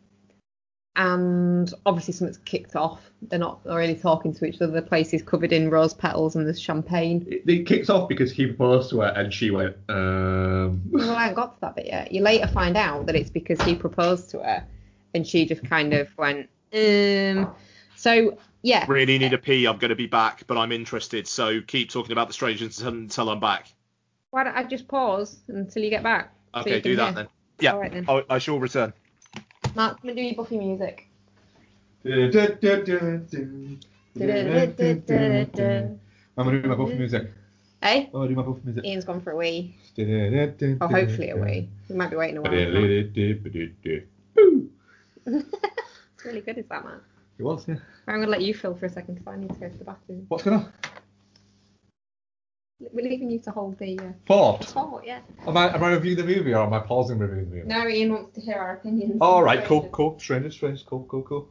S3: and obviously something's kicked off. They're not really talking to each other. The place is covered in rose petals and there's champagne.
S2: It, it kicks off because he proposed to her and she went, um.
S3: Well, I haven't got to that bit yet. You later find out that it's because he proposed to her and she just kind of went, um. So, yeah.
S4: Really need a pee. I'm going to be back, but I'm interested. So keep talking about the strangers until I'm back.
S3: Why don't I just pause until you get back? so
S4: Okay,
S3: you
S4: do that
S3: hear?
S4: then. Yeah,
S3: All right then.
S4: I, I shall return.
S3: Mark, I'm going to do your Buffy music.
S2: I'm gonna do my Buffy music.
S3: Hey?
S2: Oh, do my Buffy music.
S3: Ian's gone for a wee. Or Oh, hopefully a wee. He might be waiting a while. It's really good, is that, Matt?
S2: It was, yeah.
S3: I'm going to let you fill for a second because I need to go to the bathroom.
S2: What's going on?
S3: We're leaving you to hold the uh,
S2: Fort.
S3: fort, yeah.
S2: Am I, am I reviewing the movie or am I pausing reviewing the movie?
S3: No, Ian wants to hear our opinions.
S2: All right, cool, cool. Strangers, strangers, cool, cool, cool.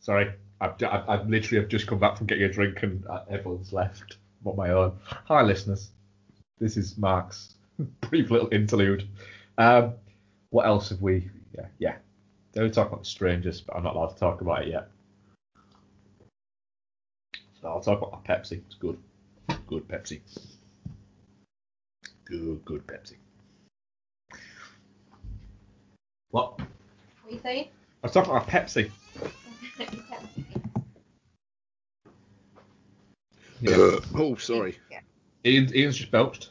S2: Sorry, I've, I've, I've literally have just come back from getting a drink and uh, everyone's left. On my own. Hi, listeners. This is Mark's brief little interlude. Um, what else have we? Yeah, yeah. They were talking about the strangers, but I'm not allowed to talk about it yet. So I'll talk about my Pepsi. It's good. Good Pepsi. Good, good Pepsi. What?
S3: What are you saying?
S2: I was talking about Pepsi. Yeah.
S4: oh, sorry.
S2: Ian, Ian's just belched.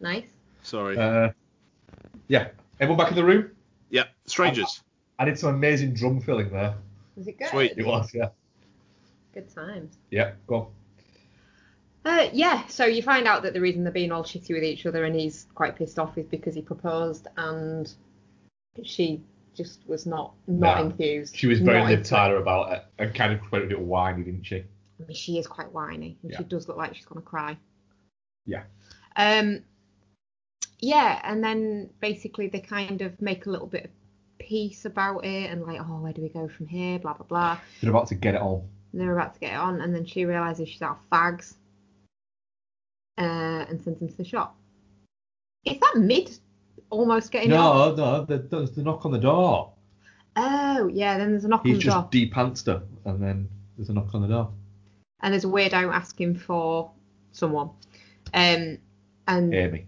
S3: Nice.
S4: Sorry.
S2: Uh, yeah. Everyone back in the room?
S4: yeah, strangers.
S2: I did some amazing drum filling there.
S3: Was it good?
S4: Sweet.
S2: It was, yeah.
S3: Good times.
S2: Yeah, go on.
S3: Uh, yeah, so you find out that the reason they're being all shitty with each other and he's quite pissed off is because he proposed and she just was not not
S2: Nah.
S3: enthused.
S2: She was very
S3: Not
S2: Liv. Tyler about it and kind of went a bit whiny, didn't she?
S3: I mean, she is quite whiny and
S2: Yeah.
S3: she does look like she's gonna cry.
S2: Yeah.
S3: Um, yeah, and then basically they kind of make a little bit of peace about it and like, oh, where do we go from here? Blah blah blah.
S2: They're about to get it on.
S3: They're about to get it on, and then she realizes she's out of fags, uh, and sends him to the shop. Is that mid almost getting it on?
S2: No, no, there's the knock on the door.
S3: Oh, yeah. Then there's a knock
S2: He's
S3: on the door.
S2: He's just depantsed her, and then there's a knock on the door.
S3: and there's a weirdo asking for someone. Um, and
S2: Amy,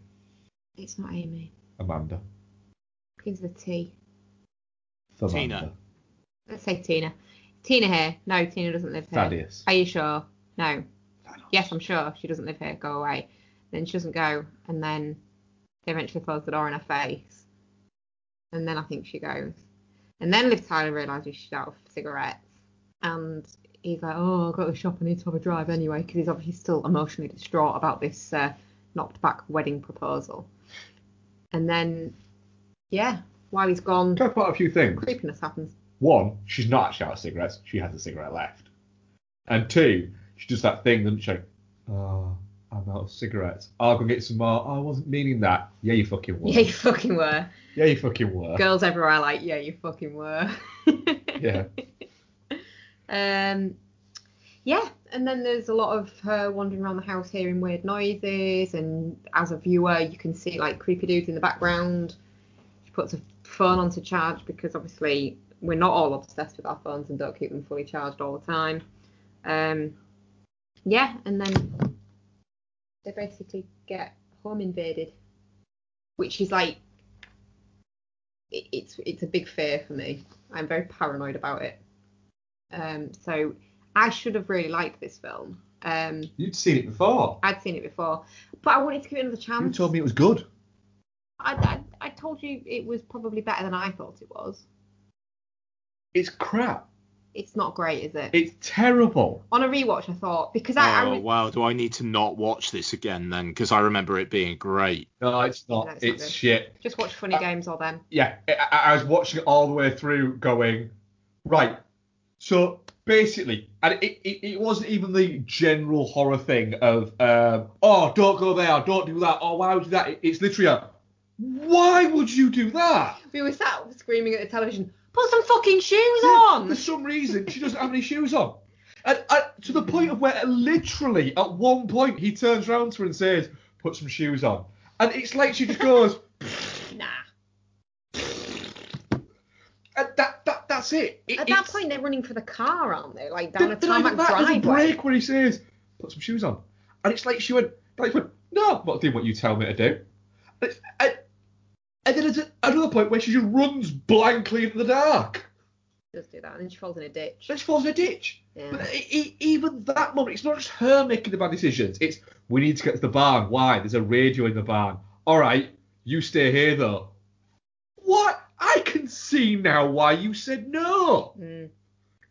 S3: it's not Amy.
S2: Amanda,
S3: Begins with a T.
S2: Samantha,
S4: Tina.
S3: Let's say Tina. Tina here. No, Tina doesn't live here.
S2: Thaddeus.
S3: Are you sure? No. Yes, I'm sure. She doesn't live here. Go away. Then she doesn't go, and then they eventually close the door in her face. And then I think she goes. And then Liv Tyler realises she's out of cigarettes. And he's like, oh, I've got to shop. I need to have a drive anyway. Because he's obviously still emotionally distraught about this uh, knocked back wedding proposal. And then, yeah, while he's gone,
S2: I point a few things?
S3: creepiness happens.
S2: One, she's not actually out of cigarettes. She has a cigarette left. And two, she does that thing, doesn't she? Oh, I'm out of cigarettes. I'll go get some more. Oh, I wasn't meaning that. Yeah, you fucking were.
S3: Yeah, you fucking were.
S2: Yeah, you fucking were.
S3: Girls everywhere are like, yeah, you fucking were.
S2: Yeah.
S3: Um, yeah, and then there's a lot of her wandering around the house hearing weird noises, and as a viewer, you can see like creepy dudes in the background. She puts a phone onto charge because obviously we're not all obsessed with our phones and don't keep them fully charged all the time. Um, yeah, and then they basically get home invaded, which is like it, it's it's a big fear for me. I'm very paranoid about it. Um, so I should have really liked this film. Um,
S2: You'd seen it before.
S3: I'd seen it before, but I wanted to give it another chance.
S2: You told me it was good.
S3: I, I, I told you it was probably better than I thought it was.
S2: It's crap.
S3: It's not great, is it?
S2: It's terrible.
S3: On a rewatch, I thought because I, I
S4: oh
S3: was,
S4: wow, do I need to not watch this again then? Because I remember it being great.
S2: No, it's not.
S3: No, it's
S2: it's
S3: not
S2: shit.
S3: just watch Funny Games or them.
S2: Yeah, I, I I was watching it all the way through, going, right. So basically, and it, it, it wasn't even the general horror thing of, um, oh, don't go there, don't do that, oh, why would you do that? It- It's literally a, why would you do that?
S3: We were sat screaming at the television. Put some fucking shoes on.
S2: For some reason, she doesn't have any shoes on. And, and to the point of where literally at one point he turns around to her and says, put some shoes on. And it's like she just goes,
S3: Nah.
S2: and that that's it. It-
S3: At that point, they're running for the car, aren't they? Like down a
S2: Then- then
S3: tarmac
S2: that, there's a break where he says, put some shoes on. And it's like she went, like she went no, I'm not doing what you tell me to do. And, it's- and, and then there's another point where she just runs blankly into the dark.
S3: Does do that, and then she falls in a ditch.
S2: Then she falls in a ditch.
S3: Yeah.
S2: But even that moment, it's not just her making the bad decisions. It's we need to get to the barn. Why? There's a radio in the barn. All right, you stay here though. What? See now why you said no.
S3: Mm.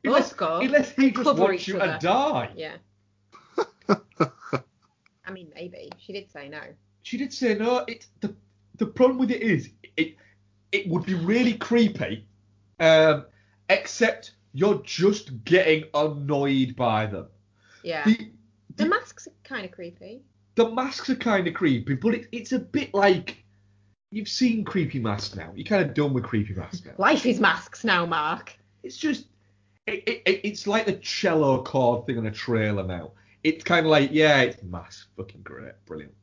S2: Unless, unless he
S3: and
S2: just wants you
S3: other.
S2: to die.
S3: Yeah. I mean, maybe she did say no.
S2: She did say no. It the the problem with it is it it would be really creepy, um, except you're just getting annoyed by them.
S3: Yeah.
S2: The
S3: The masks are kind of creepy.
S2: the masks are kind of creepy, but it, it's a bit like you've seen creepy masks now. You're kind of done with creepy masks now.
S3: Life is masks now, Mark.
S2: It's just it, it, it- it's like the cello chord thing on a trailer now. It's kind of like yeah, it's mask, fucking great, brilliant.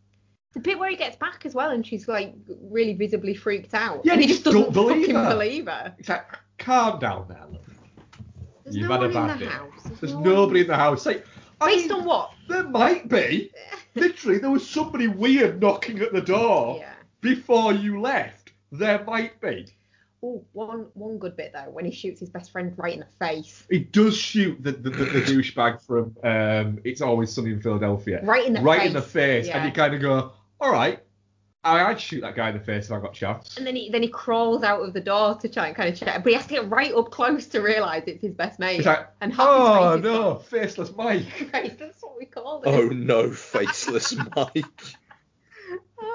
S3: The bit where he gets back as well, and she's like really visibly freaked out.
S2: Yeah,
S3: and he just doesn't
S2: don't believe
S3: fucking
S2: her.
S3: believe her.
S2: It's like calm down there, love.
S3: There's
S2: You've
S3: no
S2: had a bad
S3: the
S2: day.
S3: house.
S2: There's
S3: no
S2: nobody
S3: one-
S2: in the house. Like, I
S3: Based
S2: mean,
S3: on what?
S2: There might be. Literally, there was somebody weird knocking at the door
S3: Yeah.
S2: Before you left. There might be.
S3: Oh, one one good bit though, when he shoots his best friend right in the face.
S2: He does shoot the, the, the, the douchebag from um, It's Always Sunny in Philadelphia.
S3: Right in the
S2: right
S3: face.
S2: in the face.
S3: Yeah.
S2: And you kind of go, all right, I, I'd shoot that guy in the face if I got a chance.
S3: And then he then he crawls out of the door to try and kind of check, but he has to get right up close to realise it's his best mate.
S2: It's like,
S3: and
S2: oh
S3: his face is
S2: no, faceless Mike.
S3: Right, that's what we call it.
S4: Oh no, faceless Mike.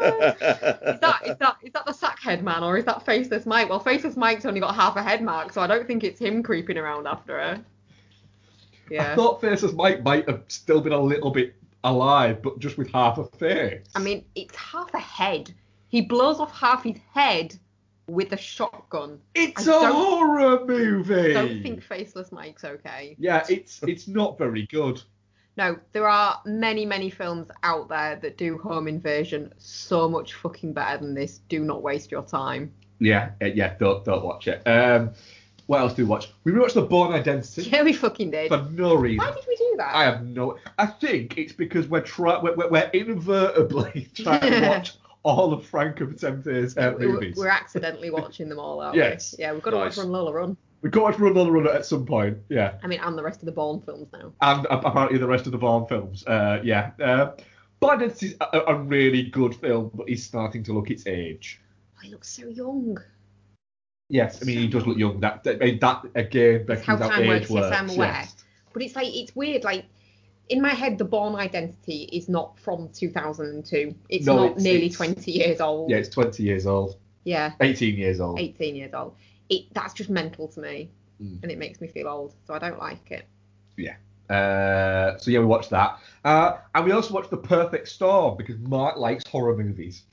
S3: Is that is that is that the sackhead man or is that faceless Mike? Well, faceless Mike's only got half a head mark, so I don't think it's him creeping around after her. Yeah.
S2: I thought faceless Mike might have still been a little bit alive, but just with half a face.
S3: I mean, it's half a head. He blows off half his head with a shotgun.
S2: it's
S3: I
S2: a horror movie.
S3: Don't think faceless Mike's okay.
S2: Yeah, it's it's not very good.
S3: No, there are many, many films out there that do home invasion so much fucking better than this. Do not waste your time.
S2: Yeah, uh, yeah, don't don't watch it. Um, what else do we watch? We watched The Bourne Identity
S3: Yeah, we fucking did.
S2: for no reason.
S3: Why did we do that?
S2: I have no. I think it's because we're try we're, we're, we're inadvertently trying to watch all of Franka Potente's uh, movies.
S3: We're accidentally watching them all, aren't
S2: Yes.
S3: we? Yeah, we've got to
S2: Nice.
S3: watch Run Lola Run.
S2: We've got to run another run at some point. Yeah,
S3: I mean, and the rest of the Bourne films now.
S2: and a- apparently the rest of the Bourne films. Uh, yeah, uh, Identity is a, a really good film, but he's starting to look its age.
S3: Oh, he looks so young.
S2: Yes, I mean he does look young. That that, that again, Becky's
S3: how
S2: how
S3: time
S2: age
S3: works, yes, I'm aware.
S2: yes.
S3: But it's like it's weird. Like in my head, the Bourne Identity is not from 2002. It's
S2: No,
S3: not
S2: it's-
S3: nearly
S2: it's-
S3: 20 years old.
S2: Yeah, it's 20 years old.
S3: Yeah,
S2: 18 years old.
S3: 18 years old. It that's just mental to me,
S2: Mm.
S3: and it makes me feel old, so I don't like it.
S2: Yeah. Uh, so yeah, we watched that, uh, and we also watched The Perfect Storm because Mark likes horror movies.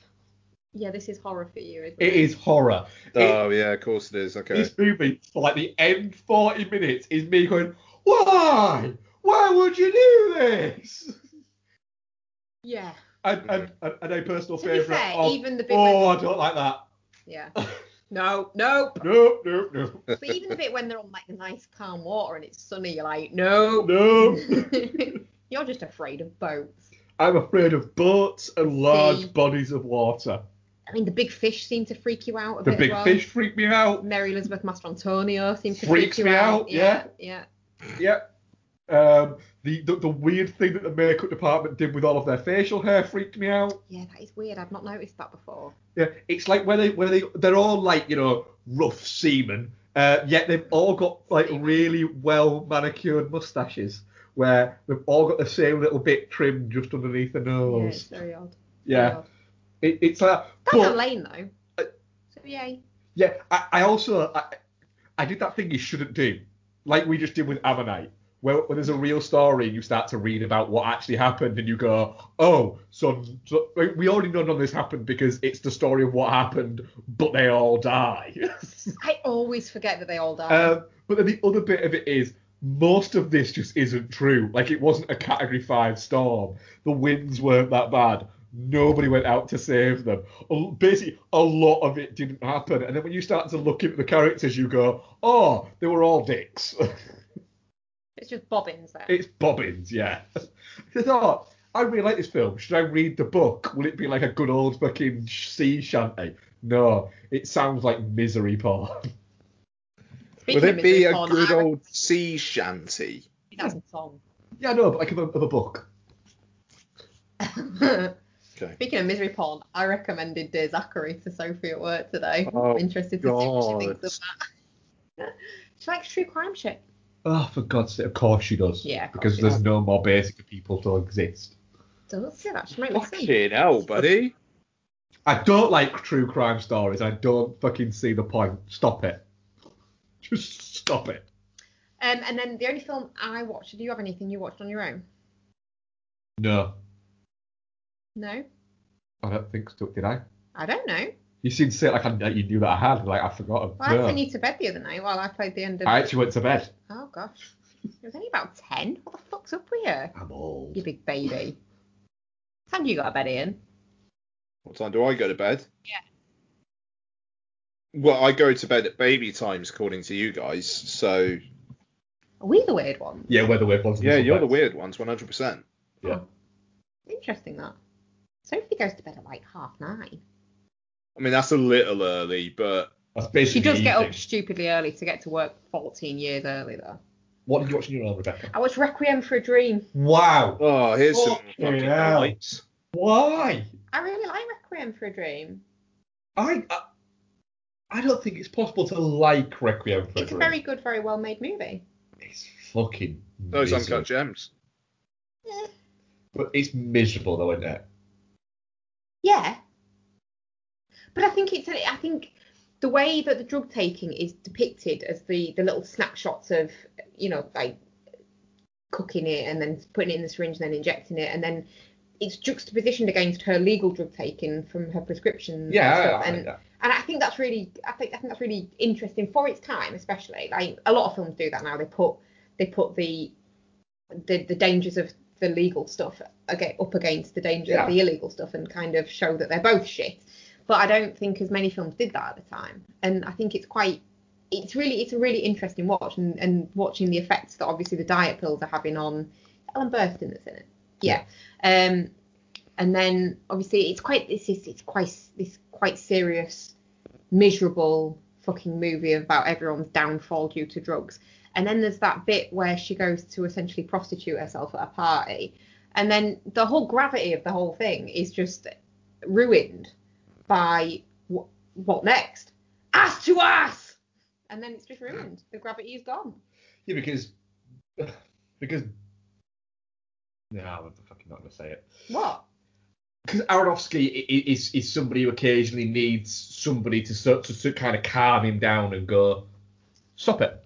S3: Yeah, this is horror for you, isn't
S2: It is horror.
S4: Oh yeah, of course it is. Okay.
S2: This movie, for like the end 40 minutes, is me going, why? Why would you do this?
S3: Yeah,
S2: And, and, and, and a personal
S3: To be
S2: favourite
S3: fair,
S2: of,
S3: even the bit
S2: oh, I don't like that.
S3: yeah. No, no.
S2: No, no, no.
S3: But even the bit when they're on like the nice calm water and it's sunny, you're like, no.
S2: No.
S3: you're just afraid of boats.
S2: I'm afraid of boats and large
S3: See?
S2: bodies of water.
S3: I mean, the big fish seem to freak you out a
S2: The
S3: bit.
S2: The
S3: big well.
S2: fish freak me out.
S3: Mary Elizabeth Mastrantonio seems to
S2: Freaks
S3: freak you
S2: me
S3: out.
S2: out, yeah.
S3: yeah.
S2: Yep. Um, the, the the weird thing that the makeup department did with all of their facial hair freaked me out.
S3: Yeah, that is weird. I've not noticed that before.
S2: Yeah, it's like where they where they they're all like you know rough seamen, uh, yet they've all got like really well manicured mustaches where they've all got the same little bit trimmed just underneath the nose.
S3: Yeah, it's very odd.
S2: Yeah,
S3: Very odd.
S2: it, it's like.
S3: That's
S2: but-
S3: a lane though. So yay.
S2: Yeah, I, I also I, I did that thing you shouldn't do, like we just did with Ammonite, where when there's a real story and you start to read about what actually happened and you go, oh, so, so like, we already know none of this happened because it's the story of what happened, but they all die.
S3: I always forget that they all die.
S2: um, but then the other bit of it is most of this just isn't true. Like it wasn't a Category Five storm. The winds weren't that bad. Nobody went out to save them. Basically, a lot of it didn't happen. And then when you start to look at the characters, you go, "Oh, they were all dicks."
S3: it's just bobbins there.
S2: it's bobbins, yeah. I thought I really like this film. Should I read the book? Will it be like a good old fucking sea shanty? No, it sounds like misery porn.
S3: Speaking
S4: Would
S3: of
S4: it be
S3: misery
S4: a
S3: porn,
S4: good
S3: I reckon
S4: old sea shanty?
S3: That's a song.
S2: yeah, no, but like of a, of a book.
S4: Okay.
S3: Speaking of misery porn, I recommended Dear Zachary to Sophie at work today.
S4: Oh,
S3: I'm interested to see what she
S4: God.
S3: thinks of that. she likes true crime shit.
S2: Oh, for God's sake, of course she does.
S3: Yeah,
S2: Because there's
S3: does.
S2: no more basic people to exist.
S3: Don't see that? She might listen.
S4: Fucking hell, buddy.
S2: I don't like true crime stories. I don't fucking see the point. Stop it. Just stop it.
S3: Um, and then the only film I watched. Do you have anything you watched on your own?
S2: No,
S3: No,
S2: I don't think so. Did I?
S3: I don't know.
S2: You seem to say it like, I, like you knew that I had. Like I forgot.
S3: Well, I
S2: no.
S3: sent you to bed the other night while I played the end of.
S2: I actually went to bed.
S3: Oh gosh, it was only about ten. What the fuck's up with you?
S2: I'm old.
S3: You big baby. What time do you got to bed, Ian?
S4: What time do I go to bed?
S3: Yeah.
S4: Well, I go to bed at baby times, according to you guys. So
S3: Are we the weird ones?
S2: Yeah, we're the weird ones.
S4: yeah, you're the weird ones, 100%.
S2: Yeah.
S3: Interesting that. Sophie goes to bed at like half nine.
S4: I mean, that's a little early, but
S2: That's
S3: She does get
S2: eating.
S3: up stupidly early to get to work 14 years early though.
S2: What did you watch in your own, Rebecca?
S3: I watched Requiem for a Dream.
S2: Wow.
S4: oh, here's some
S2: Fucking
S4: fucking lights.
S2: Why?
S3: I really like Requiem for a Dream.
S2: I, I I don't think it's possible to like Requiem for a Dream.
S3: It's a very good, very well made movie.
S2: It's fucking.
S4: Those
S2: miserable.
S4: uncut gems.
S2: But it's miserable though, isn't it?
S3: Yeah. But I think it's I think the way that the drug taking is depicted as the the little snapshots of you know like cooking it and then putting it in the syringe and then injecting it and then it's juxtapositioned against her legal drug taking from her prescription
S2: Yeah,
S3: and
S2: I-
S3: stuff.
S2: I
S3: and
S2: like that.
S3: and I think that's really I think I think that's really interesting for its time especially like a lot of films do that now they put they put the the, the dangers of the legal stuff aga up against the dangers
S2: Yeah.
S3: of the illegal stuff and kind of show that they're both shit but I don't think as many films did that at the time. And I think it's quite it's really it's a really interesting watch and, and watching the effects that obviously the diet pills are having on Ellen Burstyn that's in it. Yeah. Um and then obviously it's quite this is it's quite this quite serious miserable fucking movie about everyone's downfall due to drugs. And then there's that bit where she goes to essentially prostitute herself at a party. And then the whole gravity of the whole thing is just ruined by wh- what next ass to ass and then it's just ruined the gravity is gone
S2: Yeah, because because No, I'm fucking not gonna say it.
S3: What?
S2: Because Aronofsky is is somebody who occasionally needs somebody to sort to, to kind of calm him down and go, stop it,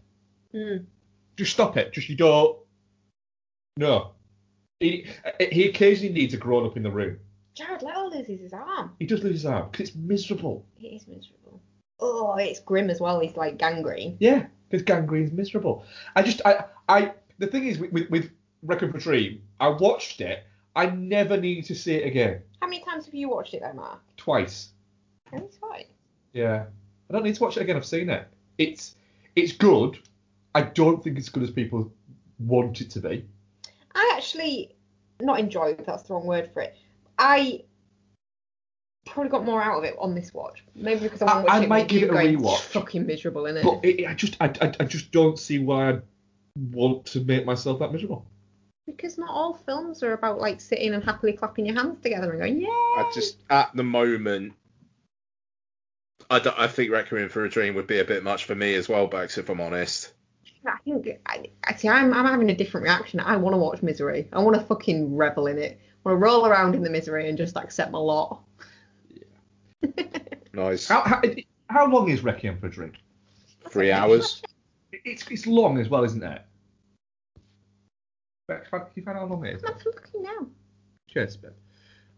S3: Mm.
S2: just stop it, just you don't. No. He, he occasionally needs a grown up in the room.
S3: Jared Leto loses his arm.
S2: He does lose his arm because it's miserable.
S3: It is miserable. Oh, it's grim as well. He's like gangrene.
S2: Yeah, because gangrene's miserable. I just, I, I, the thing is with, with, with Requiem for Dream, I watched it. I never need to see it again.
S3: How many times have you watched it though, Mark?
S2: Twice.
S3: It's fine.
S2: Yeah. I don't need to watch it again. I've seen it. It's, it's good. I don't think it's good as people want it to be.
S3: I actually not enjoyed. That's the wrong word for it. I probably got more out of it on this watch. Maybe because I,
S2: I-
S3: want to watch
S2: I might give it a
S3: going,
S2: rewatch.
S3: "It's Fucking miserable, innit?
S2: But it, I just, I, I, I just don't see why I want to make myself that miserable.
S3: Because not all films are about like sitting and happily clapping your hands together and going, yeah.
S4: I just at the moment, I, don't- I think Requiem for a Dream would be a bit much for me as well, Bax, if I'm honest.
S3: I think I, I see. I'm, I'm having a different reaction. I want to watch Misery. I want to fucking revel in it. I want to roll around in the misery and just accept my lot.
S4: Nice.
S2: How, how, how long is Requiem for a Dream?
S4: Three hours.
S2: It's, it's long as well, isn't it? Bex, Can you find out how long it is?
S3: I'm looking now.
S2: Cheers, Ben.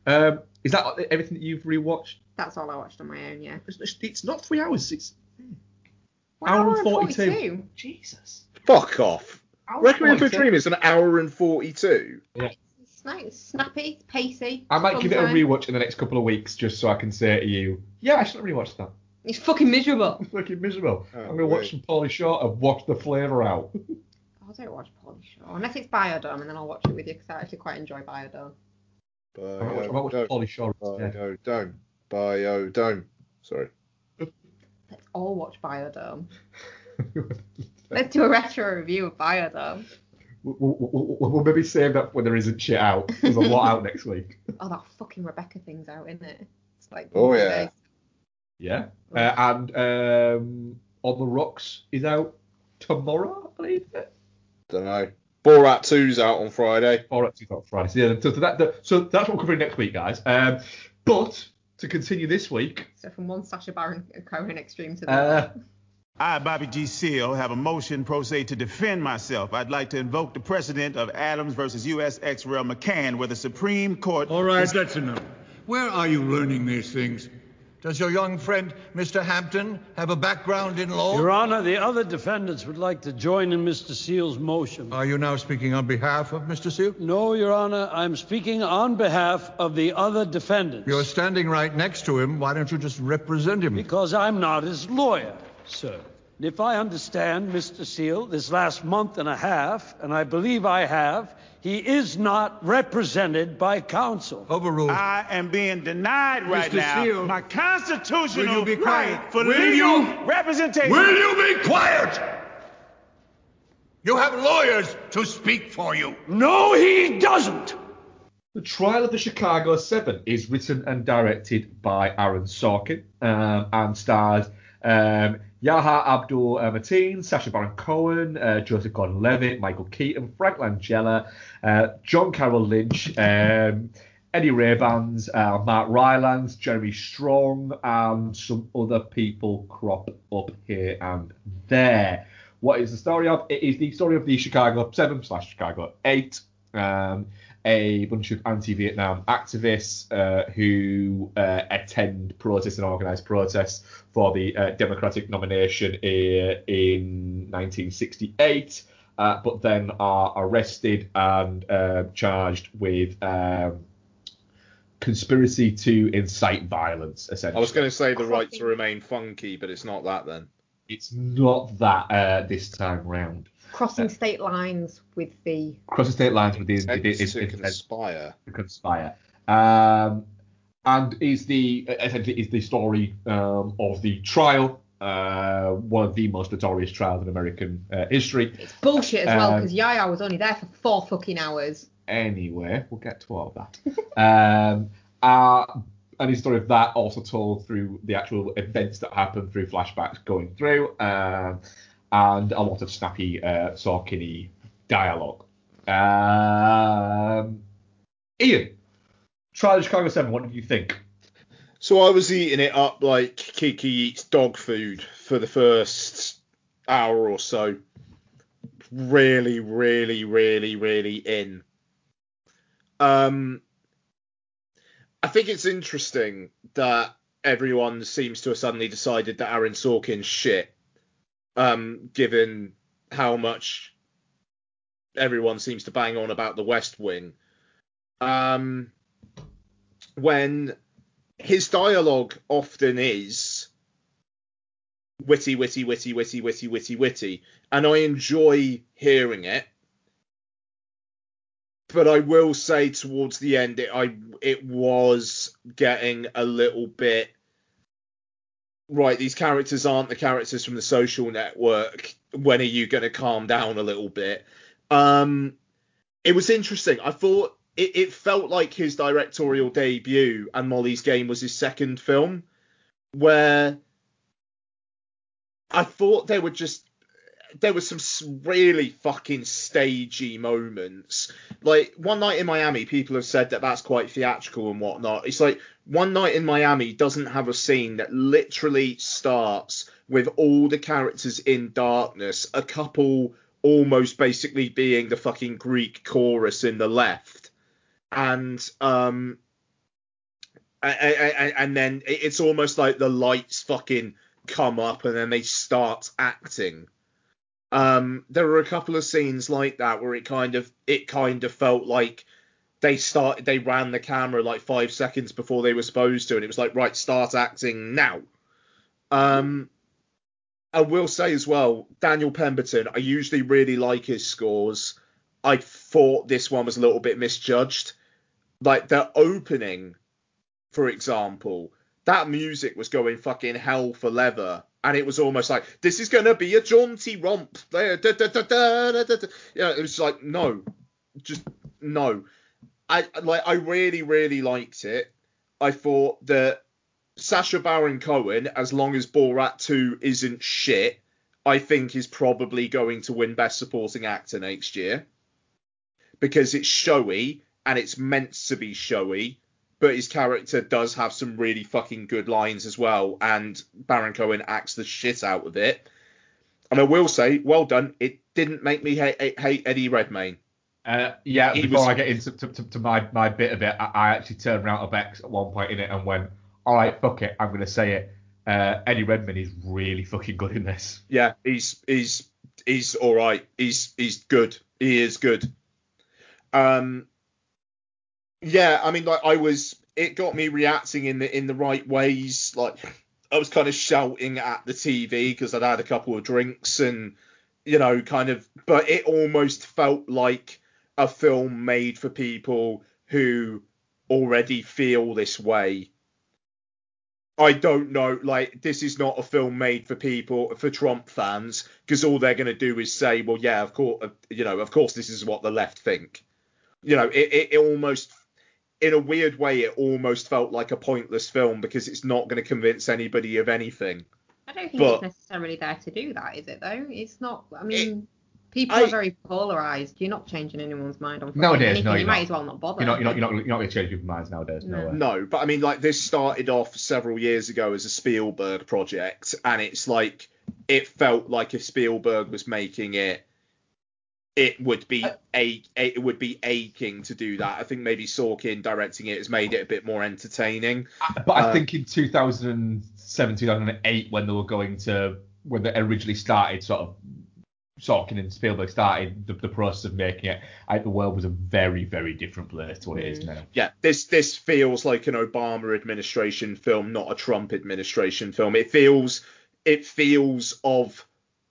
S2: Um, is that everything that you've rewatched?
S3: That's all I watched on my own. Yeah.
S2: It's, it's not three hours. It's
S3: One
S2: hour
S3: hour
S2: and
S3: and
S2: 42.
S3: 42.
S2: Jesus.
S4: Fuck off.
S2: Hour
S4: Requiem for a Dream is an hour and 42.
S2: Yeah.
S3: It's nice, it's snappy, it's pacey.
S2: I might
S3: fun
S2: give it a
S3: time.
S2: rewatch in the next couple of weeks just so I can say to you, yeah, I should have rewatched that.
S3: It's fucking miserable.
S2: It's fucking miserable.
S4: Oh,
S2: I'm going to watch
S4: wait.
S2: some Pauly Shore and watch the flavour out.
S3: Oh, I don't watch Pauly Shore unless it's Biodome, and then I'll watch it with you because I actually quite enjoy Biodome.
S2: I might watch, I might watch
S4: Biodome.
S2: Pauly Shore instead.
S4: Biodome. Biodome. Sorry.
S3: Let's all watch Biodome. Let's do a retro review of Biodome.
S2: We'll, we'll, we'll, we'll maybe save that when there isn't shit out. There's a lot out next week.
S3: Oh, that fucking Rebecca thing's out, isn't it? It's like
S4: Oh,
S3: one
S4: yeah.
S3: day.
S2: Yeah. Uh, and um, On the Rocks is out tomorrow, I believe.
S4: Don't know. Borat 2's out on Friday.
S2: Or actually, it's not Friday. So, yeah, so, that, that, so that's what we're covering next week, guys. Um, but to continue this week,
S3: So from one Sacha Baron Cohen extreme to the
S2: uh,
S3: other.
S12: I, Bobby G. Seale, have a motion pro se to defend myself. I'd like to invoke the precedent of Adams versus U.S. ex Rel McCann, where the Supreme Court.
S13: All right, that's enough. Where are you learning these things? Does your young friend, Mr. Hampton, have a background in law?
S14: Your Honor, the other defendants would like to join in Mr. Seale's motion.
S13: Are you now speaking on behalf of Mr. Seale?
S14: No, Your Honor, I'm speaking on behalf of the other defendants.
S13: You're standing right next to him. Why don't you just represent him?
S14: Because I'm not his lawyer, sir. And if I understand Mr. Seale this last month and a half, and I believe I have, he is not represented by counsel.
S13: Overruled.
S12: I am being denied right
S13: Mr.
S12: now
S13: Seale,
S12: my constitutional
S13: will you be quiet?
S12: right for
S13: Will
S12: legal
S13: you?
S12: representation.
S13: Will you be quiet? You have lawyers to speak for you.
S14: No, he doesn't.
S2: The Trial of the Chicago Seven is written and directed by Aaron Sorkin um, and stars um, Yahya Abdul Mateen, Sacha Baron Cohen, uh, Joseph Gordon-Levitt, Michael Keaton, Frank Langella, uh, John Carroll Lynch, um, Eddie Raybans, uh, Mark Rylance, Jeremy Strong, and some other people crop up here and there. What is the story of? It is the story of the Chicago 7 slash Chicago 8. Um, a bunch of anti-Vietnam activists uh, who uh, attend protests and organise protests for the uh, Democratic nomination i- in 1968, uh, but then are arrested and uh, charged with um, conspiracy to incite violence. Essentially,
S4: I was going to say the right to remain funky, but it's not that then.
S2: It's not that uh, this time round.
S3: Crossing state lines with the.
S2: Crossing state lines with the
S4: Intends to
S2: it- it-
S4: conspire.
S2: to conspire. Um, and is the essentially is the story um, of the trial, uh, one of the most notorious trials in American uh, history.
S3: It's bullshit as well,
S2: Um,
S3: because Yahya was only there for four fucking hours.
S2: Anyway, we'll get to all of that. um, uh, and the story of that also told through the actual events that happened through flashbacks going through, um, and a lot of snappy uh, Sorkin-y dialogue. Um, Ian, Trial of Chicago 7, what did you think?
S4: So I was eating it up like Kiki eats dog food for the first hour or so. Really, really, really, really in. Um, I think it's interesting that everyone seems to have suddenly decided that Aaron Sorkin's shit, um, given how much everyone seems to bang on about the West Wing. Um, when his dialogue often is witty, witty, witty, witty, witty, witty, witty, and I enjoy hearing it. But I will say towards the end, it I it was getting a little bit right. These characters aren't the characters from the Social Network. When are you going to calm down a little bit? Um, it was interesting. I thought it, it felt like his directorial debut, and Molly's Game was his second film, where I thought they were just there were some really fucking stagey moments. Like one night in Miami, people have said that that's quite theatrical and whatnot. It's like one night in Miami doesn't have a scene that literally starts with all the characters in darkness, a couple almost basically being the fucking Greek chorus in the left, and um, a- a- a- and then it's almost like the lights fucking come up and then they start acting. Um, there were a couple of scenes like that where it kind of it kind of felt like they started they ran the camera like five seconds before they were supposed to, and it was like right, start acting now. Um, I will say as well, Daniel Pemberton. I usually really like his scores. I thought this one was a little bit misjudged. Like the opening, for example, that music was going fucking hell for leather. And it was almost like this is gonna be a jaunty romp. Yeah, it was like no, just no. I like I really really liked it. I thought that Sacha Baron Cohen, as long as Borat 2 isn't shit, I think is probably going to win Best Supporting Actor next year because it's showy and it's meant to be showy, but his character does have some really fucking good lines as well, and Baron Cohen acts the shit out of it. And I will say, well done. It didn't make me hate, hate, Eddie Redmayne.
S2: Uh, yeah,
S4: He
S2: before
S4: was-
S2: I get into to, to, to my, my bit of it, I, I actually turned around to Bex at one point in it and went, all right, fuck it, I'm going to say it. Uh, Eddie Redmayne is really fucking good in this.
S4: Yeah, he's he's he's all right. He's he's good. He is good. Um, yeah, I mean, like I was, it got me reacting in the in the right ways. Like I was kind of shouting at the TV because I'd had a couple of drinks and you know, kind of, but it almost felt like a film made for people who already feel this way. I don't know. Like, this is not a film made for people, for Trump fans, because all they're going to do is say, well, yeah, of course, you know, of course, this is what the left think. You know, it, it, it almost, in a weird way, it almost felt like a pointless film because it's not going to convince anybody of anything.
S3: I don't think
S4: But-
S3: it's necessarily there to do that, is it though? It's not. I mean, people
S2: I-
S3: are very polarized. You're not changing anyone's mind on fucking
S2: Nowadays,
S3: anything.
S2: no,
S3: you
S2: you're
S3: might
S2: not.
S3: as well not bother.
S2: You're not, you're not, you're not, you're not going to change people's minds nowadays. No, way.
S4: No, but I mean, like this started off several years ago as a Spielberg project, and it's like it felt like if Spielberg was making it, it would be a it would be aching to do that. I think maybe Sorkin directing it has made it a bit more entertaining.
S2: But I
S4: Uh,
S2: think in 2007, 2008, when they were going to, when they originally started, sort of, Sorkin and Spielberg started the, the process of making it, I the world was a very, very different place to what it is now.
S4: yeah, this this feels like an Obama administration film, not a Trump administration film. It feels it feels of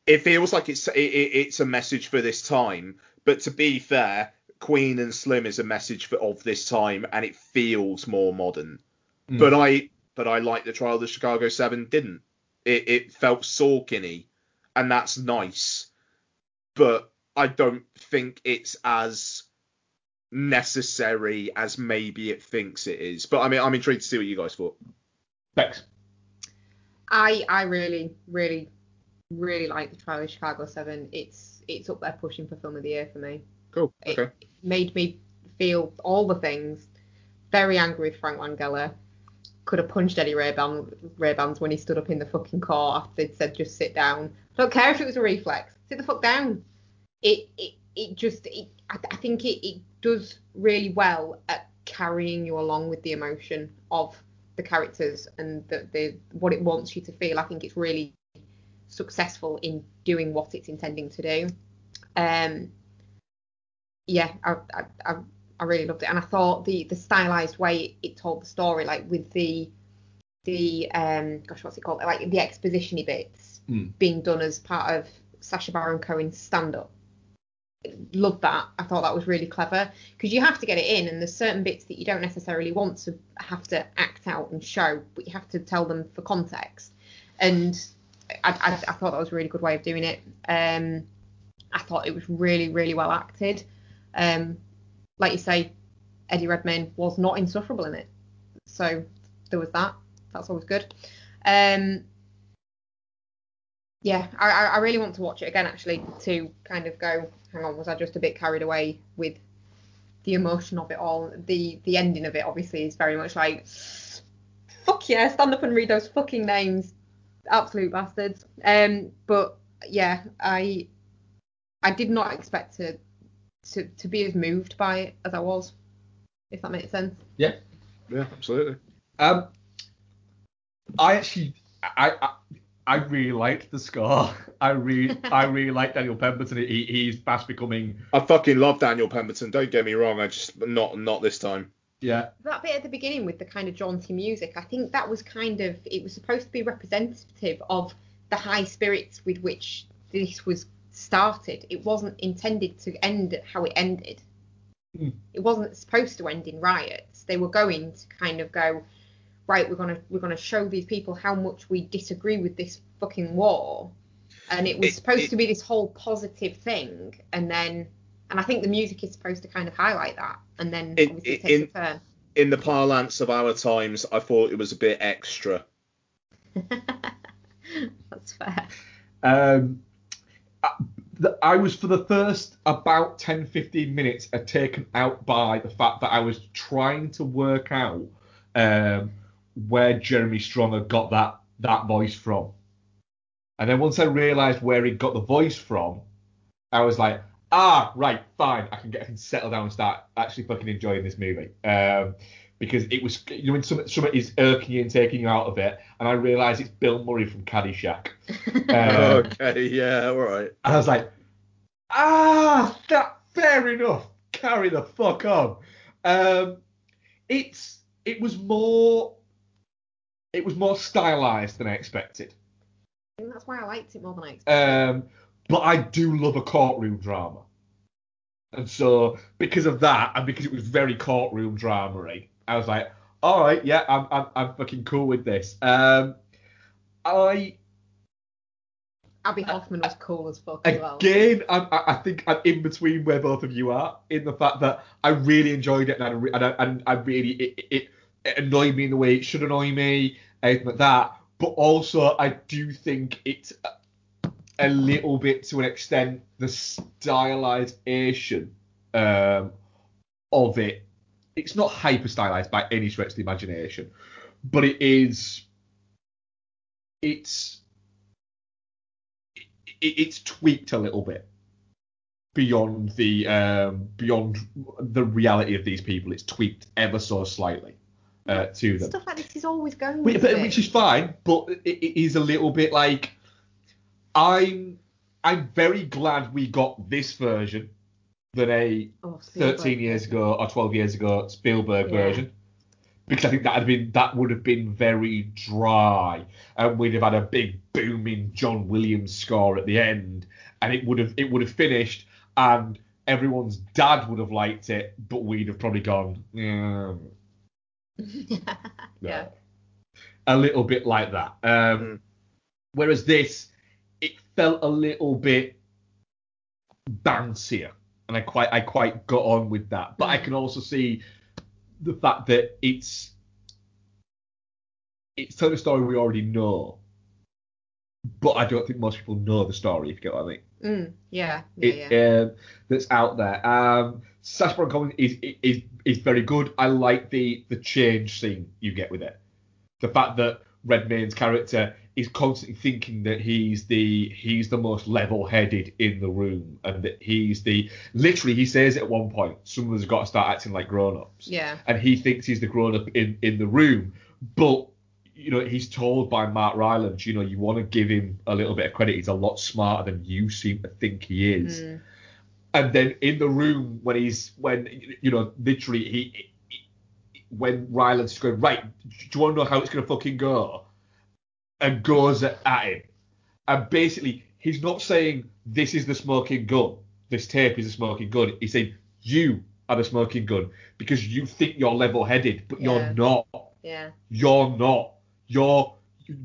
S4: it feels like it's it, it- it's a message for this time. But to be fair, Queen and Slim is a message for of this time, and it feels more modern.
S2: Mm.
S4: But I but I like the trial of the Chicago Seven didn't. It it felt Sorkin-y, and that's nice. But I don't think it's as necessary as maybe it thinks it is. But I mean, I'm intrigued to see what you guys thought.
S2: Thanks.
S3: I I really really really like the trial of Chicago Seven. It's it's up there pushing for film of the year for me.
S4: Cool.
S3: It
S4: Okay.
S3: made me feel all the things. Very angry with Frank Langella. Could have punched Eddie Rayban, Raybans when he stood up in the fucking court after they'd said just sit down. Don't care if it was a reflex. Sit the fuck down. It it, it just it, I, I think it, it does really well at carrying you along with the emotion of the characters and the, the what it wants you to feel. I think it's really successful in doing what it's intending to do. Um, yeah, I, I, I, I really loved it, and I thought the the stylized way it, told the story, like with the the um, gosh, what's it called, like the expositiony bits
S2: Mm.
S3: being done as part of Sacha Baron Cohen's stand up. Loved that. I thought that was really clever because you have to get it in, and there's certain bits that you don't necessarily want to have to act out and show, but you have to tell them for context. And I, I, I thought that was a really good way of doing it. Um, I thought it was really, really well acted. Um, like you say, Eddie Redmayne was not insufferable in it, so there was that. That's always good. Um, yeah, I, I really want to watch it again actually to kind of go. Hang on, was I just a bit carried away with the emotion of it all? The the ending of it obviously is very much like, fuck yeah, stand up and read those fucking names, absolute bastards. Um, but yeah, I I did not expect to to to be as moved by it as I was, if that makes sense.
S2: Yeah.
S4: Yeah, absolutely.
S2: Um, I actually, I, I, I really liked the score. I really, I really like Daniel Pemberton. He, he's fast becoming.
S4: I fucking love Daniel Pemberton. Don't get me wrong. I just not not this time.
S2: Yeah.
S3: that bit at the beginning with the kind of jaunty music, I think that was kind of it was supposed to be representative of the high spirits with which this was started. It wasn't intended to end how it ended.
S2: Hmm.
S3: It wasn't supposed to end in riots. They were going to kind of go, right, we're gonna we're gonna show these people how much we disagree with this fucking war. And it was
S4: It-
S3: supposed
S4: it-
S3: to be this whole positive thing, and then and I think the music is supposed to kind of highlight that, and then
S4: In-
S3: obviously it
S4: in-
S3: a turn.
S4: In the parlance of our times, I thought it was a bit extra.
S3: That's fair.
S2: Um, I, the- I was for the first about 10, 15 minutes uh, taken out by the fact that I was trying to work out um, where Jeremy Strong had got that that voice from. And then once I realised where he got the voice from, I was like, ah, right, fine, I can get, I can settle down and start actually fucking enjoying this movie. Um, because it was, you know, when something, something is irking you and taking you out of it, and I realised it's Bill Murray from Caddyshack. Um,
S4: okay, yeah, all right.
S2: and I was like, ah, that fair enough. Carry the fuck on. Um, it's it was more it was more stylized than I expected.
S3: I think that's why I liked it more than I expected.
S2: Um, but I do love a courtroom drama. And so because of that, and because it was very courtroom drama-y, I was like, all right, yeah, I'm I'm, I'm fucking cool with this. Um, I
S3: Abbie Hoffman was cool as fuck as well.
S2: Again, I'm, I I think I'm in between where both of you are in the fact that I really enjoyed it and I, re- and I, and I really it, it, it annoyed me in the way it should annoy me, anything like that. But also, I do think it's a, little bit to an extent the stylization um, of it. It's not hyper stylized by any stretch of the imagination, but it is. It's it, it's tweaked a little bit beyond the um, beyond the reality of these people. It's tweaked ever so slightly uh, to them,
S3: Stuff like this is always going
S2: which, but- which is fine. But it, it is a little bit like I'm I'm very glad we got this version than a
S3: Oh,
S2: 13 years ago or 12 years ago Spielberg
S3: Yeah.
S2: version. Because I think that had been that would have been very dry, and we'd have had a big booming John Williams score at the end, and it would have it would have finished, and everyone's dad would have liked it, but we'd have probably gone, yeah,
S3: yeah.
S2: a little bit like that. Um, Whereas this, it felt a little bit bouncier, and I quite I quite got on with that. But I can also see the fact that it's it's telling a story we already know, but I don't think most people know the story. If you get what I mean.
S3: Mm, yeah, yeah,
S2: it,
S3: yeah.
S2: um, that's out there. Um, Sacha Baron Cohen is, is is very good. I like the the change scene you get with it. The fact that Redmayne's character is constantly thinking that he's the he's the most level-headed in the room, and that he's the literally he says at one point someone's got to start acting like grown-ups,
S3: Yeah.
S2: and he thinks he's the grown-up in in the room, but you know he's told by Mark Rylance, you know you want to give him a little bit of credit. He's a lot smarter than you seem to think he is
S3: Mm.
S2: and then in the room when he's when you know literally he, he when Rylance is going right do you want to know how it's going to fucking go and goes at him and basically he's not saying this is the smoking gun this tape is a smoking gun he's saying you are the smoking gun because you think you're level-headed but
S3: Yeah.
S2: you're not
S3: Yeah.
S2: you're not. You're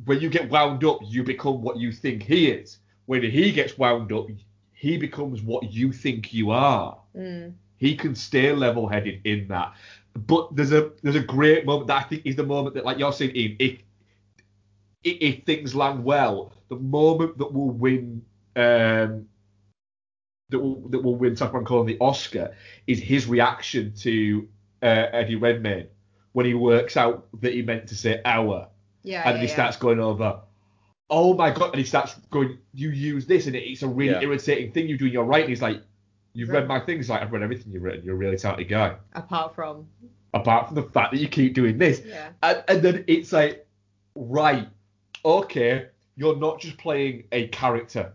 S2: when you get wound up, you become what you think he is. When he gets wound up, he becomes what you think you are.
S3: Mm.
S2: He can stay level-headed in that. But there's a there's a great moment that I think is the moment that, like you're saying, Ian, if if, if things land well, the moment that we'll win um, that will that will win Sacha Baron Cohen the Oscar is his reaction to uh, Eddie Redmayne when he works out that he meant to say our,
S3: Yeah.
S2: and
S3: yeah,
S2: he
S3: yeah.
S2: starts going over. Oh my god! And he starts going. You use this, and it's a really
S4: Yeah.
S2: irritating thing you do. And you're right. And he's like, "You've
S3: Right.
S2: read my things. Like I've read everything you've written. You're a really talented guy.
S3: Apart from.
S2: Apart from the fact that you keep doing this."
S3: Yeah.
S2: And, and then it's like, right, okay, you're not just playing a character.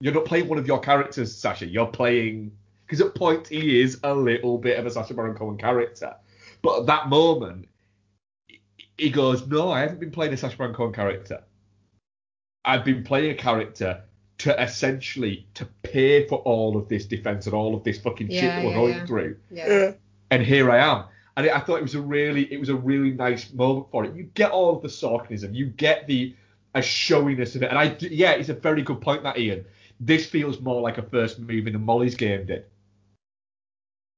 S2: You're not playing one of your characters, Sacha. You're playing because at point he is a little bit of a Sacha Baron Cohen character, but at that moment he goes, "No, I haven't been playing a Sacha Baron Cohen character. I've been playing a character." To essentially to pay for all of this defense and all of this fucking shit that we're
S3: yeah,
S2: going
S3: yeah.
S2: through
S3: Yeah.
S2: and here I am. And I thought it was a really, it was a really nice moment for it. You get all of the sarcasm, you get the a showiness of it, and I, d- yeah, it's a very good point that Ian. This feels more like a first movie than Molly's game did.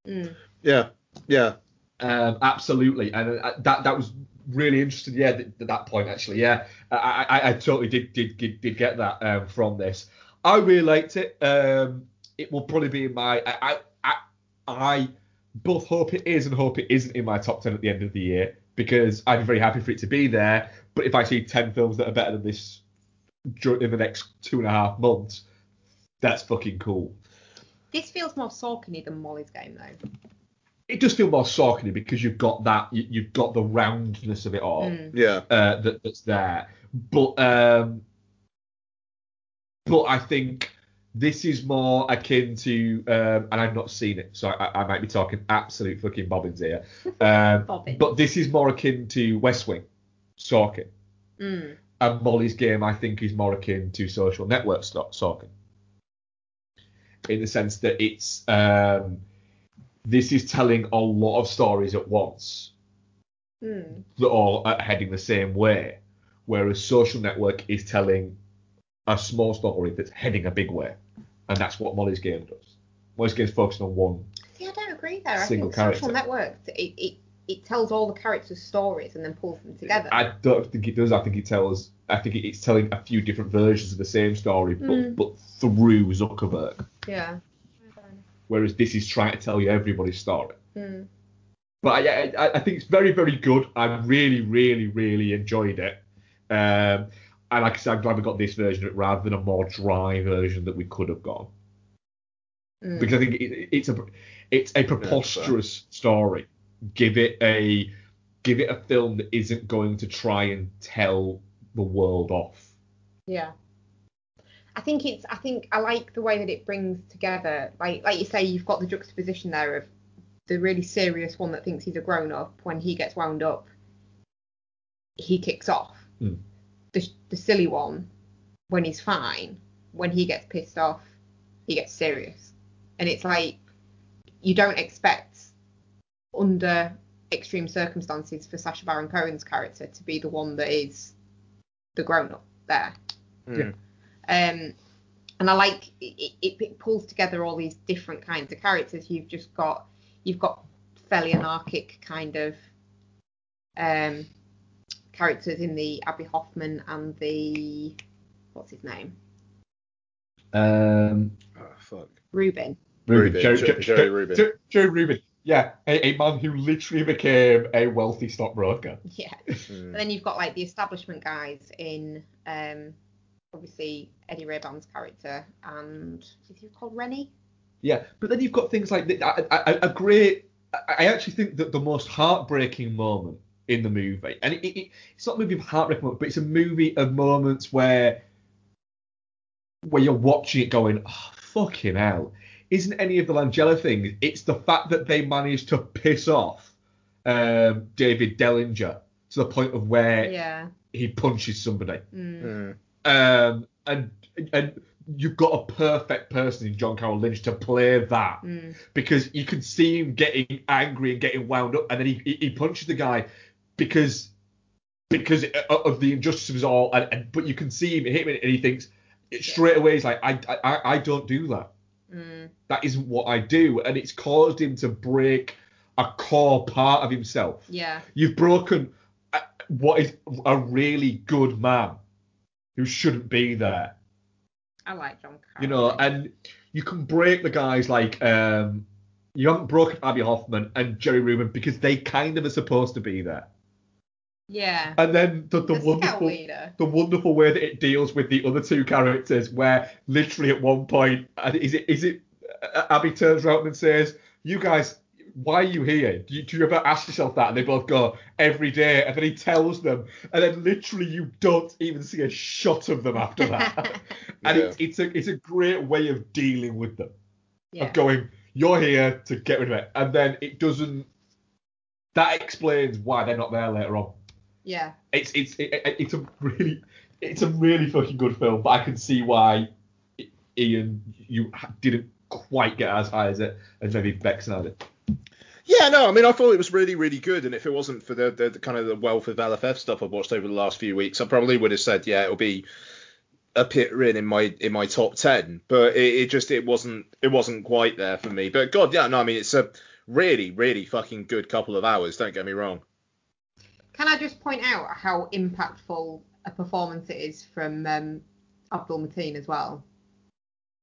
S3: Mm.
S4: Yeah, yeah.
S2: Um, absolutely, and uh, that that was really interesting. Yeah, th- th- that point actually. Yeah, I, I, I totally did did did, did get that um, from this. I really liked it. Um, it will probably be in my. I, I I I both hope it is and hope it isn't in my top ten at the end of the year because I'd be very happy for it to be there. But if I see ten films that are better than this dur- in the next two and a half months, that's fucking cool.
S3: This feels more Sorkin than Molly's game, though.
S2: it does feel more Sorkin because you've got that you, you've got the roundness of it all
S3: Mm.
S4: Yeah.
S2: uh, that, that's there but um but I think this is more akin to um and I've not seen it so I, I might be talking absolute fucking bobbins here. Um, but this is more akin to West Wing Sorkin
S3: Mm.
S2: and Molly's game I think is more akin to Social Network Sorkin in the sense that it's um this is telling a lot of stories at once
S3: Mm.
S2: that all are heading the same way, whereas Social Network is telling a small story that's heading a big way, and that's what Molly's game does. Molly's game is focused on one.
S3: See, I don't agree there. I
S2: Single
S3: think Social
S2: character.
S3: Network, it, it, it tells all the characters' stories and then pulls them together.
S2: I don't think it does. I think it tells. I think it's telling a few different versions of the same story, but
S3: Mm.
S2: but through Zuckerberg.
S3: Yeah.
S2: Whereas this is trying to tell you everybody's story.
S3: Mm.
S2: But I, I, I think it's very, very good. I really, really, really enjoyed it. Um, and like I said, I'm glad we got this version of it rather than a more dry version that we could have gone.
S3: Mm.
S2: Because I think it, it's a it's a preposterous story. Give it a give it a film that isn't going to try and tell the world off.
S3: Yeah. I think it's I think I like the way that it brings together like like you say you've got the juxtaposition there of the really serious one that thinks he's a grown up when he gets wound up he kicks off.
S2: Mm.
S3: The the silly one when he's fine when he gets pissed off he gets serious. And it's like you don't expect under extreme circumstances for Sacha Baron Cohen's character to be the one that is the grown up there.
S4: Mm.
S3: Um, and I like it, it, it pulls together all these different kinds of characters. You've just got you've got fairly anarchic kind of um, characters in the Abbie Hoffman and the what's his name?
S2: Um,
S4: Oh, fuck.
S3: Rubin.
S2: Rubin,
S4: Rubin,
S2: Jerry,
S4: Jer-
S2: Jer-
S4: Jerry
S2: Jer-
S4: Rubin.
S2: Jer- Jerry Rubin. Yeah, a, a man who literally became a wealthy stockbroker.
S3: Yeah.
S4: Hmm.
S3: And then you've got like the establishment guys in um obviously Eddie Rayban's character and is he called Rennie?
S2: Yeah, but then you've got things like the, a, a, a great. I I actually think that the most heartbreaking moment in the movie, and it, it, it's not a movie of heartbreaking moments, but it's a movie of moments where where you're watching it going, oh, fucking hell. Isn't any of the Langella things? It's the fact that they managed to piss off um, David Dellinger to the point of where
S3: Yeah.
S2: he punches somebody.
S3: Mm.
S2: Um, and and you've got a perfect person in John Carroll Lynch to play that
S3: Mm.
S2: because you can see him getting angry and getting wound up, and then he he, he punches the guy because because of the injustice of it all, and, and but you can see him hit him, and he thinks straight away he's like I I I don't do that.
S3: Mm.
S2: That isn't what I do, and it's caused him to break a core part of himself.
S3: Yeah.
S2: You've broken what is a really good man who shouldn't be there.
S3: I like John Carroll.
S2: You know, and you can break the guys like um, you haven't broken Abbie Hoffman and Jerry Rubin because they kind of are supposed to be there.
S3: Yeah.
S2: And then the, the
S3: The
S2: wonderful the wonderful way that it deals with the other two characters, where literally at one point, is it is it uh, Abbie turns around and says, "You guys, why are you here? Do you, do you ever ask yourself that?" And they both go, "Every day." And then he tells them, and then literally you don't even see a shot of them after that. and
S4: Yeah.
S2: it's it's a it's a great way of dealing with them,
S3: Yeah.
S2: of going, "You're here to get rid of it," and then it doesn't. That explains why they're not there later on
S3: Yeah.
S2: it's it's it, it- it's a really it's a really fucking good film, but I can see why Ian you didn't quite get as high as it as maybe Bex had it.
S4: Yeah, no, I mean, I thought it was really, really good, and if it wasn't for the, the, the kind of the wealth of LFF stuff I've watched over the last few weeks, I probably would have said, yeah, it'll be a pit in in my in my top ten. But it, it just it wasn't it wasn't quite there for me. But God, yeah, no, I mean, it's a really, really fucking good couple of hours. Don't get me wrong.
S3: Can I just point out how impactful a performance it is from um, Abdul Mateen as well?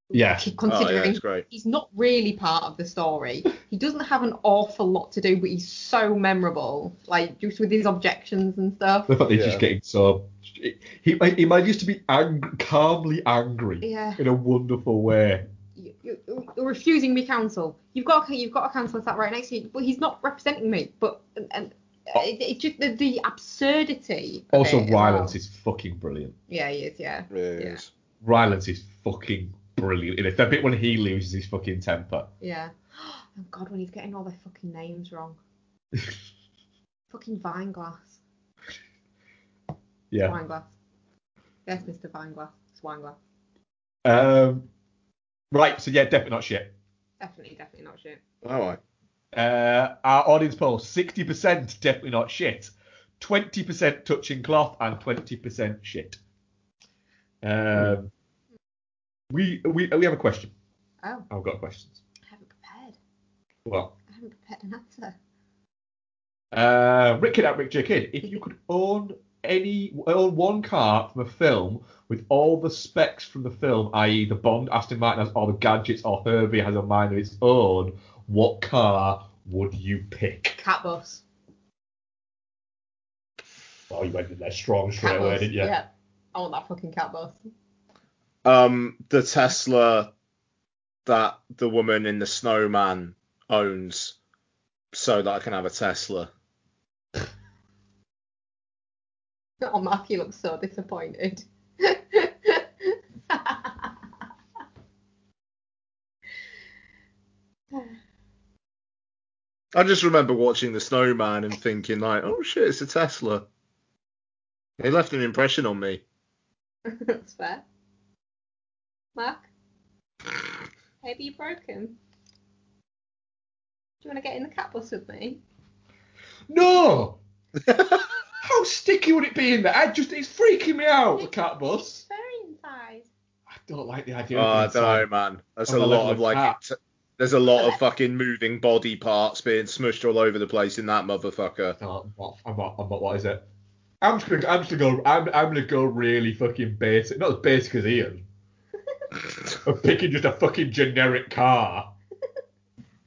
S2: Yeah.
S3: Considering
S4: Oh, yeah, great.
S3: he's not really part of the story. He doesn't have an awful lot to do, but he's so memorable. Like just with his objections and stuff.
S2: The fact that he's
S4: Yeah.
S2: just getting so he he manages to be ang- calmly angry
S3: Yeah.
S2: in a wonderful way.
S3: You, you, you're refusing me counsel. You've got you've got a counsellor sat right next to you, but he's not representing me. But and, and it, it's just the, the absurdity.
S2: Also,
S3: it
S2: Rylance
S3: well.
S2: is fucking brilliant.
S3: Yeah, he is. Yeah.
S4: Yeah.
S2: Rylance is fucking brilliant. In it. The bit when he loses his fucking temper.
S3: Yeah. Oh God, when he's getting all their fucking names wrong. fucking Vineglass.
S2: Yeah.
S3: Wineglass. Yes, Mr. Vineglass. It's Wineglass.
S2: Um. Right. So yeah, definitely not shit.
S3: Definitely, definitely not shit.
S4: All right.
S2: Uh, our audience poll: sixty percent definitely not shit, twenty percent touching cloth, and twenty percent shit. Um, we we we have a question.
S3: Oh,
S2: I've got questions.
S3: I haven't prepared.
S2: Well,
S3: I haven't prepared an answer.
S2: uh, Rick Kid at Rick J Kid. If you could own any own one car from a film with all the specs from the film, i.e. the Bond Aston Martin has all the gadgets, or Herbie has a mind of its own, what car would you pick?
S3: Cat bus.
S2: Oh, you went in there strong straight
S3: Cat
S2: away,
S3: bus.
S2: didn't you?
S3: Yeah. I want that fucking cat bus.
S4: Um, the Tesla that the woman in the snowman owns, so that I can have a Tesla.
S3: Oh, Mark, you look so disappointed.
S4: I just remember watching the snowman and thinking like, oh shit, it's a Tesla. It left an impression on me.
S3: That's fair. Mark? Maybe you broken. Do you want to get in the cat bus with me?
S2: No! How sticky would it be in there? I just it's freaking me out, the cat bus.
S3: Very inside.
S2: I don't like the idea
S4: Oh,
S2: of
S4: I don't know,
S2: inside.
S4: man. There's
S2: on
S4: a lot of
S2: of
S4: like,
S2: cat.
S4: T- there's a lot of fucking moving body parts being smushed all over the place in that motherfucker.
S2: No, I'm not, I'm not, I'm not, what is it? I'm just gonna, I'm just gonna go, I'm, I'm gonna go really fucking basic, not as basic as Ian. I'm picking just a fucking generic car.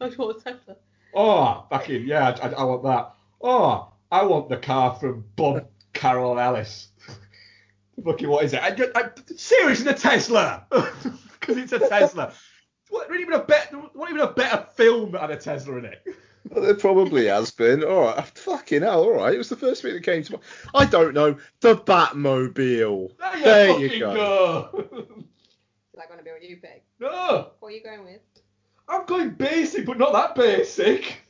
S3: I thought Tesla.
S2: Oh, fucking yeah, I, I want that. Oh, I want the car from Bob Carroll Ellis. fucking what is it? I, I, seriously, a Tesla, because it's a Tesla. What, not even a better, what even a better film that had a Tesla in it?
S4: Well, there probably has been. All right, fucking hell. All right, it was the first thing that came to mind. I don't know. The Batmobile.
S2: There you
S4: There you go.
S2: go.
S3: Is that going to be what you pick?
S2: no,
S3: What are you going with?
S2: I'm going basic, but not that basic.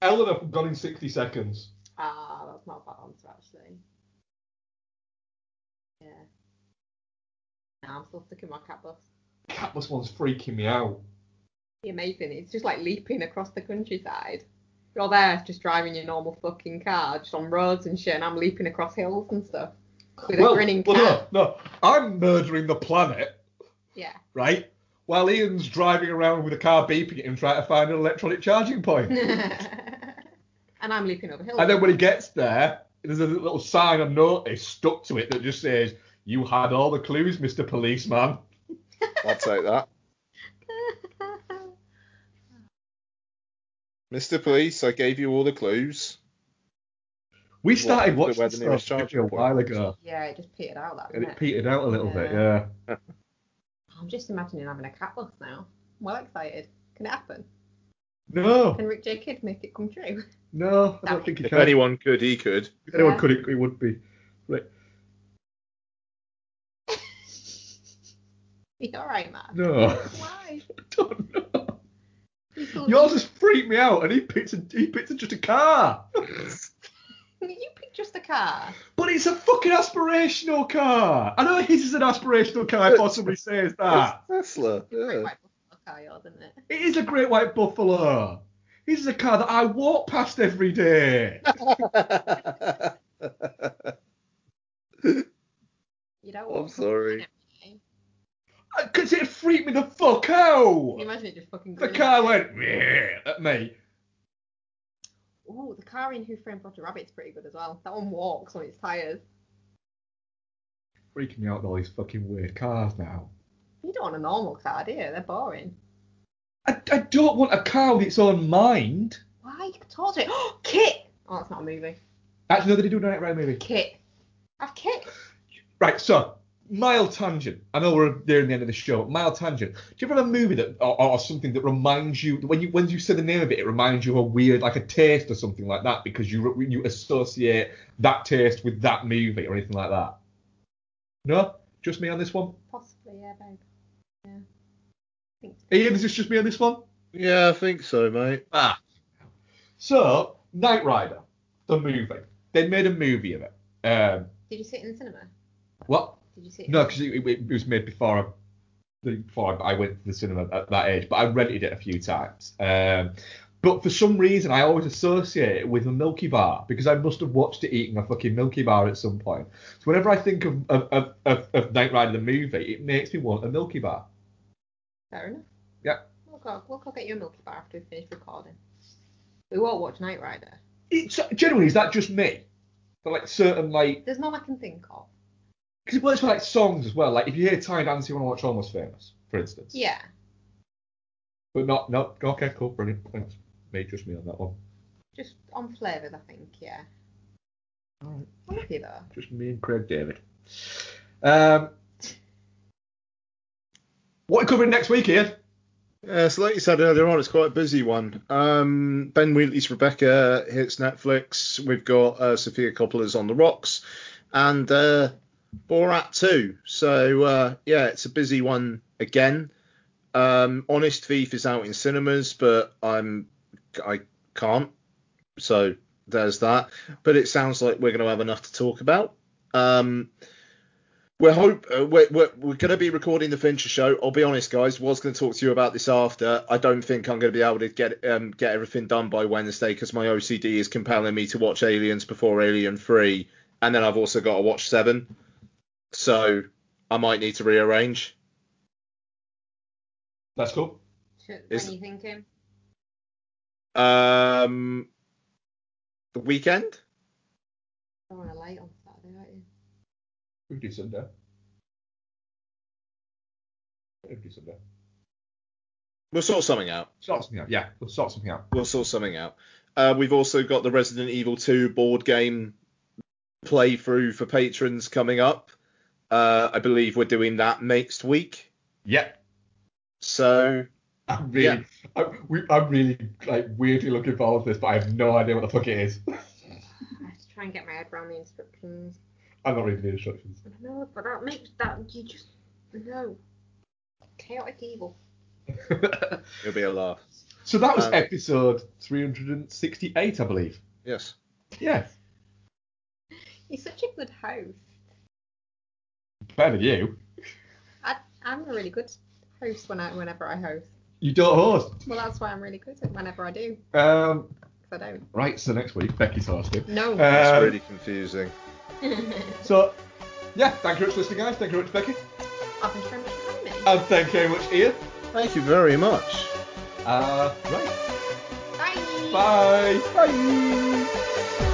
S2: Eleanor from Gone in 60 Seconds.
S3: Ah, that's not a bad answer actually. Yeah. I'm still sticking with my cat bus.
S2: Catless one's freaking me out.
S3: Amazing. It's just like leaping across the countryside. You're there just driving your normal fucking car, just on roads and shit, and I'm leaping across hills and stuff. With a grinning cat.
S2: well, no, no, I'm murdering the planet,
S3: Yeah.
S2: right? While Ian's driving around with a car beeping at him trying to find an electronic charging point.
S3: and I'm leaping over hills.
S2: and then when he gets there, there's a little sign of notice stuck to it that just says, You had all the clues, Mr. Policeman.
S4: I'll take that. Mr. Police, I gave you all the clues.
S2: We started
S4: What-
S2: watching
S4: where
S2: this
S4: the nearest
S2: stuff a
S4: charging point.
S2: while ago,
S3: Yeah, it just petered out that.
S2: and
S3: didn't
S2: it petered out a little bit,
S3: Yeah.
S2: yeah.
S3: I'm just imagining having a cat bus now. I'm well excited. Can it happen?
S2: No,
S3: Can Rick J. Kidd make it come true?
S2: no, I don't think he
S4: If
S2: can.
S4: anyone could, he could.
S2: If anyone
S3: Yeah.
S2: could, it, it would be. Right.
S3: You alright, man?
S2: No.
S3: Why?
S2: I don't know.
S3: You feel-
S2: Yours just freaked me out, and he picked a, he picked a, just a car.
S3: You picked just a car.
S2: But it's a fucking aspirational car. I know his is an aspirational car. It possibly says that.
S4: It's Tesla.
S3: Great
S4: Yeah.
S3: white buffalo car, yours, isn't it?
S2: It is a great white buffalo. His is a car that I walk past every day.
S3: You don't
S4: I'm sorry.
S2: Because it freaked me the fuck out.
S3: Can you imagine it just fucking
S2: The car went "Meh" at me.
S3: Ooh, the car in Who Framed Roger Rabbit's pretty good as well. That one walks on its tyres.
S2: Freaking me out with all these fucking weird cars now.
S3: You don't want a normal car, do you? They're boring.
S2: I, I don't want a car with its own mind.
S3: Why? You told it. Oh, KITT! Oh, that's not a movie.
S2: Actually, no, they did do a Knight Rider movie.
S3: KITT. I have KITT.
S2: Right, so mild tangent. I know we're nearing the end of the show. Mild tangent. Do you ever have a movie that or, or something that reminds you when you when you say the name of it, it reminds you of a weird like a taste or something like that because you you associate that taste with that movie or anything like that. No, just me on this one.
S3: Possibly, yeah, babe. Yeah. I think.
S2: Ian, is this just me on this one?
S4: Yeah, I think so, mate.
S2: Ah. So Knight Rider, the movie. They made a movie of it. Um,
S3: Did you see it in the cinema?
S2: what?
S3: Did you see it?
S2: No, because it, it was made before I, before I went to the cinema at that age, but I rented it a few times. Um, but for some reason, I always associate it with a Milky Bar because I must have watched it eating a fucking Milky Bar at some point. So whenever I think of of, of, of, of Knight Rider the movie, it makes me want a Milky Bar.
S3: Fair enough.
S2: Yeah.
S3: We'll go, we'll go get you a Milky Bar after we finish recording. We won't watch Knight Rider.
S2: It's genuinely is that just me? For like certain like
S3: There's none I can think of.
S2: Because it works for like songs as well. Like if you hear Tiny Dancer, you want to watch Almost Famous, for instance.
S3: Yeah.
S2: But not not okay, cool, brilliant, thanks. Me, just me on that one.
S3: Just on flavours, I think, yeah.
S2: Alright.
S3: I'm with you though.
S2: Just me and Craig David. Um, what are you covering next week, Ian?
S4: Yeah, so like you said earlier on, it's quite a busy one. Um, ben Wheatley's Rebecca hits Netflix. We've got uh, Sofia Coppola's On the Rocks, and uh, Borat 2. So uh, yeah, it's a busy one again. Um, Honest Thief is out in cinemas, but I'm I can't. So there's that. But it sounds like we're going to have enough to talk about. Um, we're hope uh, we're, we're, we're going to be recording the Fincher show. I'll be honest, guys. Was going to talk to you about this after. I don't think I'm going to be able to get um, get everything done by Wednesday because my OCD is compelling me to watch Aliens before Alien Three, and then I've also got to watch Seven. So I might need to rearrange.
S2: That's cool.
S3: Should,
S4: Is-
S3: when are you thinking?
S4: Um, The weekend?
S3: You're on a late on Saturday, aren't you?
S2: We can do Sunday. We can do Sunday.
S4: We'll sort something out.
S2: Sort something out. Yeah, we'll sort something out.
S4: We'll sort something out. Uh, we've also got the Resident Evil 2 board game playthrough for patrons coming up. Uh, I believe we're doing that next week.
S2: Yep.
S4: So
S2: I'm really,
S4: Yeah.
S2: I'm, we, I'm really like weirdly looking forward to this, but I have no idea what the fuck it is.
S3: I have to try and get my head around the instructions.
S2: I'm not reading the instructions.
S3: I know, but that makes that you just no chaotic evil.
S4: it'll be a laugh.
S2: So that was
S4: Um,
S2: episode 368, I believe.
S4: Yes.
S2: Yeah,
S3: You're such a good host.
S2: Better than you.
S3: I, I'm a really good host when I whenever I host.
S2: You don't host.
S3: Well, that's why I'm really good at whenever I do.
S2: Um,
S3: 'cause I don't.
S2: right, so next week Becky's hosting.
S3: No.
S2: Um,
S4: It's really confusing.
S2: So, yeah, thank you very much for listening, guys. Thank you very much, Becky.
S3: Oh, thank you very much for having me.
S2: And thank you very much, Ian.
S4: Thank you very much.
S2: Uh, right.
S3: Bye.
S2: Bye. Bye.